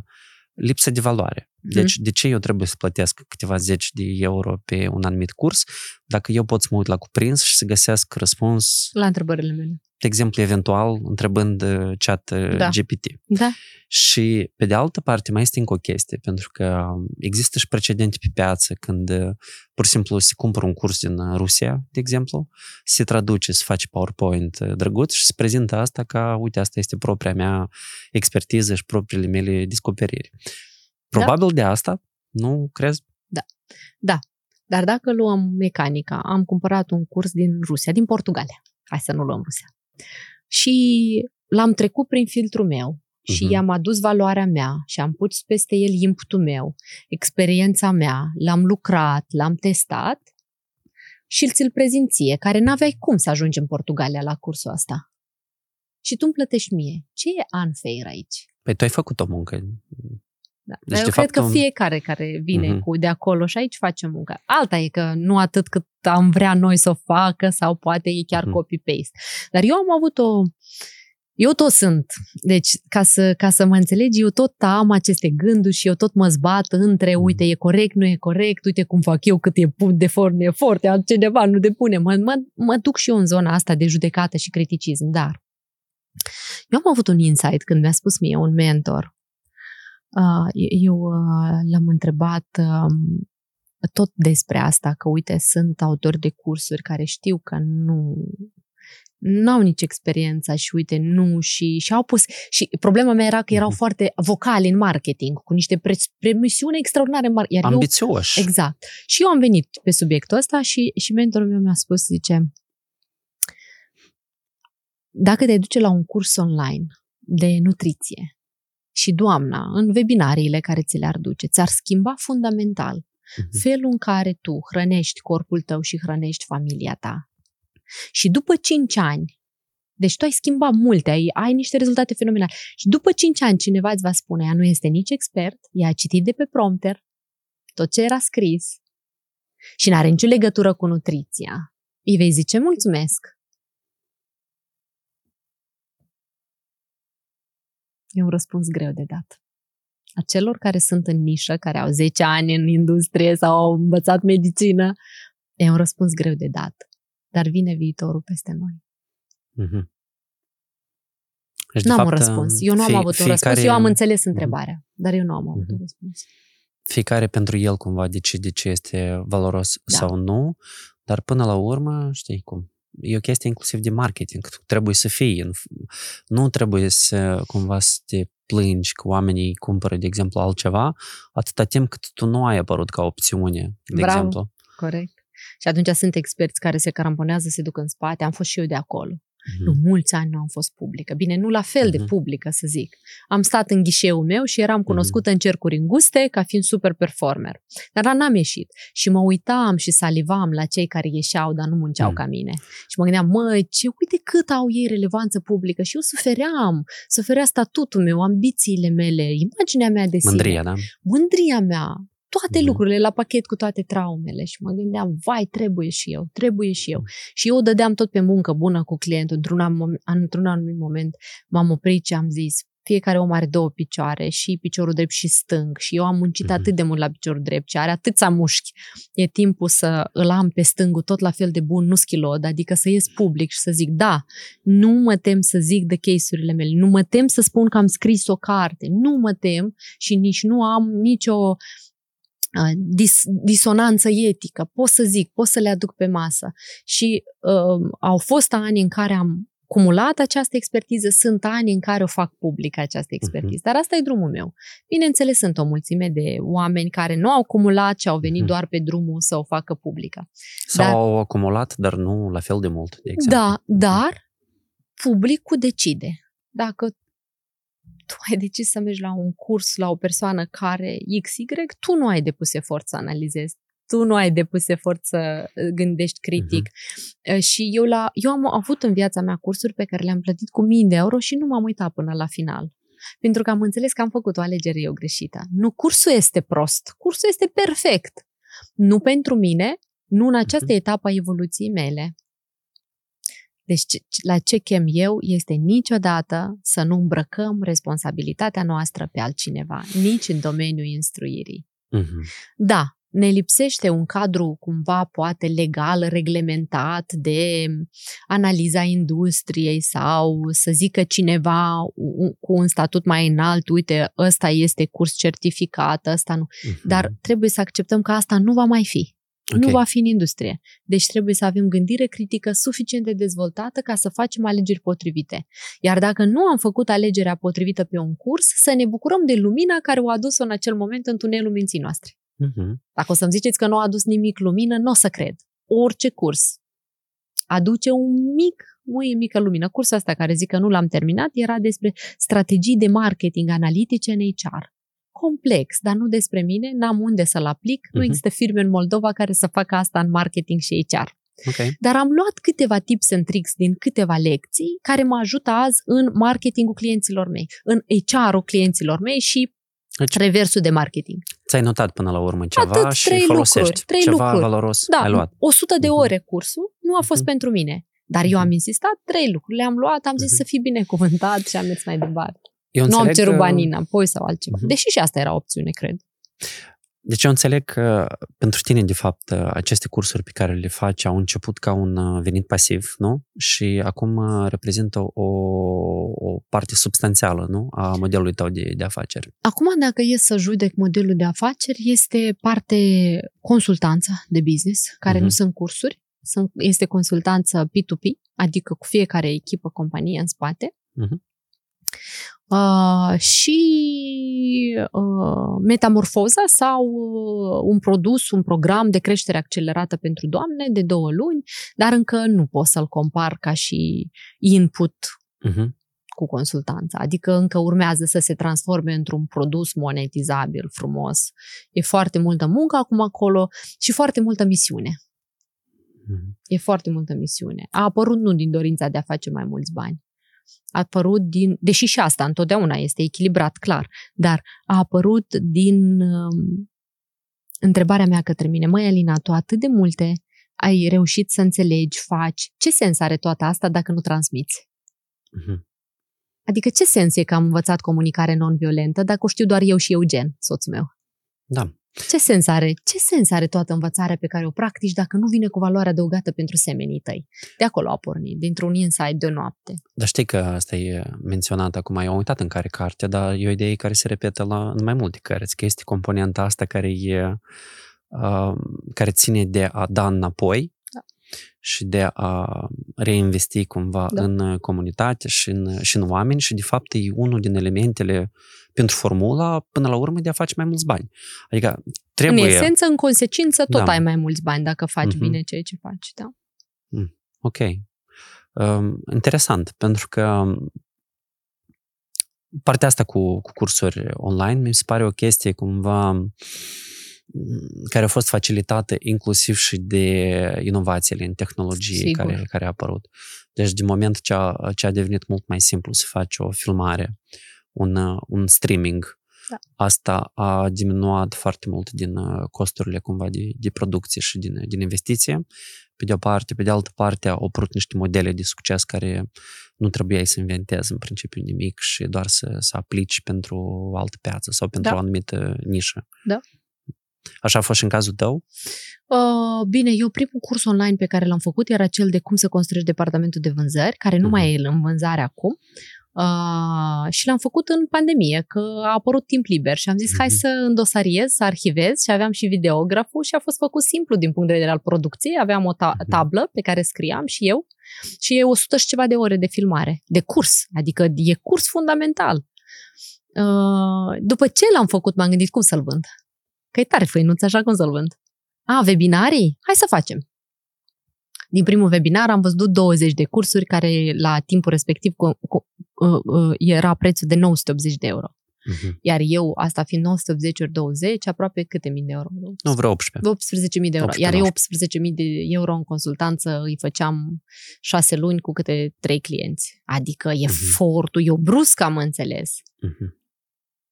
lipsă de valoare. Deci, de ce eu trebuie să plătesc câteva zeci de euro pe un anumit curs, dacă eu pot să mă uit la cuprins și să găsesc răspuns, La întrebările mele. de exemplu, eventual, întrebând uh, chat uh, Da. GPT. Da. Și, pe de altă parte, mai este încă o chestie, pentru că există și precedente pe piață când uh, pur și simplu se cumpără un curs din uh, Rusia, de exemplu, se traduce, se face PowerPoint uh, drăguț și se prezintă asta ca, uite, asta este propria mea expertiză și propriile mele descoperiri. Probabil de asta, nu crezi? Dar dacă luăm mecanica, am cumpărat un curs din Rusia, din Portugalia. Hai să nu luăm Rusia. Și l-am trecut prin filtrul meu și Mhm. i-am adus valoarea mea și am pus peste el inputul meu, experiența mea, l-am lucrat, l-am testat și îl ți-l prezinție, care n-aveai cum să ajungi în Portugalia la cursul ăsta. Și tu îmi plătești mie. Ce e unfair aici? Păi tu ai făcut o muncă. Da. Deci, Dar eu de cred fapt, că un- fiecare care vine Mhm. cu de acolo și aici face muncă. Alta e că nu atât cât am vrea noi să o facă sau poate e chiar Mhm. copy-paste. Dar eu am avut o Eu tot sunt. Deci, ca să, ca să mă înțelegi, eu tot am aceste gânduri și eu tot mă zbat între, Mm. uite, e corect, nu e corect, uite cum fac eu, cât e pun de form, e foarte, altcineva nu depune. Mă, mă, mă duc și eu în zona asta de judecată și criticism, dar eu am avut un insight când mi-a spus mie un mentor. Uh, eu uh, l-am întrebat um, tot despre asta, că uite, sunt autori de cursuri care știu că nu nu au nici experiența și uite, nu, și, și au pus, și problema mea era că erau Mhm. foarte vocali în marketing, cu niște pre- promisiuni extraordinare în marketing. Iar eu, Ambițioși. exact. Și eu am venit pe subiectul ăsta și, și mentorul meu mi-a spus, zice, dacă te duce la un curs online de nutriție și doamna, în webinariile care ți le-ar duce, ți-ar schimba fundamental Mhm. felul în care tu hrănești corpul tău și hrănești familia ta. Și după 5 ani, deci tu ai schimbat multe, ai, ai niște rezultate fenomenale. Și după 5 ani cineva îți va spune, ea nu este nici expert, ea a citit de pe prompter tot ce era scris și nu are nicio legătură cu nutriția. Îi vei zice mulțumesc. E un răspuns greu de dat. A celor care sunt în nișă, care au 10 ani în industrie sau au învățat medicină, e un răspuns greu de dat. Dar vine viitorul peste noi. Mhm. Deci, de Nu am un fapt, răspuns. Eu nu am fie- avut un fiecare- răspuns. Eu am înțeles întrebarea, dar eu nu am avut Mhm. un răspuns. Fiecare pentru el cumva decide ce este valoros Da. sau nu, dar până la urmă, știi cum, e o chestie inclusiv de marketing. Tu trebuie să fii, în, nu trebuie să cumva să te plângi că oamenii cumpără, de exemplu, altceva, atâta timp cât tu nu ai apărut ca opțiune, de Bravo. exemplu. Corect. Și atunci sunt experți care se caramponează, se duc în spate. Am fost și eu de acolo. Mhm. Nu, mulți ani nu am fost publică. Bine, nu la fel de Mhm. publică, să zic. Am stat în ghișeul meu și eram cunoscută în cercuri înguste ca fiind super performer. Dar n-am ieșit. Și mă uitam și salivam la cei care ieșeau, dar nu munceau Mhm. ca mine. Și mă gândeam, mă, ce, uite cât au ei relevanță publică. Și eu sufeream. Suferea statutul meu, ambițiile mele, imaginea mea de sine Mândria, da? mândria mea, toate Mhm. lucrurile la pachet cu toate traumele și mă gândeam, vai, trebuie și eu, trebuie și Mhm. eu. Și eu dădeam tot pe muncă bună cu clientul. Într-un, am- într-un anumit moment m-am oprit și am zis, fiecare om are două picioare, și piciorul drept și stâng. Și eu am muncit Mhm. atât de mult la piciorul drept și are atâția mușchi. E timpul să îl am pe stângul tot la fel de bun, nu schilod, adică să ies public și să zic, da, nu mă tem să zic de case-urile mele, nu mă tem să spun că am scris o carte, nu mă tem și nici nu am nicio uh, dis, disonanță etică. Pot să zic, pot să le aduc pe masă. Și uh, au fost ani în care am cumulat această expertiză, sunt ani în care o fac publică această expertiză. Dar asta e drumul meu. Bineînțeles, sunt o mulțime de oameni care nu au cumulat și au venit Mhm. doar pe drumul să o facă publică. Sau Dar- au acumulat, dar nu la fel de mult, de exemplu. Da, dar publicul decide. Dacă tu ai decis să mergi la un curs la o persoană care XY, tu nu ai depus efort să analizezi. Tu nu ai depus efort să uh, gândești critic. Uh, Și eu, la, eu am avut în viața mea cursuri pe care le-am plătit cu mii de euro și nu m-am uitat până la final. Pentru că am înțeles că am făcut o alegere eu greșită. Nu cursul este prost, cursul este perfect. Nu pentru mine, nu în această etapă a evoluției mele. Deci ce- la ce chem eu este niciodată să nu îmbrăcăm responsabilitatea noastră pe altcineva, nici în domeniul instruirii. Mhm. Da, ne lipsește un cadru cumva poate legal, reglementat de analiza industriei sau să zică cineva u- cu un statut mai înalt, uite, ăsta este curs certificat, ăsta nu. Mhm. Dar trebuie să acceptăm că asta nu va mai fi. Ok. Nu va fi în industrie. Deci trebuie să avem gândire critică suficient de dezvoltată ca să facem alegeri potrivite. Iar dacă nu am făcut alegerea potrivită pe un curs, să ne bucurăm de lumina care o adus în acel moment în tunelul minții noastre. Mhm. Dacă o să-mi ziceți că nu a adus nimic lumină, nu o să cred. Orice curs aduce un mic, nu e mică lumină. Cursul ăsta care zic că nu l-am terminat era despre strategii de marketing analitice în HR. Complex, dar nu despre mine, n-am unde să-l aplic, nu Mhm. există firme în Moldova care să facă asta în marketing și HR. Ok. Dar am luat câteva tips and tricks din câteva lecții care mă ajută azi în marketingul clienților mei, în HR-ul clienților mei și Deci- reversul de marketing. Ți-ai notat până la urmă ceva Atât, și trei folosești. lucruri, trei ceva lucruri. valoros Da, ai luat. 100 de Mhm. ore cursul nu a fost Mhm. pentru mine. Dar eu am Mhm. insistat trei lucruri, le-am luat, am zis Mhm. să fii binecuvântat și am mers mai departe. Eu Nu am înțeleg cerut că- banii înapoi sau altceva. Mhm. Deși și asta era opțiune, cred. Deci eu înțeleg că pentru tine, de fapt, aceste cursuri pe care le faci au început ca un uh, venit pasiv, nu? Și acum uh, reprezintă o, o parte substanțială, nu? A modelului tău de, de afaceri. Acum, dacă e să judec modelul de afaceri, este parte consultanța de business, care Mhm. nu sunt cursuri, sunt, este consultanță P2P, adică cu fiecare echipă, companie în spate. Mhm. Uh, și uh, metamorfoza sau uh, un produs, un program de creștere accelerată pentru doamne de două luni, dar încă nu pot să-l compar ca și input Uh-huh. cu consultanța. Adică încă urmează să se transforme într-un produs monetizabil, frumos. E foarte multă muncă acum acolo și foarte multă misiune. Mhm. E foarte multă misiune. A apărut nu din dorința de a face mai mulți bani. A apărut din, deși și asta întotdeauna este echilibrat, clar, dar a apărut din um, întrebarea mea către mine, măi Alina, tu atât de multe ai reușit să înțelegi, faci, ce sens are toată asta dacă nu transmiți? Mhm. Adică ce sens e că am învățat comunicare non-violentă dacă o știu doar eu și Eugen, soțul meu? Da. Ce sens are? Ce sens are toată învățarea pe care o practici dacă nu vine cu valoare adăugată pentru semenii tăi? De acolo a pornit, dintr-un insight de o noapte. Dar știi că asta e menționat acum, eu am uitat în care carte, dar e o idee care se repetă la, în mai multe cărți, că este componenta asta care e uh, care ține de a da înapoi Da. Și de a reinvesti cumva Da. în comunitate și în, și în oameni și de fapt e unul din elementele pentru formula până la urmă de a face mai mulți bani. Adică trebuie... În esență, în consecință, tot Da. ai mai mulți bani dacă faci Mhm. bine ceea ce faci. Da? Ok. Um, interesant, pentru că partea asta cu, cu cursuri online mi se pare o chestie cumva m, care a fost facilitată inclusiv și de inovațiile în tehnologie Sigur. care, care a apărut. Deci, din moment ce a, ce a devenit mult mai simplu să faci o filmare, un, uh, un streaming, Da. asta a diminuat foarte mult din uh, costurile cumva de, de producție și din, din investiție pe de o parte, pe de altă parte au apărut niște modele de succes care nu trebuiai să inventezi în principiu nimic și doar să, să aplici pentru o altă piață sau pentru Da. o anumită nișă. Da. Așa a fost și în cazul tău? Uh, bine, eu primul curs online pe care l-am făcut era cel de cum să construiești departamentul de vânzări, care nu Mhm. mai e în vânzare acum. Uh, și l-am făcut în pandemie, că a apărut timp liber și am zis hai Mhm. să îndosariez, să arhivez și aveam și videograful și a fost făcut simplu din punct de vedere al producției. Aveam o ta- Mhm. tablă pe care scriam și eu și e 100 și ceva de ore de filmare, de curs, adică e curs fundamental. Uh, după ce l-am făcut, m-am gândit cum să-l vând. Că e tare făinuț, așa cum să-l vând. A, webinarii? Hai să facem. Din primul webinar am văzut 20 de cursuri care la timpul respectiv cu, cu, uh, uh, era prețul de 980 de euro. Mhm. Iar eu, asta fiind 980 ori 20, aproape câte mii de euro? Nu, vreo 18. 18.000 de euro. 18, Iar eu 19. 18.000 de euro în consultanță îi făceam șase luni cu câte trei clienți. Adică efortul, eu brusc am înțeles. Mhm.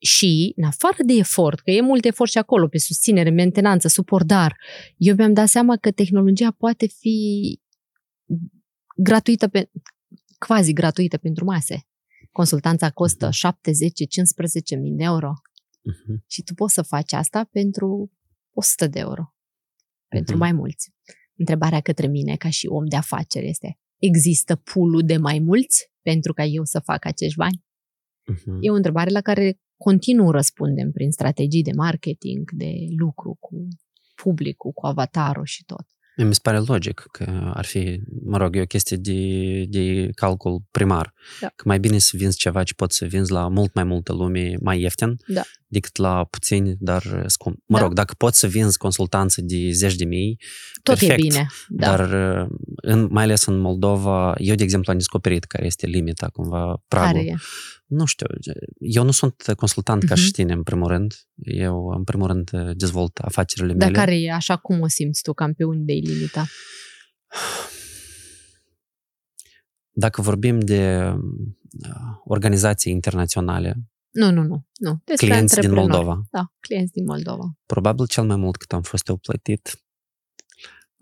Și, în afară de efort, că e mult efort și acolo, pe susținere, mentenanță, suport, dar eu mi-am dat seama că tehnologia poate fi gratuită, pe, quasi gratuită pentru mase. Consultanța costă Mhm. 7, 10, 15 mii de euro Mhm. și tu poți să faci asta pentru 100 de euro. Pentru Mhm. mai mulți. Întrebarea către mine, ca și om de afaceri, este există pulul de mai mulți pentru ca eu să fac acești bani? Mhm. E o întrebare la care continuu răspundem prin strategii de marketing, de lucru cu publicul, cu avatarul și tot. Mi se pare logic că ar fi, mă rog, e o chestie de, de calcul primar. Da. Că mai bine să vinzi ceva ce poți să vinzi la mult mai multă lume mai ieftin Da. decât la puțini, dar scump. Mă Da. rog, dacă poți să vinzi consultanță de zeci de mii, Tot Perfect. e bine. Da. dar în, mai ales în Moldova, eu, de exemplu, am descoperit care este limita, cumva, pragul. care e? Nu știu, eu nu sunt consultant ca Mhm. și tine, în primul rând. Eu, în primul rând, dezvolt afacerile Dar mele. care e așa cum o simți tu, campion de limita? Dacă vorbim de uh, organizații internaționale, Nu, nu, nu. nu. Despre clienți din antreprenori. Moldova, Da, clienți din Moldova. probabil cel mai mult cât am fost eu plătit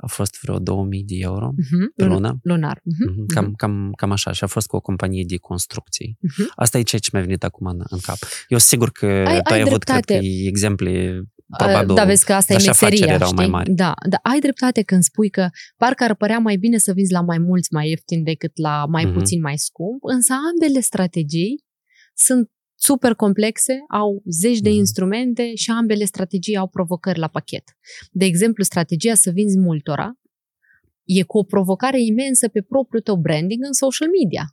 a fost vreo 2000 de euro Uh-huh. pe lună. Lunar. Uh-huh. Mhm, Cam, cam, cam așa. Și a fost cu o companie de construcții. Uh-huh. Asta e ceea ce mi-a venit acum în, în cap. Eu sigur că Ai- tu ai ai avut, cred dreptate. că, exemple probabil da, vezi că asta e așa meseria, afaceri erau știi? mai mari. Da, da, ai dreptate când spui că parcă ar părea mai bine să vinzi la mai mulți mai ieftin decât la mai Mhm. puțin mai scump, însă ambele strategii sunt super complexe, au zeci de Mhm. instrumente și ambele strategii au provocări la pachet. De exemplu, strategia să vinzi multora e cu o provocare imensă pe propriul tău branding în social media.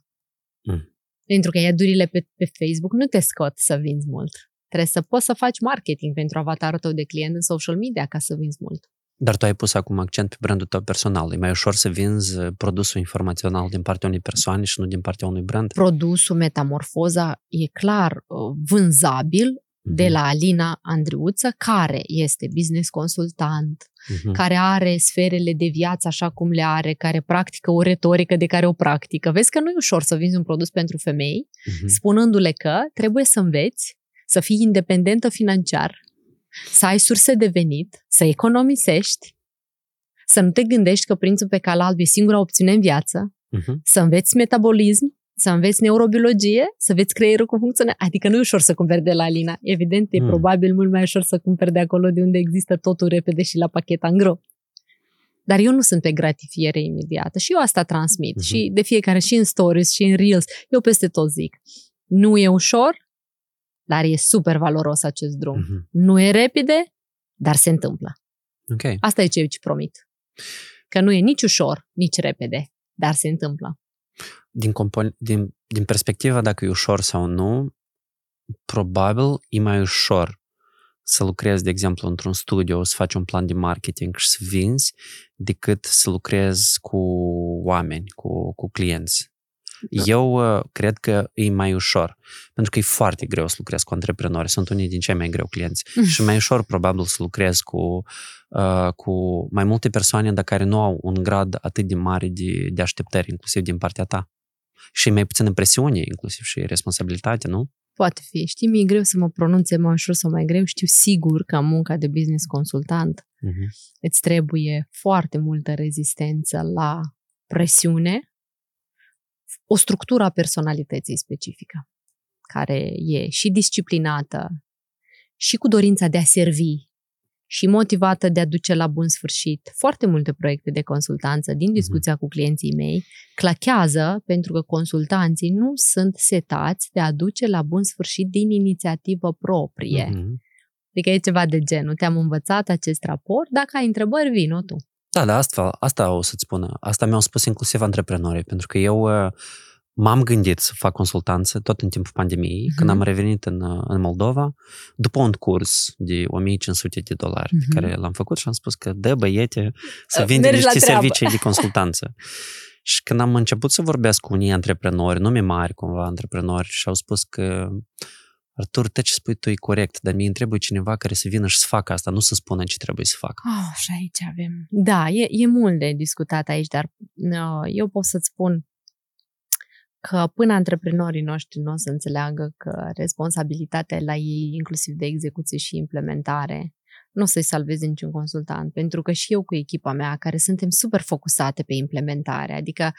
Mm. Pentru că iadurile pe, pe Facebook nu te scot să vinzi mult. Trebuie să poți să faci marketing pentru avatarul tău de client în social media ca să vinzi mult. Dar tu ai pus acum accent pe brandul tău personal. E mai ușor să vinzi uh, produsul informațional din partea unei persoane și nu din partea unui brand? Produsul Metamorfoza e clar uh, vânzabil de Mhm. la Alina Andriuță, care este business consultant, Mhm. care are sferele de viață așa cum le are, care practică o retorică de care o practică. Vezi că nu e ușor să vinzi un produs pentru femei, Mhm. spunându-le că trebuie să înveți să fii independentă financiar, să ai surse de venit, să economisești, să nu te gândești că prințul pe cal alb e singura opțiune în viață, Mhm. să înveți metabolism, să înveți neurobiologie, să înveți creierul cum funcționează. Adică nu e ușor să cumperi de la Alina. Evident, e Mm. probabil mult mai ușor să cumperi de acolo de unde există totul repede și la pachet angro. Dar eu nu sunt pe gratifiere imediată și eu asta transmit. Mhm. Și de fiecare, și în stories, și în reels, eu peste tot zic. Nu e ușor, dar e super valoros acest drum. Mhm. Nu e repede, dar se întâmplă. Ok. Asta e ce îți promit. Că nu e nici ușor, nici repede, dar se întâmplă. Din, compo- din, din perspectiva dacă e ușor sau nu, probabil e mai ușor să lucrezi, de exemplu, într-un studio, să faci un plan de marketing și să vinzi, decât să lucrezi cu oameni, cu, cu clienți. Da. Eu uh, cred că e mai ușor, pentru că e foarte greu să lucrezi cu antreprenori, sunt unii din cei mai greu clienți și mai ușor probabil să lucrezi cu, uh, cu mai multe persoane, dar care nu au un grad atât de mare de, de așteptări, inclusiv din partea ta. Și mai puțină presiune, inclusiv și responsabilitate, nu? Poate fi. Știi, mi-e greu să mă pronunțe mai ușor sau mai greu. Știu sigur că în munca de business consultant Mhm. îți trebuie foarte multă rezistență la presiune, o structură a personalității specifică, care e și disciplinată, și cu dorința de a servi, și motivată de a duce la bun sfârșit. Foarte multe proiecte de consultanță din discuția cu clienții mei clachează pentru că consultanții nu sunt setați de a duce la bun sfârșit din inițiativă proprie. Mhm. Adică e ceva de genul. Te-am învățat acest raport, dacă ai întrebări, vino tu. Da, da, asta, asta o să-ți spună. Asta mi-au spus inclusiv antreprenorii, pentru că eu uh, m-am gândit să fac consultanță tot în timpul pandemiei, Mhm. când am revenit în, uh, în Moldova, după un curs de 1500 de dolari Mhm. pe care l-am făcut și am spus că dă băiete să Uh, vinde mergi la niște treabă. servicii de consultanță. și când am început să vorbesc cu unii antreprenori, nume mari cumva antreprenori, și au spus că Artur, tot ce spui tu e corect, dar mi-e trebuie cineva care să vină și să facă asta, nu să spună ce trebuie să facă. Oh, și aici avem. Da, e, e mult de discutat aici, dar uh, eu pot să-ți spun că până antreprenorii noștri nu o să înțeleagă că responsabilitatea e la ei, inclusiv de execuție și implementare, nu o să-i salveze niciun consultant, pentru că și eu cu echipa mea, care suntem super focusate pe implementare, adică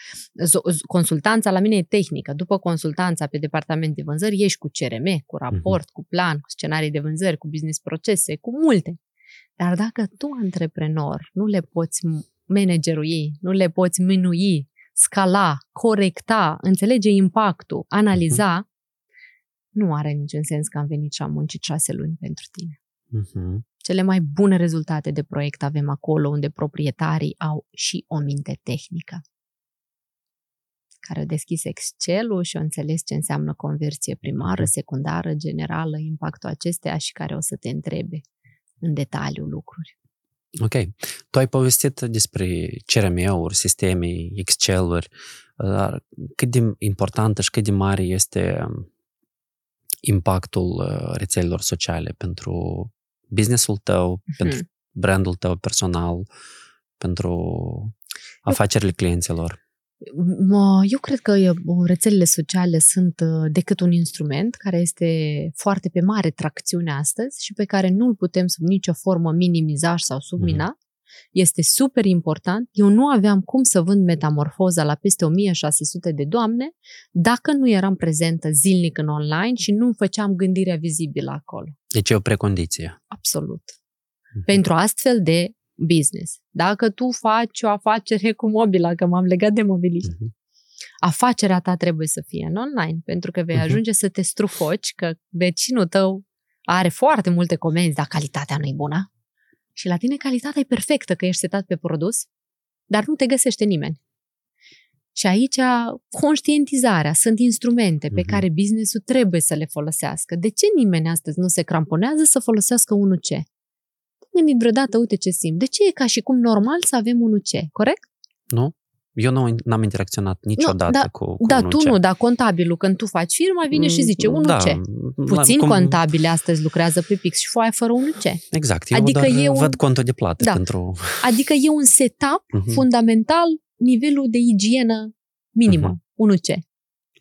zo- z- consultanța la mine e tehnică, după consultanța pe departament de vânzări, ești cu CRM, cu raport, cu plan, cu scenarii de vânzări, cu business procese, cu multe. Dar dacă tu, antreprenor, nu le poți managerui, nu le poți minui, scala, corecta, înțelege impactul, analiza, nu are niciun sens că am venit și am muncit șase luni pentru tine. Mhm. Cele mai bune rezultate de proiect avem acolo unde proprietarii au și o minte tehnică care au deschis Excel-ul și au înțeles ce înseamnă conversie primară, secundară, generală, impactul acesteia și care o să te întrebe în detaliu lucruri. Ok. Tu ai povestit despre CRM-uri, sisteme, Excel-uri. Dar cât de importantă și cât de mare este impactul uh, rețelelor sociale pentru businessul tău, Mhm. pentru brandul tău personal, pentru afacerile clienților? Mă, Eu cred că e- rețelele sociale sunt uh, decât un instrument care este foarte pe mare tracțiune astăzi și pe care nu-l putem sub nicio formă minimiza sau submina, este super important. Eu nu aveam cum să vând metamorfoza la peste 1600 de doamne dacă nu eram prezentă zilnic în online și nu făceam gândirea vizibilă acolo. Deci e o precondiție. Absolut. Mm-hmm. Pentru astfel de business. Dacă tu faci o afacere cu mobila, că m-am legat de mobilism, mm-hmm. afacerea ta trebuie să fie în online, pentru că vei mm-hmm. ajunge să te strufoci că vecinul tău are foarte multe comenzi, dar calitatea nu e bună. Și la tine calitatea e perfectă că ești setat pe produs, dar nu te găsește nimeni. Și aici conștientizarea, sunt instrumente pe mm-hmm. care businessul trebuie să le folosească. De ce nimeni astăzi nu se cramponează să folosească unul ce? gândit vreodată, uite ce simt. De ce e ca și cum normal să avem unul ce, corect? Nu. Eu nu am interacționat niciodată nu, da, cu, cu Da, tu nu, dar contabilul, când tu faci firma, vine și zice unul da, ce. Puțin cum... contabile astăzi lucrează pe pix și foaie fără unul ce. Exact, eu adică doar e un... văd contul de plată da. pentru... Adică e un setup uh-huh. fundamental, nivelul de igienă minimă, uh-huh. unul ce.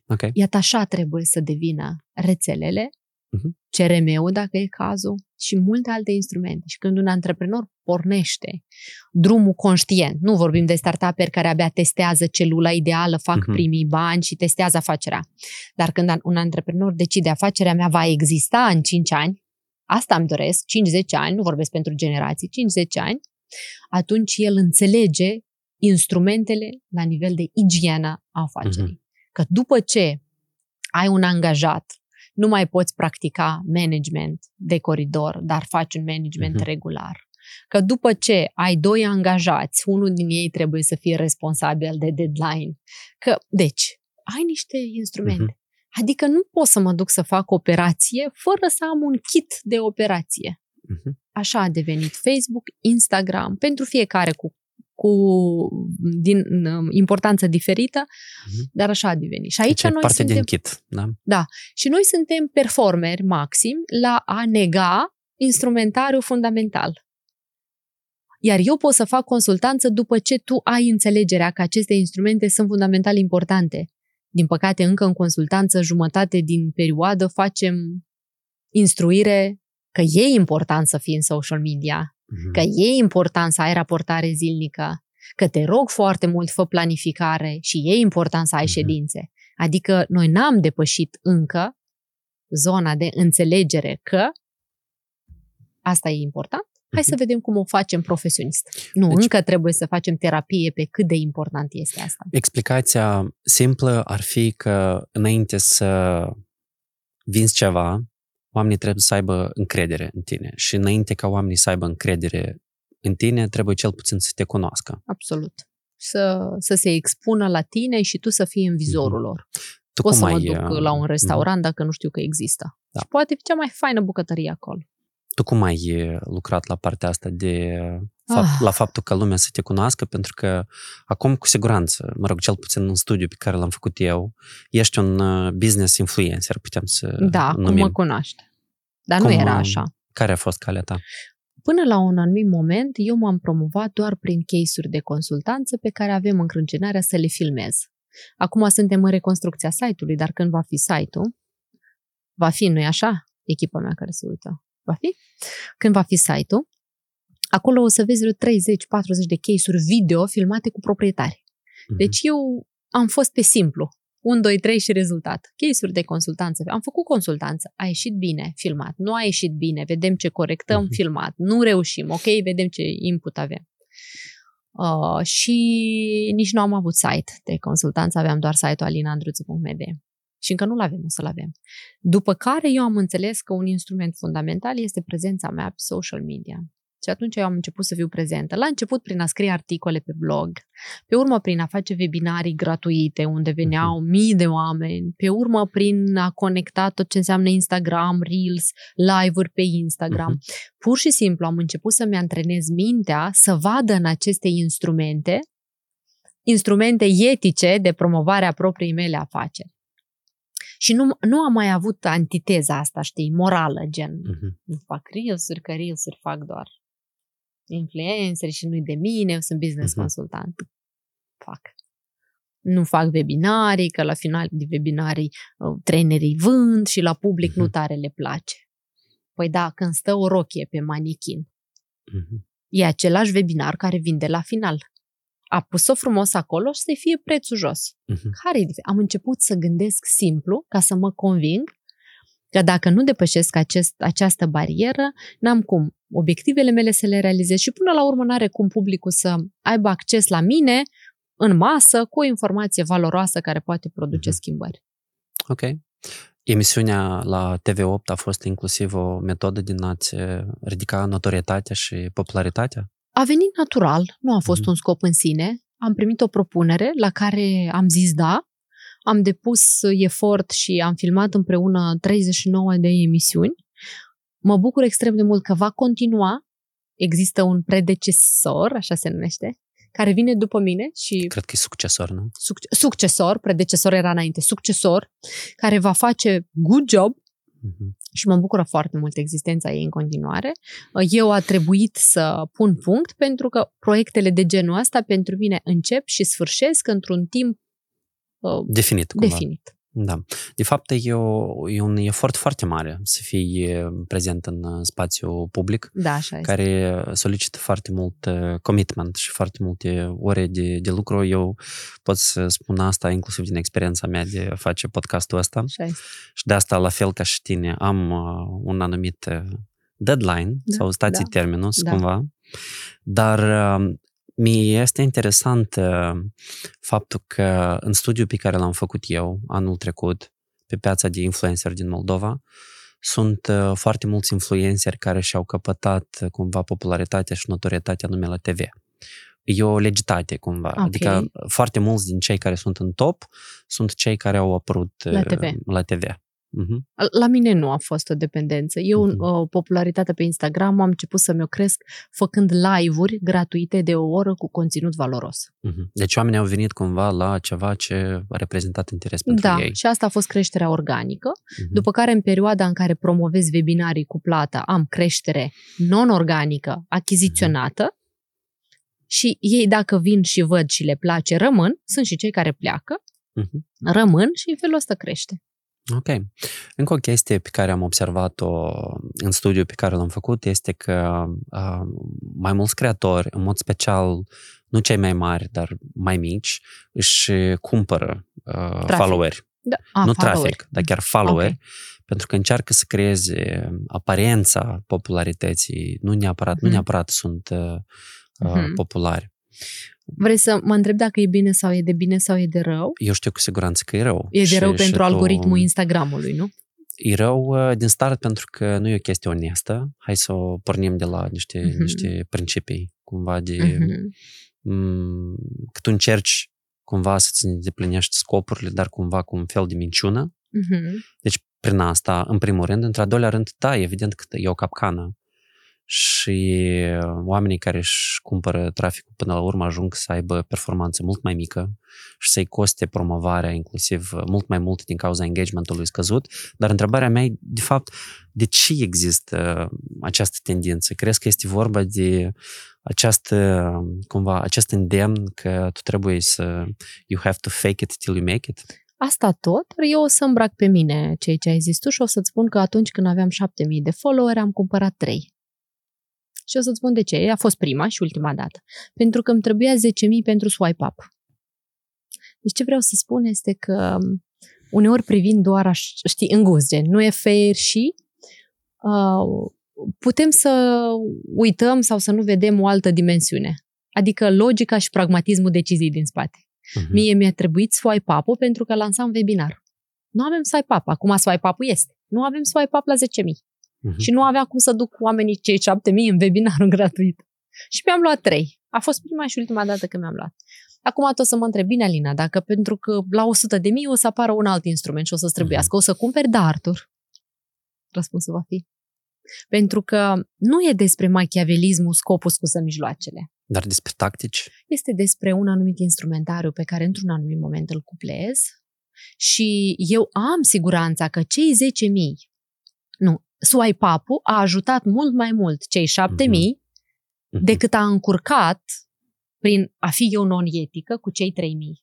Okay. Iată așa trebuie să devină rețelele uh-huh. CRM-ul, dacă e cazul, și multe alte instrumente. Și când un antreprenor pornește drumul conștient, nu vorbim de startup care abia testează celula ideală, fac uh-huh. primii bani și testează afacerea. Dar când un antreprenor decide afacerea mea va exista în 5 ani, asta îmi doresc, 5-10 ani, nu vorbesc pentru generații, 5-10 ani, atunci el înțelege instrumentele la nivel de igienă a afacerii. Uh-huh. Că după ce ai un angajat nu mai poți practica management de coridor, dar faci un management uh-huh. regular. Că după ce ai doi angajați, unul din ei trebuie să fie responsabil de deadline. Că, deci, ai niște instrumente. Uh-huh. Adică nu pot să mă duc să fac operație fără să am un kit de operație. Uh-huh. Așa a devenit Facebook, Instagram, pentru fiecare cu cu din, importanță diferită, uh-huh. dar așa a devenit. Și aici deci noi parte suntem, din kit, da? Da. Și noi suntem performeri maxim la a nega instrumentariul fundamental. Iar eu pot să fac consultanță după ce tu ai înțelegerea că aceste instrumente sunt fundamental importante. Din păcate, încă în consultanță, jumătate din perioadă facem instruire că e important să fii în social media, mm-hmm. Că e important să ai raportare zilnică, că te rog foarte mult, fă planificare și e important să ai mm-hmm. ședințe. Adică noi n-am depășit încă zona de înțelegere că asta e important. Hai să mhm. vedem cum o facem profesionist. Nu, deci, încă trebuie să facem terapie pe cât de important este asta. Explicația simplă ar fi că înainte să vinzi ceva, oamenii trebuie să aibă încredere în tine. Și înainte ca oamenii să aibă încredere în tine, trebuie cel puțin să te cunoască. Absolut. Să, să se expună la tine și tu să fii în vizorul mm-hmm. lor. Tu Pot să mă duc uh, la un restaurant mm-hmm. dacă nu știu că există. Da. Și poate fi cea mai faină bucătărie acolo. Tu cum ai lucrat la partea asta de fapt, ah. la faptul că lumea să te cunoască? Pentru că acum, cu siguranță, mă rog, cel puțin în studiu pe care l-am făcut eu, ești un uh, business influencer, putem să Da, numim. cum mă cunoaște. Dar cum, nu era așa. Care a fost calea ta? Până la un anumit moment, eu m-am promovat doar prin case-uri de consultanță pe care avem încrâncenarea să le filmez. Acum suntem în reconstrucția site-ului, dar când va fi site-ul, va fi, nu-i așa? Echipa mea care se uită. Va fi? Când va fi site-ul, acolo o să vezi vreo 30-40 de case-uri video filmate cu proprietari. Mhm. Deci eu am fost pe simplu. 1, 2, 3 și rezultat. Case-uri de consultanță. Am făcut consultanță. A ieșit bine, filmat. Nu a ieșit bine, vedem ce corectăm, uh-huh. filmat. Nu reușim, ok, vedem ce input avem. Uh, și nici nu am avut site de consultanță, aveam doar site-ul alinandruțu.md. Și încă nu-l avem, o să-l avem. După care eu am înțeles că un instrument fundamental este prezența mea pe social media. Și atunci eu am început să fiu prezentă. La început prin a scrie articole pe blog, pe urmă prin a face webinarii gratuite unde veneau uh-huh. mii de oameni, pe urmă prin a conecta tot ce înseamnă Instagram, Reels, live-uri pe Instagram. Uh-huh. Pur și simplu am început să-mi antrenez mintea să vadă în aceste instrumente instrumente etice de promovare a propriei mele afaceri. Și nu, nu am mai avut antiteza asta, știi, morală, gen, uh-huh. nu fac reels-uri, că reels-uri fac doar influencer și nu-i de mine, eu sunt business uh-huh. consultant. Fac. Nu fac webinarii, că la final de webinarii uh, trainerii vând și la public uh-huh. nu tare le place. Păi da, când stă o rochie pe manichin, uh-huh. E același webinar care vinde la final. A pus-o frumos acolo și să fie prețul jos. Mhm. Care e dif- Am început să gândesc simplu ca să mă conving că dacă nu depășesc acest, această barieră, n-am cum obiectivele mele să le realizez și până la urmă n-are cum publicul să aibă acces la mine în masă cu o informație valoroasă care poate produce Mhm. schimbări. Ok. Emisiunea la TV8 a fost inclusiv o metodă din a-ți ridica notorietatea și popularitatea? A venit natural, nu a fost Mhm. un scop în sine. Am primit o propunere la care am zis da, am depus efort și am filmat împreună 39 de emisiuni. Mă bucur extrem de mult că va continua. Există un predecesor, așa se numește, care vine după mine și Cred că e succesor, nu? suc- succesor, predecesor era înainte, succesor, care va face good job Mhm. și mă bucură foarte mult existența ei în continuare. Eu a trebuit să pun punct pentru că proiectele de genul ăsta pentru mine încep și sfârșesc într-un timp uh, Definit, cumva. definit. Da. De fapt, e, o, e un efort foarte mare să fii e, prezent în uh, spațiu public, Da, așa este. care solicită foarte mult uh, commitment și foarte multe ore de, de lucru. Eu pot să spun asta inclusiv din experiența mea de a face podcastul ăsta. Așa este. Și de asta, la fel ca și tine, am uh, un anumit uh, deadline Da, sau stații da, terminus, da. cumva. Dar uh, mie este interesant uh, faptul că în studiul pe care l-am făcut eu anul trecut pe piața de influencer din Moldova, sunt uh, foarte mulți influenceri care și-au căpătat uh, cumva popularitatea și notorietatea nume la TV. E o legitate cumva. Ok. Adică foarte mulți din cei care sunt în top sunt cei care au apărut La uh, TV. La TV. Mhm. La mine nu a fost o dependență. Eu, Mhm. o popularitate pe Instagram, am început să mi-o cresc făcând live-uri gratuite de o oră cu conținut valoros. Mhm. Deci oamenii au venit cumva la ceva ce a reprezentat interes pentru Da, ei. și asta a fost creșterea organică. Mhm. După care, în perioada în care promovez webinarii cu plată, am creștere non-organică, achiziționată și ei, dacă vin și văd și le place, rămân. Sunt și cei care pleacă, Mhm. rămân și în felul ăsta crește. Ok. Încă o chestie pe care am observat-o în studiul pe care l-am făcut este că uh, mai mulți creatori, în mod special nu cei mai mari, dar mai mici, își cumpără uh, followeri. Da. A, nu follower. trafic, dar chiar followeri, Ok. pentru că încearcă să creeze aparența popularității. Nu neapărat, nu Mhm. neapărat sunt uh, uh, Mhm. populari. Vrei să mă întreb dacă e bine sau e de bine sau e de rău? Eu știu cu siguranță că e rău. E de Și- rău și pentru tu- algoritmul Instagramului, nu? E rău uh, din start pentru că nu e o chestie onestă. Hai să o pornim de la niște, Mhm. niște principii, cumva de... Mhm. m- că tu încerci cumva să-ți îndeplinești scopurile, dar cumva cu un fel de minciună. Mhm. Deci, prin asta, în primul rând. Într-al doilea rând, da, evident că e o capcană. Și oamenii care își cumpără traficul până la urmă ajung să aibă performanță mult mai mică și să-i coste promovarea inclusiv mult mai mult din cauza engagementului scăzut. Dar întrebarea mea e, de fapt, de ce există această tendință? Crezi că este vorba de această, cumva, acest îndemn că tu trebuie să you have to fake it till you make it? Asta tot, dar eu o să îmbrac pe mine ceea ce ai zis tu și o să-ți spun că atunci când aveam 7000 de followeri am cumpărat 3. Și o să-ți spun de ce. A fost prima și ultima dată. Pentru că îmi trebuia 10.000 pentru swipe up. Deci ce vreau să spun este că uneori privind doar, aș, știi, în gust, gen, nu e fair și uh, putem să uităm sau să nu vedem o altă dimensiune. Adică logica și pragmatismul deciziei din spate. Mhm. Mie mi-a trebuit swipe up pentru că lansam webinar. Nu avem swipe up. Acum swipe up este. Nu avem swipe up la 10.000. Mhm. Și nu avea cum să duc oamenii cei 7.000 în webinarul gratuit. Și mi-am luat 3. A fost prima și ultima dată că mi-am luat. Acum tot să mă întreb, bine, Alina, dacă pentru că la 100 de mii o să apară un alt instrument și o să-ți trebuiască, o să cumperi da, Artur? Răspunsul va fi. Pentru că nu e despre machiavelismul, scopul scuză mijloacele. Dar despre tactici? Este despre un anumit instrumentariu pe care într-un anumit moment îl cuplez și eu am siguranța că cei 10.000, nu, swipe up a ajutat mult mai mult cei 7.000 Mhm. decât a încurcat prin a fi eu non-etică cu cei 3.000.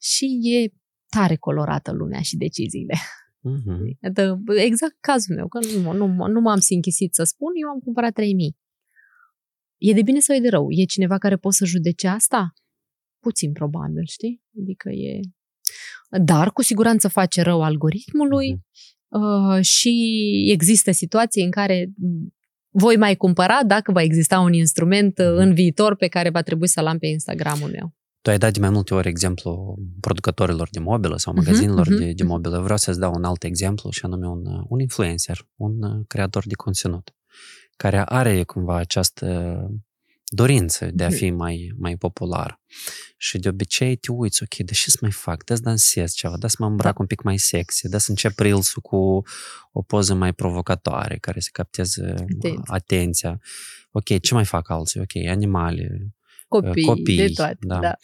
Și e tare colorată lumea și deciziile. Mhm. Iată, exact cazul meu, că nu, nu, nu m-am sinchisit să spun, eu am cumpărat 3.000. E de bine sau e de rău? E cineva care poate să judece asta? Puțin probabil, știi? Adică e... Dar cu siguranță face rău algoritmului uh, și există situații în care voi mai cumpăra dacă va exista un instrument uh, în viitor pe care va trebui să-l am pe Instagramul meu. Tu ai dat de mai multe ori exemplu producătorilor de mobilă sau mhm, magazinelor uh-huh, uh-huh. De, de mobilă. Vreau să-ți dau un alt exemplu și anume un, un influencer, un uh, creator de conținut care are cumva această dorință de a fi mai, mai popular. Și de obicei te uiți, ok, de ce să mai fac? Da să dansez ceva, da să mă îmbrac da. un pic mai sexy, da să încep reels cu o poză mai provocatoare, care să capteze Atenție. atenția. Ok, ce mai fac alții? Ok, animale, copii, copii de toate, da. da.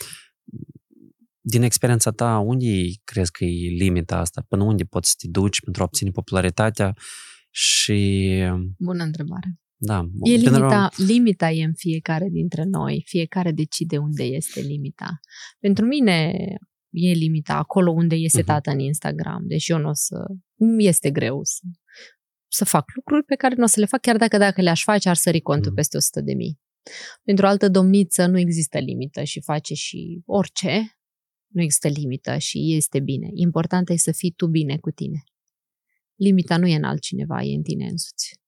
Din experiența ta, unde crezi că e limita asta? Până unde poți să te duci pentru a obține popularitatea? Și... Bună întrebare. Da. E limita, limita e în fiecare dintre noi, fiecare decide unde este limita. Pentru mine e limita acolo unde e mhm. setată uh-huh. în Instagram, deci eu nu o să... Este greu să, să fac lucruri pe care nu o să le fac, chiar dacă dacă le-aș face ar sări contul uh-huh. peste 100 de mii. Pentru o altă domniță nu există limită și face și orice, nu există limită și este bine. Important e să fii tu bine cu tine. Limita nu e în altcineva, e în tine însuți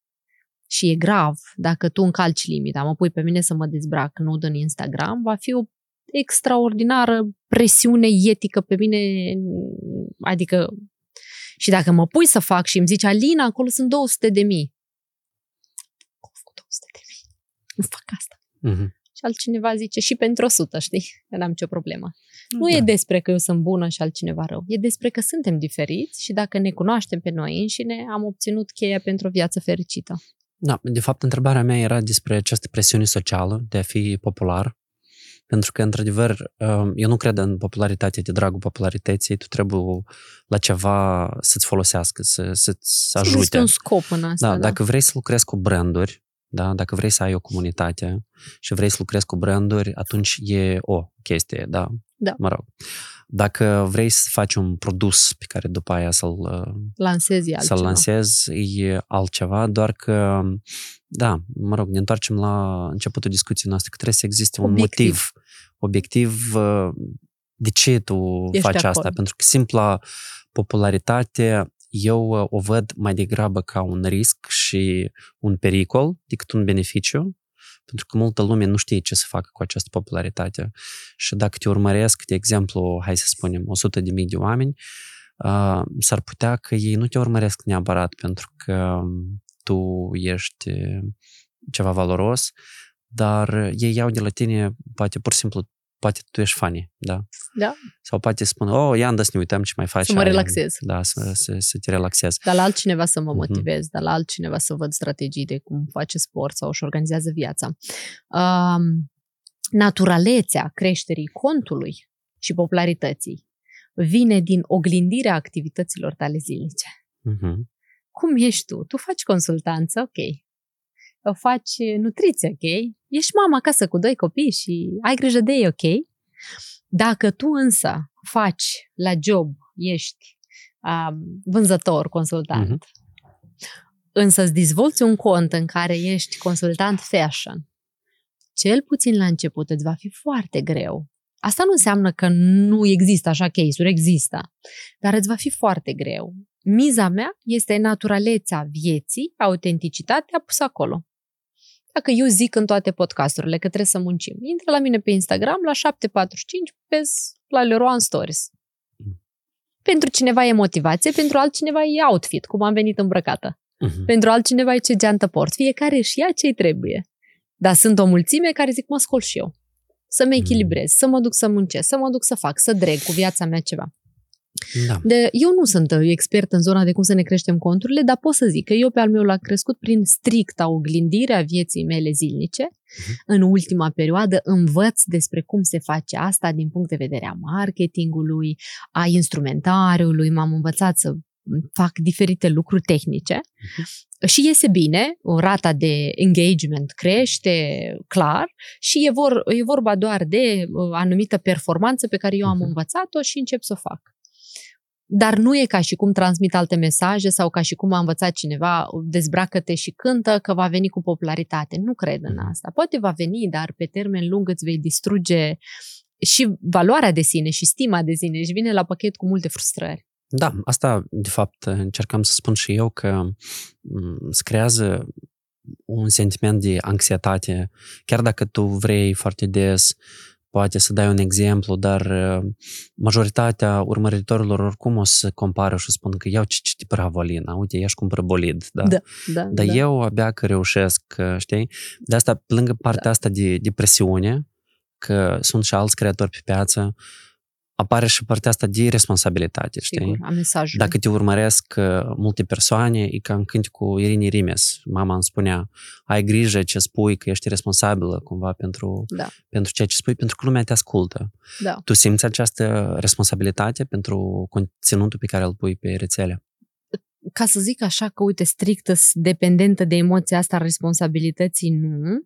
și e grav dacă tu încalci limita, mă pui pe mine să mă dezbrac nud în Instagram, va fi o extraordinară presiune etică pe mine, adică și dacă mă pui să fac și îmi zici, Alina, acolo sunt 200 de mii. 200 de mii. Nu fac asta. Uh-huh. Și altcineva zice, și pentru 100, știi? N-am nicio problemă. Da. Nu e despre că eu sunt bună și altcineva rău. E despre că suntem diferiți și dacă ne cunoaștem pe noi înșine, am obținut cheia pentru o viață fericită. Da, de fapt, întrebarea mea era despre această presiune socială de a fi popular, pentru că, într-adevăr, um, eu nu cred în popularitate de dragul popularității, tu trebuie la ceva să-ți folosească, să, să-ți ajute. Să un scop în asta. Da, da, dacă vrei să lucrezi cu branduri, da, dacă vrei să ai o comunitate și vrei să lucrezi cu branduri, atunci e o chestie, da? Da. Mă rog. Dacă vrei să faci un produs pe care după aia să-l lansezi, să-l lansezi e altceva, doar că, da, mă rog, ne întoarcem la începutul discuției noastre, că trebuie să existe un obiectiv. motiv obiectiv de ce tu Ești faci asta. Pentru că simpla popularitate eu o văd mai degrabă ca un risc și un pericol decât un beneficiu pentru că multă lume nu știe ce să facă cu această popularitate. Și dacă te urmăresc, de exemplu, hai să spunem, 100 de mii de oameni, uh, s-ar putea că ei nu te urmăresc neapărat pentru că tu ești ceva valoros, dar ei iau de la tine, poate pur și simplu, poate tu ești funny, da? Da. Sau poate spun, oh, ia să ne uităm ce mai faci. Să mă relaxez. Da, să, să, să te relaxezi. Dar la altcineva să mă mhm. motivez, uh-huh. dar la altcineva să văd strategii de cum face sport sau își organizează viața. Um, naturalețea creșterii contului și popularității vine din oglindirea activităților tale zilnice. Uh-huh. Cum ești tu? Tu faci consultanță, ok. Faci nutriție, ok. Ești mama acasă cu doi copii și ai grijă de ei, ok. Dacă tu însă faci la job, ești um, vânzător, consultant, uh-huh. însă îți dezvolți un cont în care ești consultant fashion, cel puțin la început îți va fi foarte greu. Asta nu înseamnă că nu există așa case-uri, există, dar îți va fi foarte greu. Miza mea este naturalețea vieții, autenticitatea pusă acolo. Dacă eu zic în toate podcasturile că trebuie să muncim, intră la mine pe Instagram la 7.45, vezi la Leroy în Stories. Pentru cineva e motivație, pentru altcineva e outfit, cum am venit îmbrăcată. Uh-huh. Pentru altcineva e ce geantă port. Fiecare își ia ce trebuie. Dar sunt o mulțime care zic, mă scol și eu. Să mă echilibrez, uh-huh. să mă duc să muncesc, să mă duc să fac, să dreg cu viața mea ceva. Da. De, eu nu sunt expert în zona de cum să ne creștem conturile, dar pot să zic că eu pe al meu l-am crescut prin stricta oglindire a vieții mele zilnice. Uh-huh. În ultima perioadă învăț despre cum se face asta din punct de vedere a marketingului, a instrumentariului, m-am învățat să fac diferite lucruri tehnice uh-huh. și iese bine, o rata de engagement crește clar și e, vor, e vorba doar de o uh, anumită performanță pe care eu am uh-huh. învățat-o și încep să o fac dar nu e ca și cum transmit alte mesaje sau ca și cum a învățat cineva dezbracă-te și cântă că va veni cu popularitate. Nu cred în Mhm. asta. Poate va veni, dar pe termen lung îți vei distruge și valoarea de sine și stima de sine și vine la pachet cu multe frustrări. Da, asta, de fapt, încercam să spun și eu că m, îți creează un sentiment de anxietate, chiar dacă tu vrei foarte des, poate să dai un exemplu, dar uh, majoritatea urmăritorilor oricum o să compară și o spun că iau ce, ce de bravo, Alina, uite, ești cumpără bolid, da? Da, da, Dar da. eu abia că reușesc, că, știi? De asta, pe lângă partea asta de, de presiune, că sunt și alți creatori pe piață, apare și partea asta de responsabilitate, știi? Sigur, a mesajului. Dacă te urmăresc uh, multe persoane, e ca în cântecul Irinii Rimes. Mama îmi spunea, ai grijă ce spui, că ești responsabilă cumva pentru, Da. pentru ceea ce spui, pentru că lumea te ascultă. Da. Tu simți această responsabilitate pentru conținutul pe care îl pui pe rețele? ca să zic așa că, uite, strict îs dependentă de emoția asta a responsabilității, nu.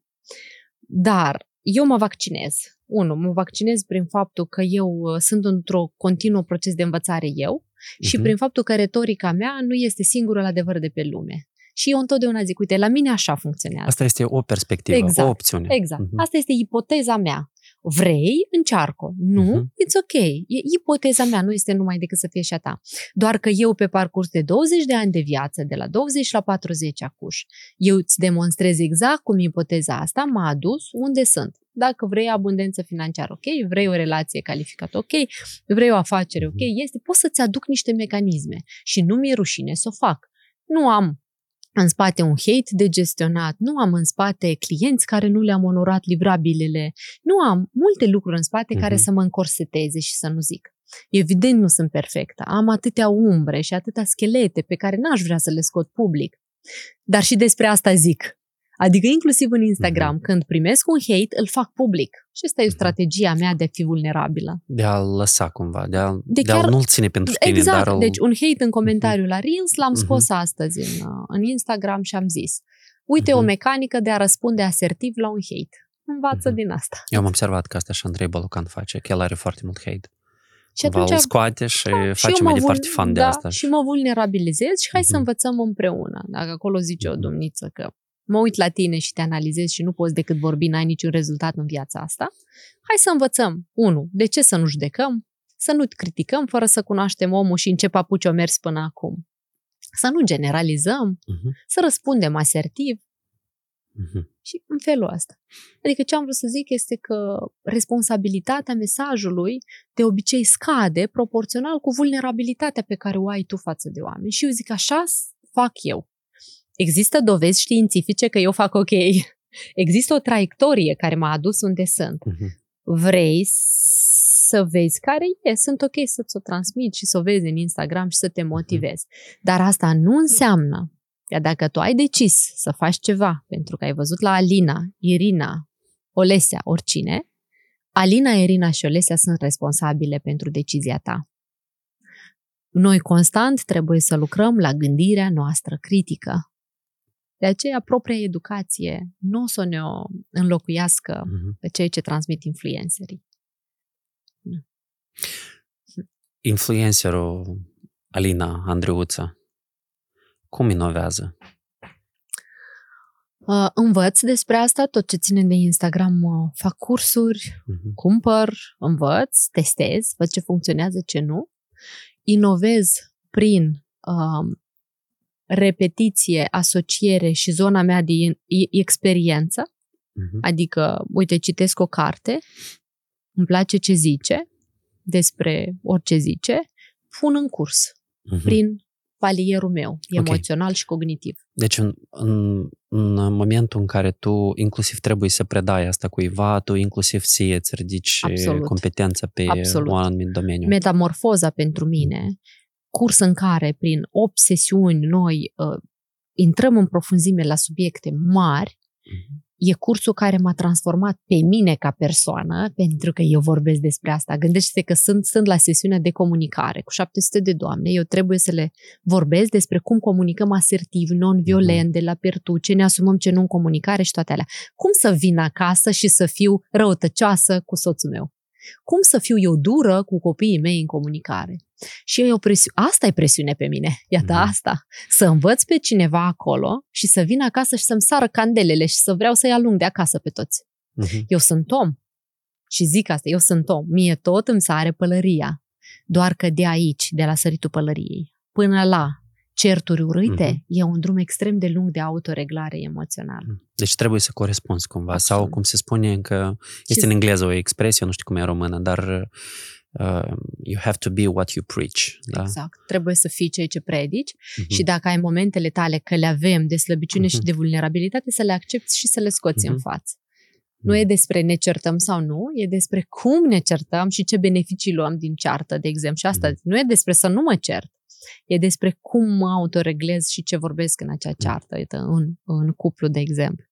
Dar eu mă vaccinez. Unu, mă vaccinez prin faptul că eu uh, sunt într-o continuă proces de învățare eu și Mhm. prin faptul că retorica mea nu este singurul adevăr de pe lume. Și eu întotdeauna zic, uite, la mine așa funcționează. Asta este o perspectivă, Exact, o opțiune. Exact. Mhm. Asta este ipoteza mea. Vrei, încearcă. Nu, Mhm. it's ok. E ipoteza mea, nu este numai decât să fie și a ta. Doar că eu pe parcurs de 20 de ani de viață, de la 20 la 40 acuș, eu îți demonstrez exact cum ipoteza asta m-a adus unde sunt. Dacă vrei abundență financiară, ok, vrei o relație calificată, ok, vrei o afacere, ok, este, pot să-ți aduc niște mecanisme și nu mi-e rușine să o fac. Nu am în spate un hate de gestionat, nu am în spate clienți care nu le-am onorat livrabilele, nu am multe lucruri în spate care Mhm. să mă încorseteze și să nu zic. Evident nu sunt perfectă, am atâtea umbre și atâtea schelete pe care n-aș vrea să le scot public. Dar și despre asta zic. Adică inclusiv în Instagram, Mhm. când primesc un hate, îl fac public. Și asta e Mhm. strategia mea de a fi vulnerabilă. De a-l lăsa cumva, de, a, De de, a chiar- nu-l ține pentru tine, exact, dar îl... deci un hate în comentariu la Reels l-am Mhm. scos astăzi în, uh, în Instagram și am zis uite o Mhm. mecanică de a răspunde asertiv la un hate. Învață Mhm. din asta. Eu am observat că asta și Andrei Balocan face, că el are foarte mult hate. Și Cumva atunci îl scoate și și face eu mai mă departe vul- fan de da, asta. Și mă vulnerabilizez și hai să Mhm. învățăm împreună. Dacă acolo zice o Mhm. domniță că mă uit la tine și te analizez și nu poți decât vorbi, n-ai niciun rezultat în viața asta, hai să învățăm. Unu, de ce să nu judecăm? Să nu criticăm fără să cunoaștem omul și în ce papuci o mers până acum. Să nu generalizăm, Mhm, să răspundem asertiv mhm. și în felul ăsta. Adică ce am vrut să zic este că responsabilitatea mesajului de obicei scade proporțional cu vulnerabilitatea pe care o ai tu față de oameni. Și eu zic așa fac eu. Există dovezi științifice că eu fac ok. Există o traiectorie care m-a adus unde sunt. Mhm. Vrei să vezi care e, sunt ok să-ți o transmit și să o vezi în Instagram și să te motivezi. Dar asta nu înseamnă că dacă tu ai decis să faci ceva pentru că ai văzut la Alina, Irina, Olesea, oricine, Alina, Irina și Olesea sunt responsabile pentru decizia ta. Noi constant trebuie să lucrăm la gândirea noastră critică. De aceea, propria educație nu o să ne o înlocuiască Mhm. pe ceea ce transmit influencerii. Influencerul Alina Andreuță, cum inovează? Uh, învăț despre asta, tot ce ține de Instagram, uh, fac cursuri, Mhm. cumpăr, învăț, testez, văd ce funcționează, ce nu. Inovez prin um, repetiție, asociere și zona mea de in- i- experiență, Mhm. adică, uite, citesc o carte, îmi place ce zice, despre orice zice, pun în curs, Mhm. prin palierul meu, Ok. emoțional și cognitiv. Deci în, în, în momentul în care tu inclusiv trebuie să predai asta cuiva, tu inclusiv ție îți ridici Absolut. competența pe Absolut. un anumit domeniu. Metamorfoza pentru mine, curs în care prin 8 sesiuni noi uh, intrăm în profunzime la subiecte mari, Mhm. e cursul care m-a transformat pe mine ca persoană, pentru că eu vorbesc despre asta. Gândește-te că sunt, sunt la sesiunea de comunicare cu 700 de doamne, eu trebuie să le vorbesc despre cum comunicăm asertiv, non-violent, de la pertu, ce ne asumăm, ce nu în comunicare și toate alea. Cum să vin acasă și să fiu răutăcioasă cu soțul meu? Cum să fiu eu dură cu copiii mei în comunicare? Și e o presiune. Asta e presiune pe mine. Iată mm-hmm. asta. Să învăț pe cineva acolo și să vin acasă și să-mi sară candelele și să vreau să-i alung de acasă pe toți. Mm-hmm. Eu sunt om. Și zic asta, eu sunt om. Mie tot îmi sare pălăria. Doar că de aici, de la săritul pălăriei, până la certuri urâte, mm-hmm. e un drum extrem de lung de autoreglare emoțională. Mhm. Deci trebuie să corespunzi cumva. Absolut. Sau cum se spune că este și în engleză o expresie, nu știu cum e în română, dar uh, you have to be what you preach. Da? Exact. Trebuie să fii ceea ce predici mm-hmm. și dacă ai momentele tale că le avem de slăbiciune mm-hmm. și mhm. de vulnerabilitate, să le accepti și să le scoți mm-hmm. în față. Nu e despre ne certăm sau nu, e despre cum ne certăm și ce beneficii luăm din ceartă, de exemplu. Și asta mm-hmm. nu e despre să nu mă cert, E despre cum mă autoreglez și ce vorbesc în acea mm. ceartă, iată, în, în cuplu, de exemplu.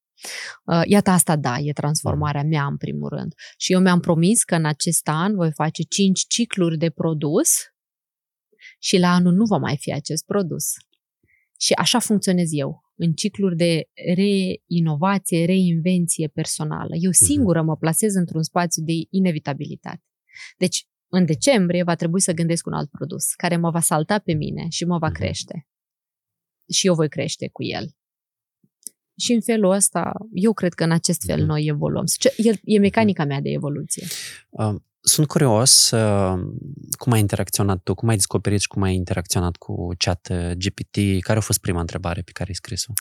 Uh, iată asta, da, e transformarea mm. mea în primul rând. Și eu mi-am promis că în acest an voi face cinci cicluri de produs și la anul nu va mai fi acest produs. Și așa funcționez eu, în cicluri de reinovație, reinvenție personală. Eu mhm. singură mă plasez într-un spațiu de inevitabilitate. Deci, în decembrie va trebui să gândesc un alt produs care mă va salta pe mine și mă va mhm. crește. Și eu voi crește cu el. Și în felul ăsta, eu cred că în acest fel mhm. noi evoluăm. E, e mecanica mea de evoluție. Sunt curios uh, cum ai interacționat tu, cum ai descoperit și cum ai interacționat cu chat GPT. Care a fost prima întrebare pe care ai scris-o?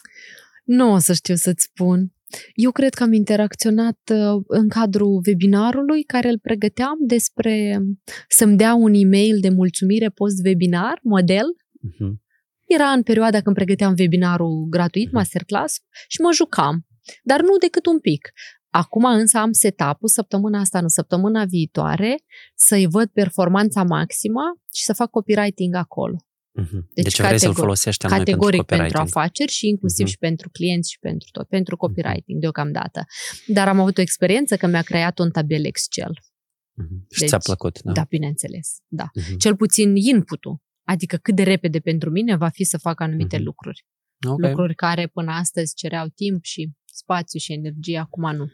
Nu o să știu să-ți spun. Eu cred că am interacționat uh, în cadrul webinarului care îl pregăteam despre să-mi dea un e-mail de mulțumire post-webinar, model. Uh-huh. Era în perioada când pregăteam webinarul gratuit, uh-huh. masterclass, și mă jucam. Dar nu decât un pic. Acum însă am setup-ul săptămâna asta, în săptămâna viitoare, să-i văd performanța maximă și să fac copywriting acolo. Uh-huh. Deci, deci vrei să-l folosești categoric pentru, pentru afaceri și inclusiv uh-huh. și pentru clienți și pentru tot, pentru copywriting uh-huh. deocamdată. Dar am avut o experiență că mi-a creat un tabel Excel. Uh-huh. Și deci, ți-a plăcut, da? Da, bineînțeles, da. Uh-huh. Cel puțin input-ul, adică cât de repede pentru mine va fi să fac anumite uh-huh. lucruri. Okay. Lucruri care până astăzi cereau timp și spațiu și energie, acum nu.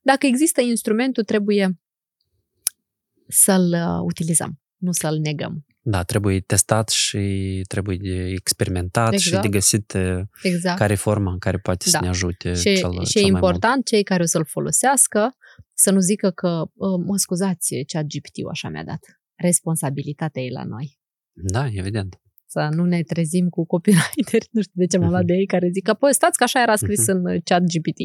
Dacă există instrumentul, trebuie să-l uh, utilizăm, nu să-l negăm. Da, trebuie testat și trebuie de experimentat exact. și de exact. găsit exact. care e forma în care poate da. să ne ajute și, cel, și cel e important mult. cei care o să-l folosească să nu zică că, mă scuzați, chat GPT-ul așa mi-a dat. Responsabilitatea e la noi. Da, evident. Să nu ne trezim cu copywriter, nu știu de ce m-am luat uh-huh. de ei, care zic că, păi, stați că așa era scris uh-huh. în chat GPT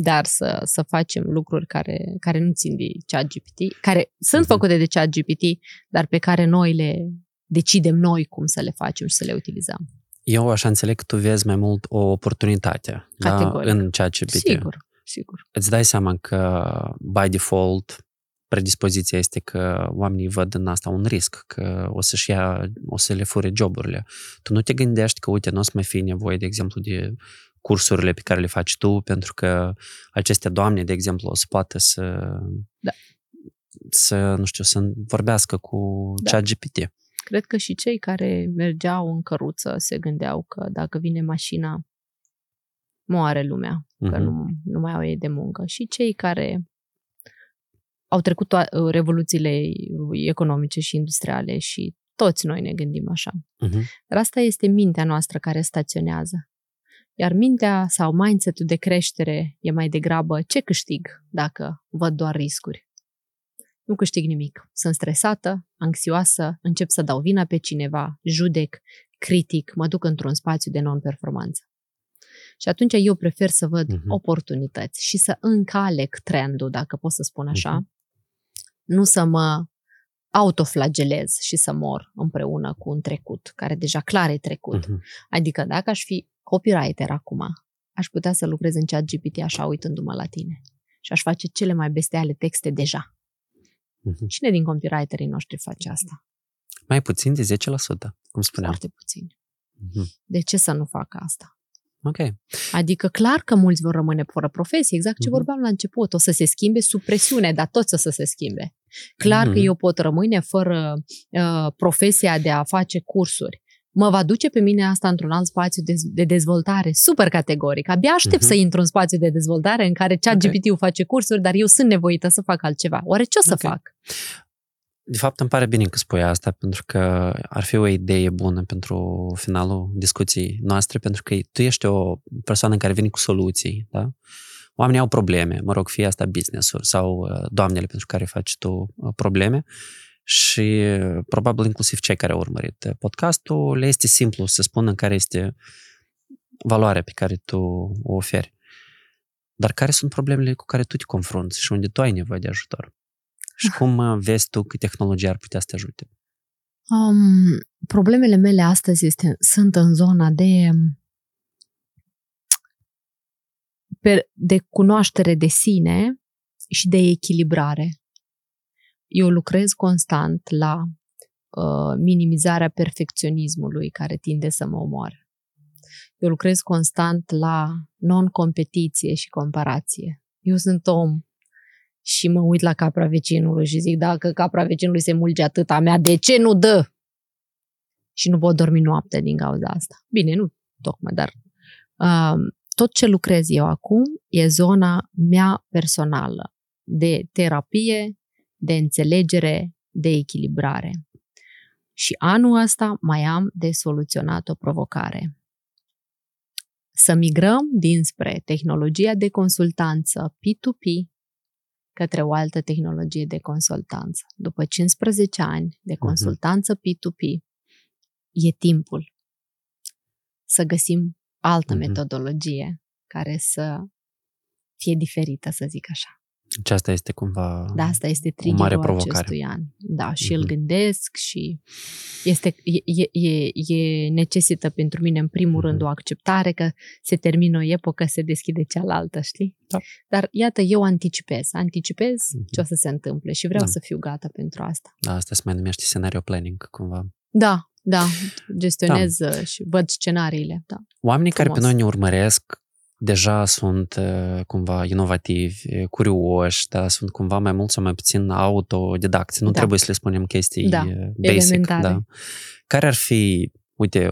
dar să, să facem lucruri care, care nu țin de ChatGPT, care sunt uh-huh. făcute de ChatGPT, dar pe care noi le decidem noi cum să le facem și să le utilizăm. Eu așa înțeleg că tu vezi mai mult o oportunitate da, în ChatGPT. Sigur, sigur. Îți dai seama că, by default, predispoziția este că oamenii văd în asta un risc, că o să-și ia, o să le fure joburile. Tu nu te gândești că, uite, nu o să mai fie nevoie, de exemplu, de cursurile pe care le faci tu, pentru că aceste doamne, de exemplu, o să poată să, da. să nu știu, să vorbească cu da. chat GPT. Cred că și cei care mergeau în căruță se gândeau că dacă vine mașina, moare lumea, uh-huh. că mhm. nu, nu mai au ei de muncă. Și cei care au trecut to- revoluțiile economice și industriale și toți noi ne gândim așa. Uh-huh. Dar asta este mintea noastră care staționează. Iar mintea sau mindset-ul de creștere e mai degrabă ce câștig dacă văd doar riscuri. Nu câștig nimic. Sunt stresată, anxioasă, încep să dau vina pe cineva, judec, critic, mă duc într-un spațiu de non-performanță. Și atunci eu prefer să văd uh-huh. oportunități și să încalec trendul, dacă pot să spun așa, uh-huh. Nu să mă autoflagelez și să mor împreună cu un trecut, care deja clar e trecut. Uh-huh. Adică dacă aș fi copywriter acum, aș putea să lucrez în chat GPT așa uitându-mă la tine. Și aș face cele mai besteale texte deja. Uh-huh. Cine din copywriterii noștri face asta? Mai puțin de 10%, cum spuneam. Foarte puțin. Uh-huh. De ce să nu facă asta? Ok. Adică clar că mulți vor rămâne fără profesie, exact ce uh-huh. vorbeam la început. O să se schimbe sub presiune, dar toți o să se schimbe. Clar uh-huh. că eu pot rămâne fără uh, profesia de a face cursuri, mă va duce pe mine asta într-un alt spațiu de, de dezvoltare, super categoric. Abia aștept uh-huh. să intru în spațiu de dezvoltare în care chat okay. GPT-ul face cursuri, dar eu sunt nevoită să fac altceva. Oare ce o să okay. fac? De fapt, îmi pare bine că spui asta, pentru că ar fi o idee bună pentru finalul discuției noastre, pentru că tu ești o persoană care vine cu soluții, da? Oamenii au probleme, mă rog, fie asta business-uri sau uh, doamnele pentru care faci tu uh, probleme și uh, probabil inclusiv cei care au urmărit podcastul, le este simplu să spună care este valoarea pe care tu o oferi. Dar care sunt problemele cu care tu te confrunți și unde tu ai nevoie de ajutor? Și cum vezi tu că tehnologia ar putea să te ajute? Um, problemele mele astăzi este, sunt în zona de de cunoaștere de sine și de echilibrare. Eu lucrez constant la uh, minimizarea perfecționismului care tinde să mă omoare. Eu lucrez constant la non-competiție și comparație. Eu sunt om și mă uit la capra vecinului și zic, dacă capra vecinului se mulge atâta mea, de ce nu dă? Și nu pot dormi noapte din cauza asta. Bine, nu tocmai, dar uh, tot ce lucrez eu acum e zona mea personală de terapie, de înțelegere, de echilibrare. Și anul ăsta mai am de soluționat o provocare. Să migrăm dinspre tehnologia de consultanță P2P către o altă tehnologie de consultanță. După 15 ani de mhm. consultanță P2P, e timpul să găsim altă mm-hmm. metodologie care să fie diferită, să zic așa. Deci asta este cumva Da, asta este triggerul acestui an. Da, și mm-hmm. îl gândesc și este, e, e, e necesită pentru mine în primul mm-hmm. rând o acceptare că se termină o epocă, se deschide cealaltă, știi? Da. Dar iată, eu anticipez, anticipez mm-hmm. ce o să se întâmple și vreau da. să fiu gata pentru asta. Da, asta se mai numește scenario planning, cumva. Da, da, gestionez da. și văd scenariile. Da. Oamenii Frumos. care pe noi ne urmăresc deja sunt uh, cumva inovativi, curioși, da, sunt cumva mai mult sau mai puțin autodidacți. Nu da. trebuie să le spunem chestii da. basic. Elementare. Da. Care ar fi, uite,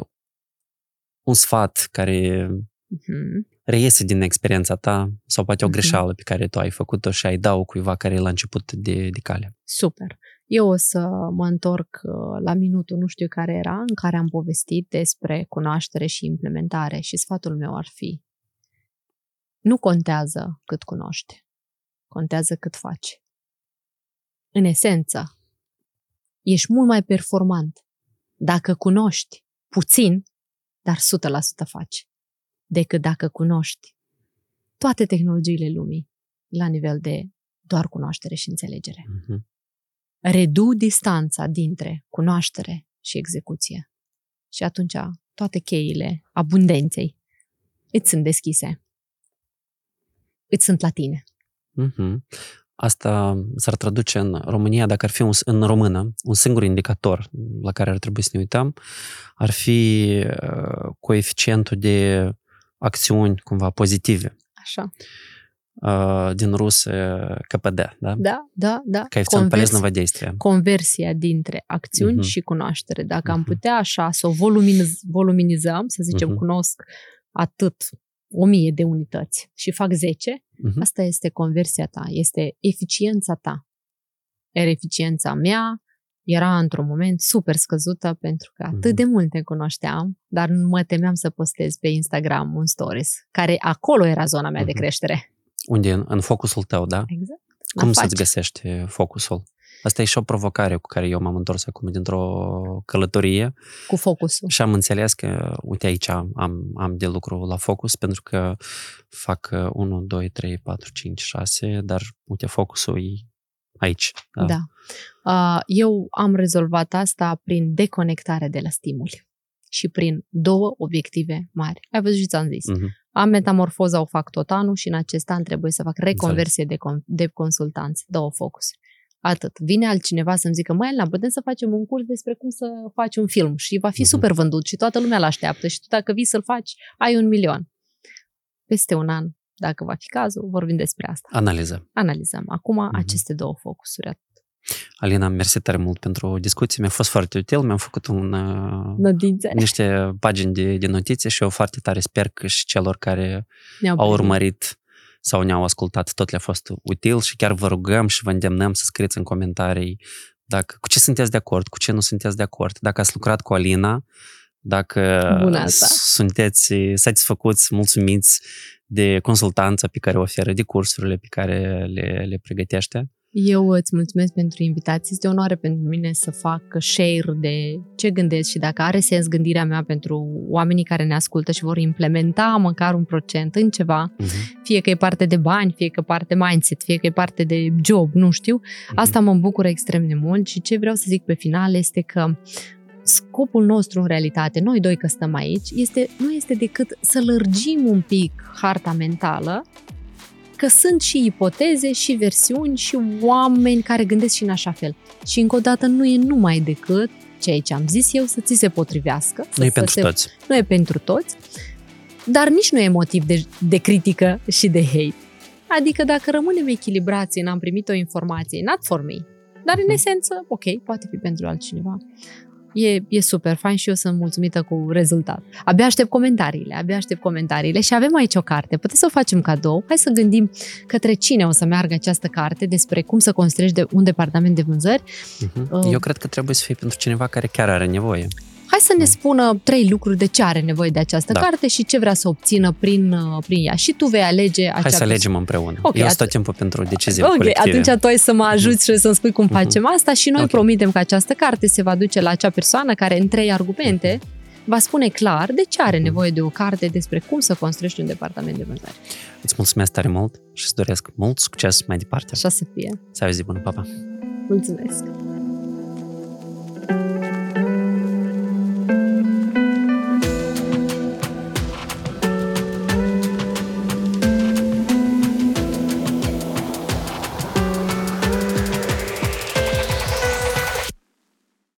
un sfat care uh-huh. reiese din experiența ta sau poate o greșeală uh-huh. pe care tu ai făcut-o și ai dau cuiva care e la început de, de cale? Super. Eu o să mă întorc uh, la minutul nu știu care era, în care am povestit despre cunoaștere și implementare și sfatul meu ar fi nu contează cât cunoști, contează cât faci. În esență, ești mult mai performant dacă cunoști puțin, dar 100% faci, decât dacă cunoști toate tehnologiile lumii la nivel de doar cunoaștere și înțelegere. Mm-hmm redu distanța dintre cunoaștere și execuție. Și atunci toate cheile abundenței îți sunt deschise Îți sunt la tine. Mm-hmm. Asta s-ar traduce în România, dacă ar fi un, în română, un singur indicator la care ar trebui să ne uităm, ar fi uh, coeficientul de acțiuni cumva pozitive. Așa din rusă КПД, да? Da, da, da. Коэффициент полезного действия. Conversia dintre acțiuni uh-huh. și cunoaștere. Dacă uh-huh. am putea așa să o voluminiz, voluminizăm, să zicem, uh-huh. cunosc atât o mie de unități și fac 10, uh-huh. asta este conversia ta, este eficiența ta. Iar eficiența mea era într-un moment super scăzută pentru că atât de multe cunoșteam, dar mă temeam să postez pe Instagram un stories, care acolo era zona mea uh-huh. de creștere. Unde în, în focusul tău, da? Exact. Cum să-ți găsești focusul? Asta e și o provocare cu care eu m-am întors acum dintr-o călătorie. Cu focusul. Și am înțeles că, uite, aici am, am de lucru la focus, pentru că fac 1, 2, 3, 4, 5, 6, dar, uite, focusul e aici. Da. da. Uh, eu am rezolvat asta prin deconectare de la stimuli și prin două obiective mari. Ai văzut și ți-am zis. Uh-huh. Am metamorfoza, o fac tot anul și în acest an trebuie să fac reconversie de, con- de consultanți, două focus. Atât. Vine altcineva să-mi zică, mai la putem să facem un curs despre cum să faci un film și va fi uh-huh. super vândut și toată lumea l-așteaptă și tu dacă vii să-l faci, ai un milion. Peste un an, dacă va fi cazul, vorbim despre asta. Analizăm. Analizăm. Acum uh-huh. aceste două focusuri. Alina, mersi tare mult pentru discuție. Mi-a fost foarte util. Mi-am făcut un, uh, Notițe. niște pagini de, de notițe și eu foarte tare sper că și celor care Ne-au au primit. urmărit sau ne-au ascultat, tot le-a fost util și chiar vă rugăm și vă îndemnăm să scrieți în comentarii dacă, cu ce sunteți de acord, cu ce nu sunteți de acord, dacă ați lucrat cu Alina, dacă Bună asta. sunteți satisfăcuți, mulțumiți de consultanța pe care o oferă, de cursurile pe care le, le pregătește. Eu îți mulțumesc pentru invitație. Este o onoare pentru mine să fac share de ce gândesc și dacă are sens gândirea mea pentru oamenii care ne ascultă și vor implementa măcar un procent în ceva, Uh-huh. fie că e parte de bani, fie că e parte mindset, fie că e parte de job, nu știu. Asta mă bucură extrem de mult și ce vreau să zic pe final este că scopul nostru în realitate, noi doi că stăm aici, este, nu este decât să lărgim un pic harta mentală, că sunt și ipoteze, și versiuni, și oameni care gândesc și în așa fel. Și încă o dată nu e numai decât ceea ce am zis eu să ți se potrivească. Nu e să pentru se toți. nu e pentru toți, dar nici nu e motiv de, de critică și de hate. Adică dacă rămânem echilibrați în am primit o informație, not for me, dar în esență, ok, poate fi pentru altcineva. E, e super fain și eu sunt mulțumită cu rezultat. Abia aștept comentariile, abia aștept comentariile și avem aici o carte. Puteți să o facem cadou. Hai să gândim către cine o să meargă această carte despre cum să construiești de un departament de vânzări. Uh-huh. Uh. Eu cred că trebuie să fie pentru cineva care chiar are nevoie. Hai să ne spună trei lucruri de ce are nevoie de această Da. carte și ce vrea să obțină prin, uh, prin ea. Și tu vei alege acea Hai să persoană. alegem împreună. Ok, Eu sunt at- tot timpul pentru decizii Ok, colective. atunci tu ai să mă ajuți și să-mi spui cum facem asta și noi Ok. promitem că această carte se va duce la acea persoană care în trei argumente va spune clar de ce are nevoie de o carte despre cum să construiești un departament de vânzări. Îți mulțumesc tare mult și îți doresc mult succes mai departe. Așa să fie. Să ai o zi bună, papa! Mulțumesc!